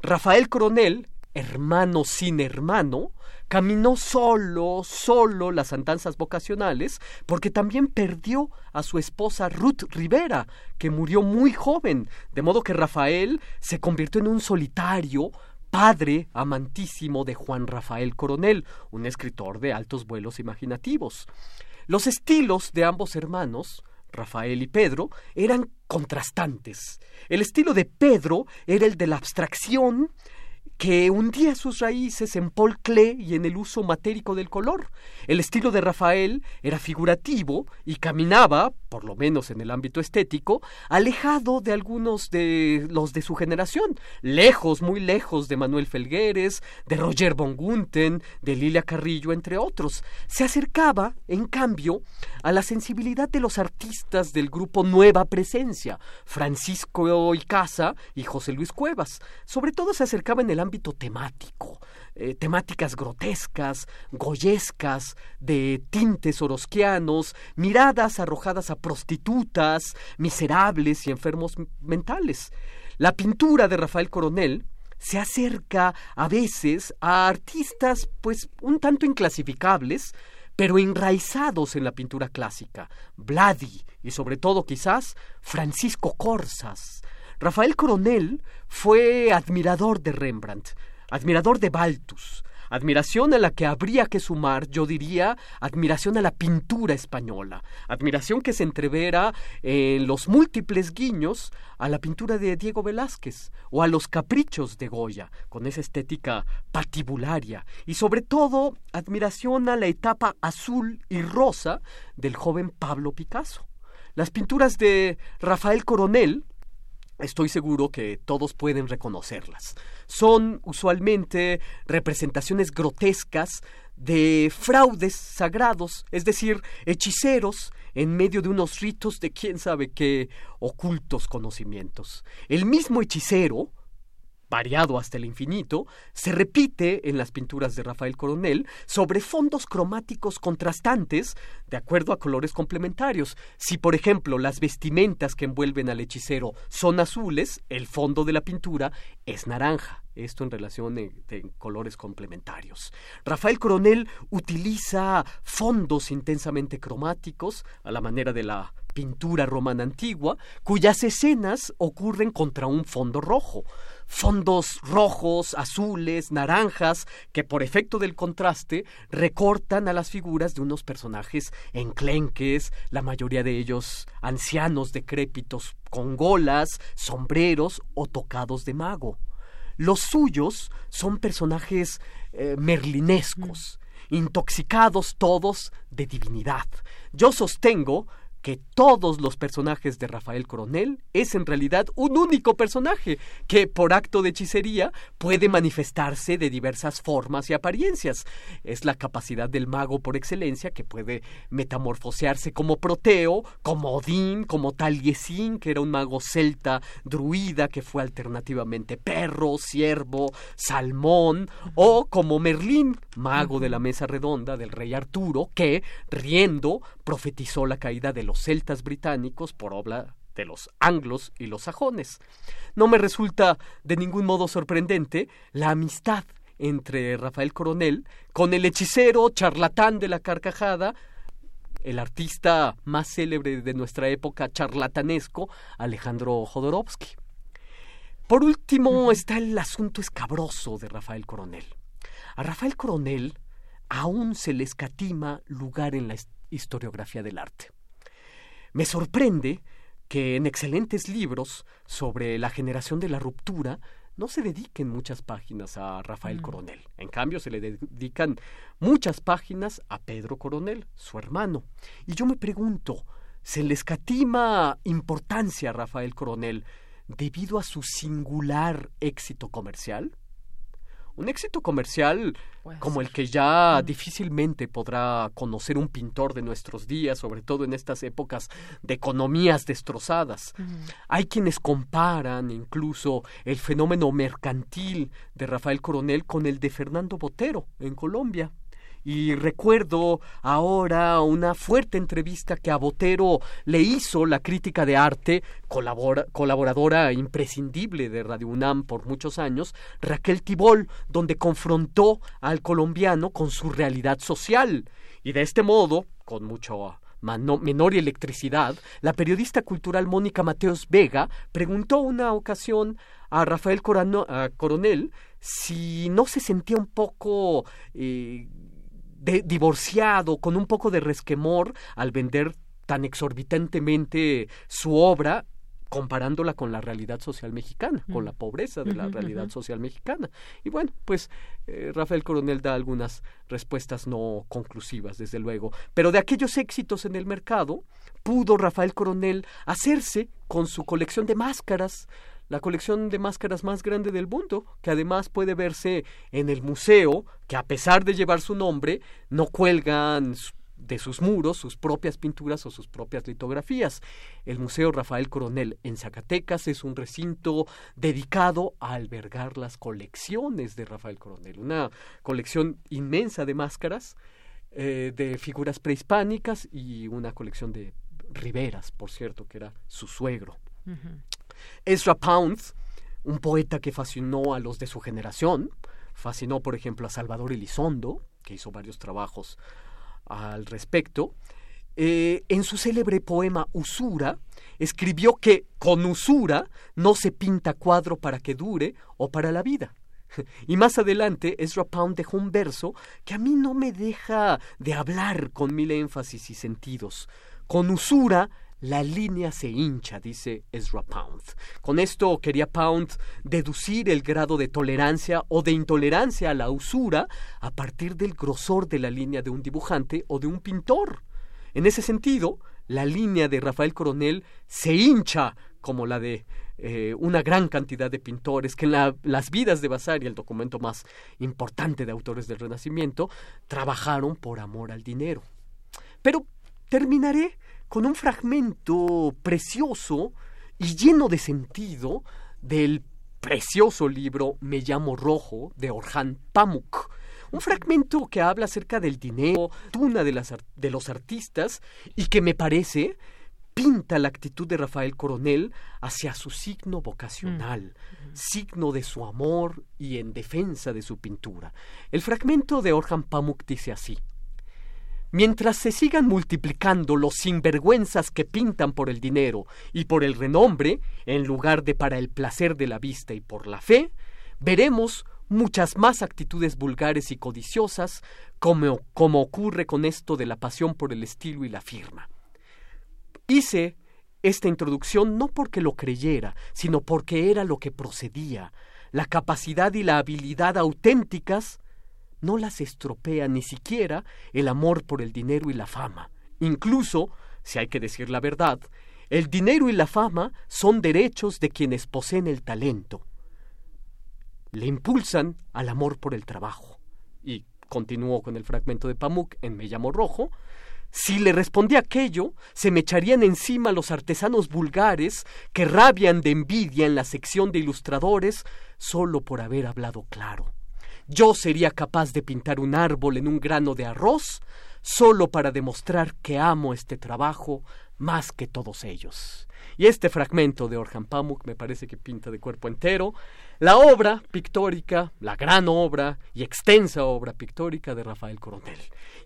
Rafael Coronel, hermano sin hermano, caminó solo, solo las andanzas vocacionales, porque también perdió a su esposa Ruth Rivera, que murió muy joven, de modo que Rafael se convirtió en un solitario, padre amantísimo de Juan Rafael Coronel, un escritor de altos vuelos imaginativos. Los estilos de ambos hermanos, Rafael y Pedro, eran contrastantes. El estilo de Pedro era el de la abstracción, que hundía sus raíces en Paul Klee y en el uso matérico del color. El estilo de Rafael era figurativo y caminaba, por lo menos en el ámbito estético, alejado de algunos de los de su generación, lejos, muy lejos de Manuel Felgueres, de Roger von Gunten, de Lilia Carrillo, entre otros. Se acercaba, en cambio, a la sensibilidad de los artistas del grupo Nueva Presencia, Francisco Icaza y José Luis Cuevas. Sobre todo se acercaba en el ámbito temático, eh, temáticas grotescas, goyescas, de tintes orosquianos, miradas arrojadas a prostitutas, miserables y enfermos mentales. La pintura de Rafael Coronel se acerca a veces a artistas pues un tanto inclasificables, pero enraizados en la pintura clásica, Vladi y sobre todo quizás Francisco Corsas, Rafael Coronel fue admirador de Rembrandt, admirador de Baltus, admiración a la que habría que sumar, yo diría, admiración a la pintura española, admiración que se entrevera en los múltiples guiños a la pintura de Diego Velázquez o a los caprichos de Goya, con esa estética patibularia, y sobre todo admiración a la etapa azul y rosa del joven Pablo Picasso. Las pinturas de Rafael Coronel, estoy seguro que todos pueden reconocerlas. Son usualmente representaciones grotescas de fraudes sagrados, es decir, hechiceros en medio de unos ritos de quién sabe qué ocultos conocimientos. El mismo hechicero, variado hasta el infinito, se repite en las pinturas de Rafael Coronel sobre fondos cromáticos contrastantes de acuerdo a colores complementarios. Si, por ejemplo, las vestimentas que envuelven al hechicero son azules, el fondo de la pintura es naranja. Esto en relación de, colores complementarios. Rafael Coronel utiliza fondos intensamente cromáticos, a la manera de la pintura romana antigua, cuyas escenas ocurren contra un fondo rojo fondos rojos, azules, naranjas, que por efecto del contraste recortan a las figuras de unos personajes enclenques, la mayoría de ellos ancianos decrépitos con golas, sombreros o tocados de mago. Los suyos son personajes eh, merlinescos, intoxicados todos de divinidad. Yo sostengo que todos los personajes de Rafael Coronel es en realidad un único personaje que por acto de hechicería puede manifestarse de diversas formas y apariencias. Es la capacidad del mago por excelencia que puede metamorfosearse como Proteo, como Odín, como Taliesin, que era un mago celta druida que fue alternativamente perro, ciervo, salmón, o como Merlín, mago de la mesa redonda del rey Arturo, que, riendo, profetizó la caída de los celtas británicos por obra de los anglos y los sajones. No me resulta de ningún modo sorprendente la amistad entre Rafael Coronel con el hechicero charlatán de la carcajada, el artista más célebre de nuestra época charlatanesco, Alejandro Jodorowsky. Por último está el asunto escabroso de Rafael Coronel. A Rafael Coronel aún se le escatima lugar en la historiografía del arte. Me sorprende que en excelentes libros sobre la generación de la ruptura no se dediquen muchas páginas a Rafael mm. Coronel. En cambio, se le dedican muchas páginas a Pedro Coronel, su hermano. Y yo me pregunto, ¿se le escatima importancia a Rafael Coronel debido a su singular éxito comercial? Un éxito comercial como el que ya difícilmente podrá conocer un pintor de nuestros días, sobre todo en estas épocas de economías destrozadas. Hay quienes comparan incluso el fenómeno mercantil de Rafael Coronel con el de Fernando Botero en Colombia. Y recuerdo ahora una fuerte entrevista que a Botero le hizo la crítica de arte, colaboradora imprescindible de Radio UNAM por muchos años, Raquel Tibol, donde confrontó al colombiano con su realidad social. Y de este modo, con mucho menor electricidad, la periodista cultural Mónica Mateos Vega preguntó una ocasión a Rafael Coronel si no se sentía un poco eh, de, divorciado, con un poco de resquemor al vender tan exorbitantemente su obra comparándola con la realidad social mexicana, con la pobreza de la realidad social mexicana. Y bueno, pues eh, Rafael Coronel da algunas respuestas no conclusivas, desde luego, pero de aquellos éxitos en el mercado, pudo Rafael Coronel hacerse con su colección de máscaras, la colección de máscaras más grande del mundo, que además puede verse en el museo, que a pesar de llevar su nombre, no cuelgan de sus muros sus propias pinturas o sus propias litografías. El Museo Rafael Coronel en Zacatecas es un recinto dedicado a albergar las colecciones de Rafael Coronel, una colección inmensa de máscaras, eh, de figuras prehispánicas y una colección de riberas, por cierto, que era su suegro. Ezra Pound, un poeta que fascinó a los de su generación, fascinó por ejemplo a Salvador Elizondo, que hizo varios trabajos al respecto, eh, en su célebre poema Usura, escribió que con usura no se pinta cuadro para que dure o para la vida. (laughs) Y más adelante, Ezra Pound dejó un verso que a mí no me deja de hablar con mil énfasis y sentidos. Con usura la línea se hincha, dice Ezra Pound. Con esto quería Pound deducir el grado de tolerancia o de intolerancia a la usura a partir del grosor de la línea de un dibujante o de un pintor. En ese sentido, la línea de Rafael Coronel se hincha como la de eh, una gran cantidad de pintores que en las vidas de Vasari, el documento más importante de autores del Renacimiento, trabajaron por amor al dinero. Pero terminaré con un fragmento precioso y lleno de sentido del precioso libro Me llamo Rojo de Orhan Pamuk. Un fragmento que habla acerca del dinero, una de, las, de los artistas y que me parece pinta la actitud de Rafael Coronel hacia su signo vocacional, mm. signo de su amor y en defensa de su pintura. El fragmento de Orhan Pamuk dice así. Mientras se sigan multiplicando los sinvergüenzas que pintan por el dinero y por el renombre, en lugar de para el placer de la vista y por la fe, veremos muchas más actitudes vulgares y codiciosas, como, como ocurre con esto de la pasión por el estilo y la firma. Hice esta introducción no porque lo creyera, sino porque era lo que procedía. La capacidad y la habilidad auténticas no las estropea ni siquiera el amor por el dinero y la fama. Incluso, si hay que decir la verdad, el dinero y la fama son derechos de quienes poseen el talento. Le impulsan al amor por el trabajo. Y continuó con el fragmento de Pamuk en Me llamo Rojo, si le respondí aquello, se me echarían encima los artesanos vulgares que rabian de envidia en la sección de ilustradores solo por haber hablado claro. Yo sería capaz de pintar un árbol en un grano de arroz solo para demostrar que amo este trabajo más que todos ellos. Y este fragmento de Orhan Pamuk me parece que pinta de cuerpo entero la obra pictórica, la gran obra y extensa obra pictórica de Rafael Coronel.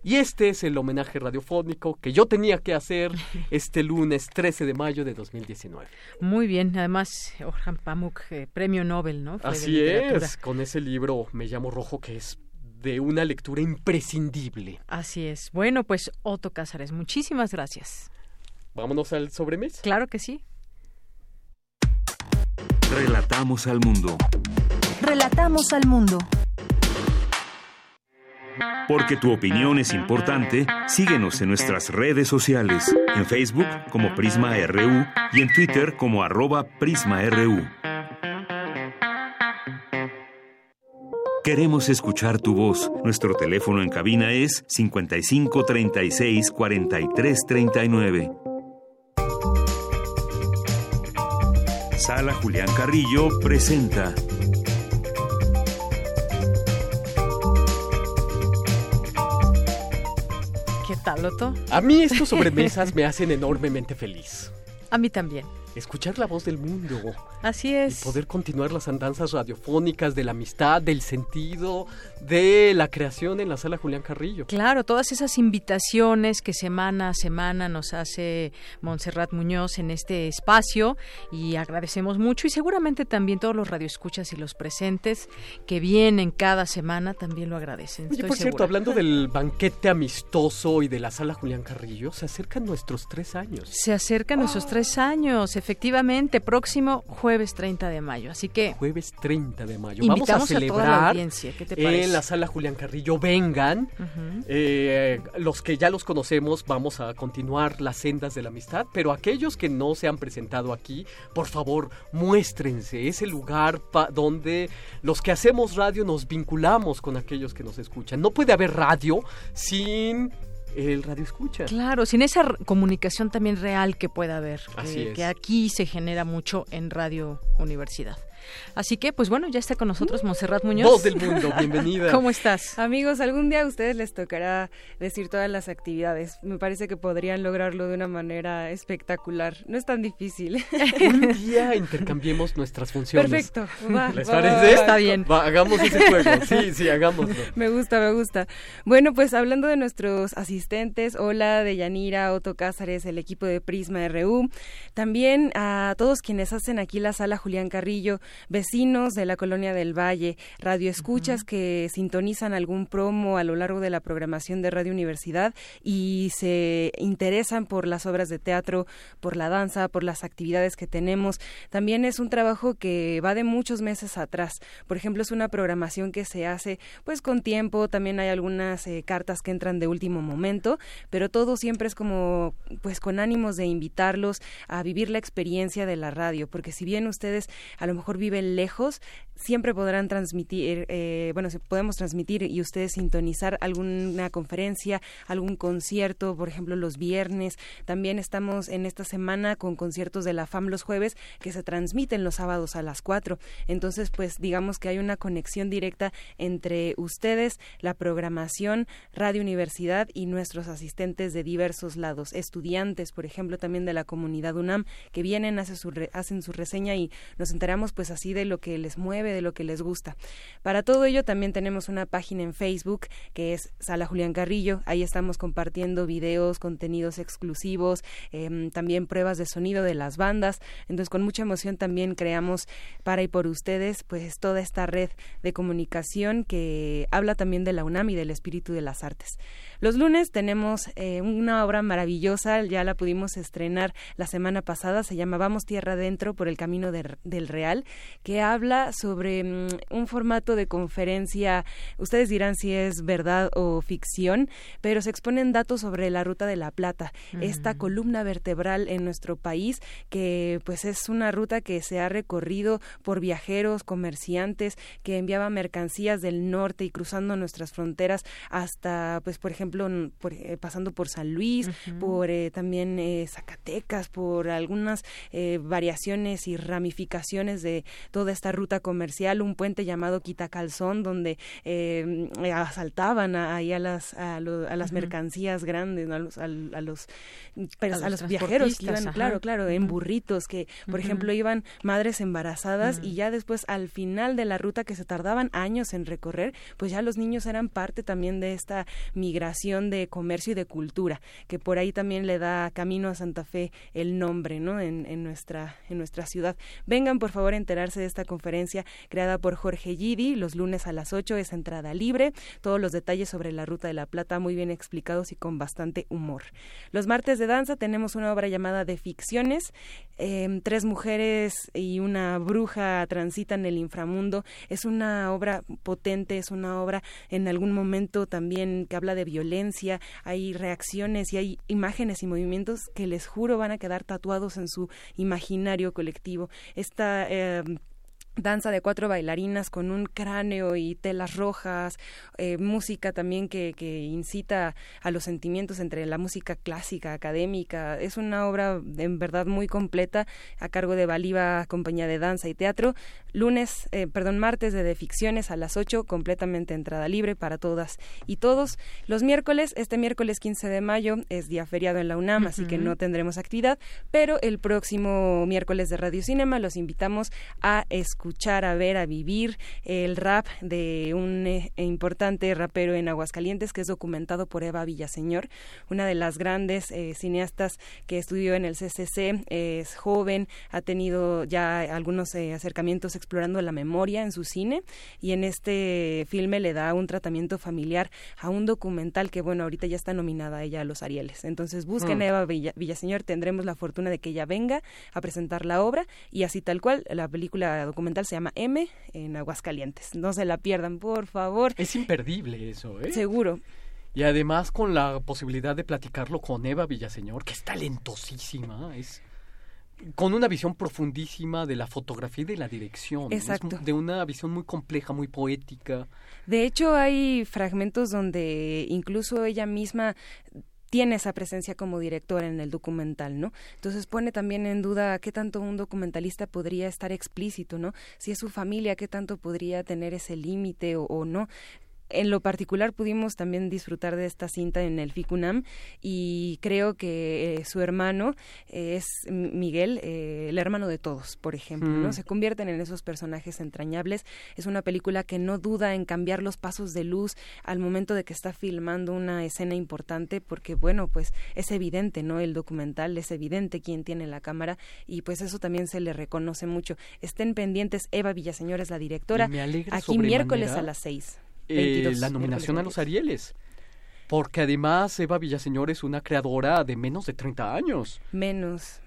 Y este es el homenaje radiofónico que yo tenía que hacer (laughs) este lunes 13 de mayo de 2019.
Muy bien, además Orhan Pamuk, eh, premio Nobel, ¿no?
Así es, con ese libro Me llamo Rojo que es de una lectura imprescindible.
Así es. Bueno, pues Otto Cázares, muchísimas gracias.
Vámonos al sobremesa.
Claro que sí.
Relatamos al mundo.
Relatamos al mundo.
Porque tu opinión es importante, síguenos en nuestras redes sociales, en Facebook como Prisma RU y en Twitter como arroba PrismaRU. Queremos escuchar tu voz. Nuestro teléfono en cabina es 55 36 Sala Julián Carrillo presenta
¿Qué tal, Otto?
A mí estos (laughs) sobremesas me hacen enormemente feliz.
A mí también
escuchar la voz del mundo.
Así es.
Y poder continuar las andanzas radiofónicas de la amistad, del sentido, de la creación en la sala Julián Carrillo.
Claro, todas esas invitaciones que semana a semana nos hace Montserrat Muñoz en este espacio y agradecemos mucho y seguramente también todos los radioescuchas y los presentes que vienen cada semana también lo agradecen.
Oye, por cierto, hablando del banquete amistoso y de la sala Julián Carrillo, se acercan nuestros tres años.
Se acercan nuestros tres años, efectivamente, próximo jueves 30 de mayo. Así que.
Jueves 30 de mayo. Vamos a celebrar. En la sala Julián Carrillo, vengan. Eh, los que ya los conocemos, vamos a continuar las sendas de la amistad. Pero aquellos que no se han presentado aquí, por favor, muéstrense. Es el lugar donde los que hacemos radio nos vinculamos con aquellos que nos escuchan. No puede haber radio sin el radio escucha.
Claro, sin esa comunicación también real que pueda haber,
Así
que aquí se genera mucho en Radio Universidad. Así que, pues bueno, ya está con nosotros Monserrat Muñoz.
Voz del mundo, bienvenida. (laughs)
¿Cómo estás?
Amigos, algún día a ustedes les tocará decir todas las actividades. Me parece que podrían lograrlo de una manera espectacular. No es tan difícil. (laughs)
Un (laughs) día intercambiemos nuestras funciones.
Perfecto.
¿Les parece?
Está bien.
hagamos ese juego. Sí, sí, hagámoslo.
Me gusta, me gusta. Bueno, pues hablando de nuestros asistentes, hola de Yanira, Otto Cázares, el equipo de Prisma RU. También a todos quienes hacen aquí la sala Julián Carrillo, vecinos de la colonia del Valle, radioescuchas que sintonizan algún promo a lo largo de la programación de Radio Universidad y se interesan por las obras de teatro, por la danza, por las actividades que tenemos. También es un trabajo que va de muchos meses atrás. Por ejemplo, es una programación que se hace pues con tiempo, también hay algunas eh, cartas que entran de último momento, pero todo siempre es como pues con ánimos de invitarlos a vivir la experiencia de la radio, porque si bien ustedes a lo mejor mejor viven lejos, siempre podrán transmitir, eh, bueno, podemos transmitir y ustedes sintonizar alguna conferencia, algún concierto, por ejemplo, los viernes. También estamos en esta semana con conciertos de la FAM los jueves que se transmiten los sábados a las 4. Entonces, pues digamos que hay una conexión directa entre ustedes, la programación, Radio Universidad y nuestros asistentes de diversos lados, estudiantes, por ejemplo, también de la comunidad UNAM, que vienen, hacen su, hacen su reseña y nos enteramos pues así de lo que les mueve, de lo que les gusta. Para todo ello también tenemos una página en Facebook que es Sala Julián Carrillo. Ahí estamos compartiendo videos, contenidos exclusivos, em, también pruebas de sonido de las bandas. Entonces con mucha emoción también creamos para y por ustedes pues toda esta red de comunicación que habla también de la UNAM y del espíritu de las artes. Los lunes tenemos eh, una obra maravillosa, ya la pudimos estrenar la semana pasada, se llama Vamos Tierra Adentro por el Camino del Real, que habla sobre mm, un formato de conferencia, ustedes dirán si es verdad o ficción, pero se exponen datos sobre la Ruta de la Plata, esta columna vertebral en nuestro país, que pues es una ruta que se ha recorrido por viajeros, comerciantes, que enviaban mercancías del norte y cruzando nuestras fronteras hasta, pues por ejemplo, eh, pasando por San Luis, por eh, también eh, Zacatecas, por algunas variaciones y ramificaciones de toda esta ruta comercial, un puente llamado Quitacalzón, donde asaltaban ahí a las, a, las mercancías grandes, a los, a, los, pues, a los viajeros que iban, claro, claro, en burritos, que por ejemplo iban madres embarazadas y ya después al final de la ruta que se tardaban años en recorrer, pues ya los niños eran parte también de esta migración de Comercio y de Cultura, que por ahí también le da camino a Santa Fe el nombre, ¿no? En, en nuestra, en nuestra ciudad. Vengan, por favor, a enterarse de esta conferencia creada por Jorge Gidi, los lunes a las 8 es entrada libre, todos los detalles sobre la Ruta de la Plata muy bien explicados y con bastante humor. Los martes de danza tenemos una obra llamada De Ficciones, em, tres mujeres y una bruja transitan el inframundo, es una obra potente, es una obra en algún momento también que habla de violencia hay reacciones y hay imágenes y movimientos que les juro van a quedar tatuados en su imaginario colectivo. Esta eh, danza de cuatro bailarinas con un cráneo y telas rojas, eh, música también que, que, incita a los sentimientos entre la música clásica, académica. Es una obra en verdad muy completa a cargo de Baliva Compañía de Danza y Teatro. Lunes, eh, perdón, martes de, de ficciones a las 8, completamente entrada libre para todas y todos. Los miércoles, este miércoles 15 de mayo es día feriado en la UNAM, así que no tendremos actividad, pero el próximo miércoles de Radio Cinema los invitamos a escuchar escuchar, a ver, a vivir el rap de un eh, importante rapero en Aguascalientes que es documentado por Eva Villaseñor, una de las grandes eh, cineastas que estudió en el CCC, es joven, ha tenido ya algunos eh, acercamientos explorando la memoria en su cine y en este filme le da un tratamiento familiar a un documental que, bueno, ahorita ya está nominada ella a los Arieles. Entonces busquen a mm. Eva Villaseñor, tendremos la fortuna de que ella venga a presentar la obra y así tal cual la película documental se llama M en Aguascalientes. No se la pierdan, por favor.
Es imperdible eso, ¿eh?
Seguro.
Y además con la posibilidad de platicarlo con Eva Villaseñor, que es talentosísima, es con una visión profundísima de la fotografía y de la dirección.
Exacto.
de una visión muy compleja, muy poética.
De hecho, hay fragmentos donde incluso ella misma tiene esa presencia como directora en el documental, ¿no? Entonces pone también en duda qué tanto un documentalista podría estar explícito, ¿no? Si es su familia, qué tanto podría tener ese límite o, no en lo particular pudimos también disfrutar de esta cinta en el FICUNAM y creo que eh, su hermano es Miguel, eh, el hermano de todos, por ejemplo, ¿no? Mm. Se convierten en esos personajes entrañables. Es una película que no duda en cambiar los pasos de luz al momento de que está filmando una escena importante porque, bueno, pues es evidente, ¿no? El documental es evidente quién tiene la cámara y pues eso también se le reconoce mucho. Estén pendientes, Eva Villaseñor es la directora. Aquí miércoles a las seis.
Eh, la nominación a los Arieles. Porque además Eva Villaseñor es una creadora de menos de 30 años.
Menos.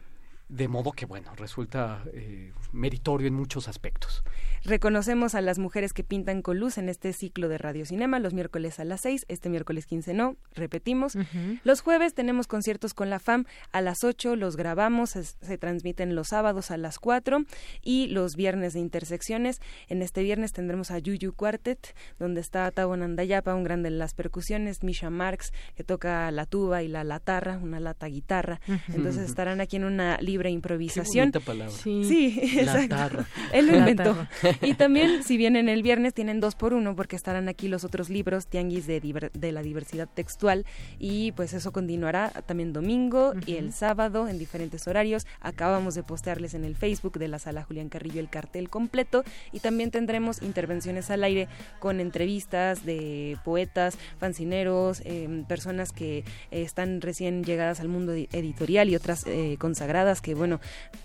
De modo que, bueno, resulta eh, meritorio en muchos aspectos.
Reconocemos a las mujeres que pintan con luz en este ciclo de Radio Cinema, los miércoles a las 6, este miércoles 15 no, repetimos. Los jueves tenemos conciertos con la FAM a las 8, los grabamos, se, transmiten los sábados a las 4 y los viernes de intersecciones. En este viernes tendremos a Yuyu Quartet, donde está Tabo Nandayapa, un grande en las percusiones, Misha Marx, que toca la tuba y la latarra, una lata guitarra. Entonces estarán aquí en una libre improvisación.
Qué palabra.
Sí, (laughs) exacto. Él lo inventó. Y también, si vienen el viernes, tienen dos por uno, porque estarán aquí los otros libros, Tianguis de, de la Diversidad Textual, y pues eso continuará también domingo y el sábado en diferentes horarios. Acabamos de postearles en el Facebook de la Sala Julián Carrillo el cartel completo, y también tendremos intervenciones al aire con entrevistas de poetas, fancineros, em, personas que están recién llegadas al mundo editorial y otras eh, consagradas que, bueno,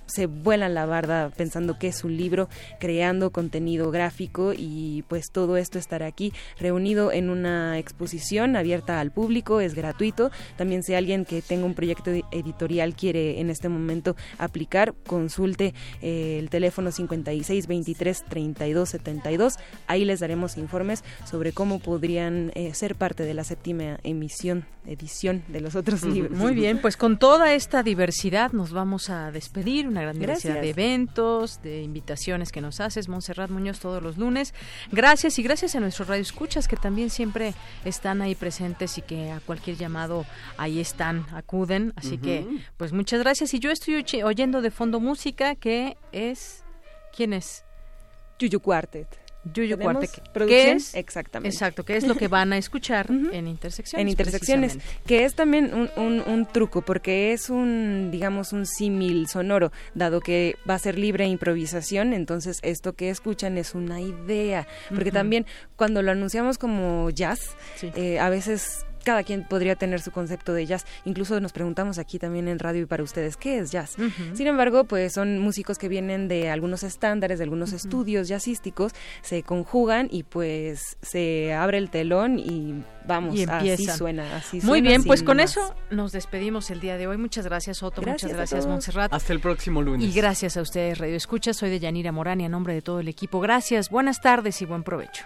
se vuelan la barda pensando que es un libro, creando contenido gráfico y pues todo esto estará aquí reunido en una exposición abierta al público, es gratuito. También si alguien que tenga un proyecto editorial quiere en este momento aplicar, consulte eh, el teléfono 56 23 32 72. Ahí les daremos informes sobre cómo podrían eh, ser parte de la séptima emisión, edición de los otros libros.
Muy bien, pues con toda esta diversidad nos vamos a despedir una gran diversidad de eventos, de invitaciones que nos haces, Montserrat Muñoz, todos los lunes. Gracias y gracias a nuestros radioescuchas que también siempre están ahí presentes y que a cualquier llamado ahí están, acuden. Así que, pues muchas gracias. Y yo estoy oyendo de fondo música que es. ¿Quién es?
Yuyu Quartet.
Yuyu Cuarte,
¿qué es? Exactamente.
Exacto, que es lo que van a escuchar (laughs) en Intersecciones.
En Intersecciones, que es también un, un, truco, porque es un, digamos, un símil sonoro, dado que va a ser libre improvisación, entonces esto que escuchan es una idea, porque también cuando lo anunciamos como jazz, eh, a veces cada quien podría tener su concepto de jazz. Incluso nos preguntamos aquí también en radio y para ustedes, ¿qué es jazz? Sin embargo, pues son músicos que vienen de algunos estándares, de algunos estudios jazzísticos, se conjugan y pues se abre el telón y vamos, así suena. Así
Muy bien, pues con eso nos despedimos el día de hoy. Muchas gracias, Otto. muchas gracias, Montserrat.
Hasta el próximo lunes.
Y gracias a ustedes, Radio Escucha. Soy de Yanira Morán y a nombre de todo el equipo. Gracias, buenas tardes y buen provecho.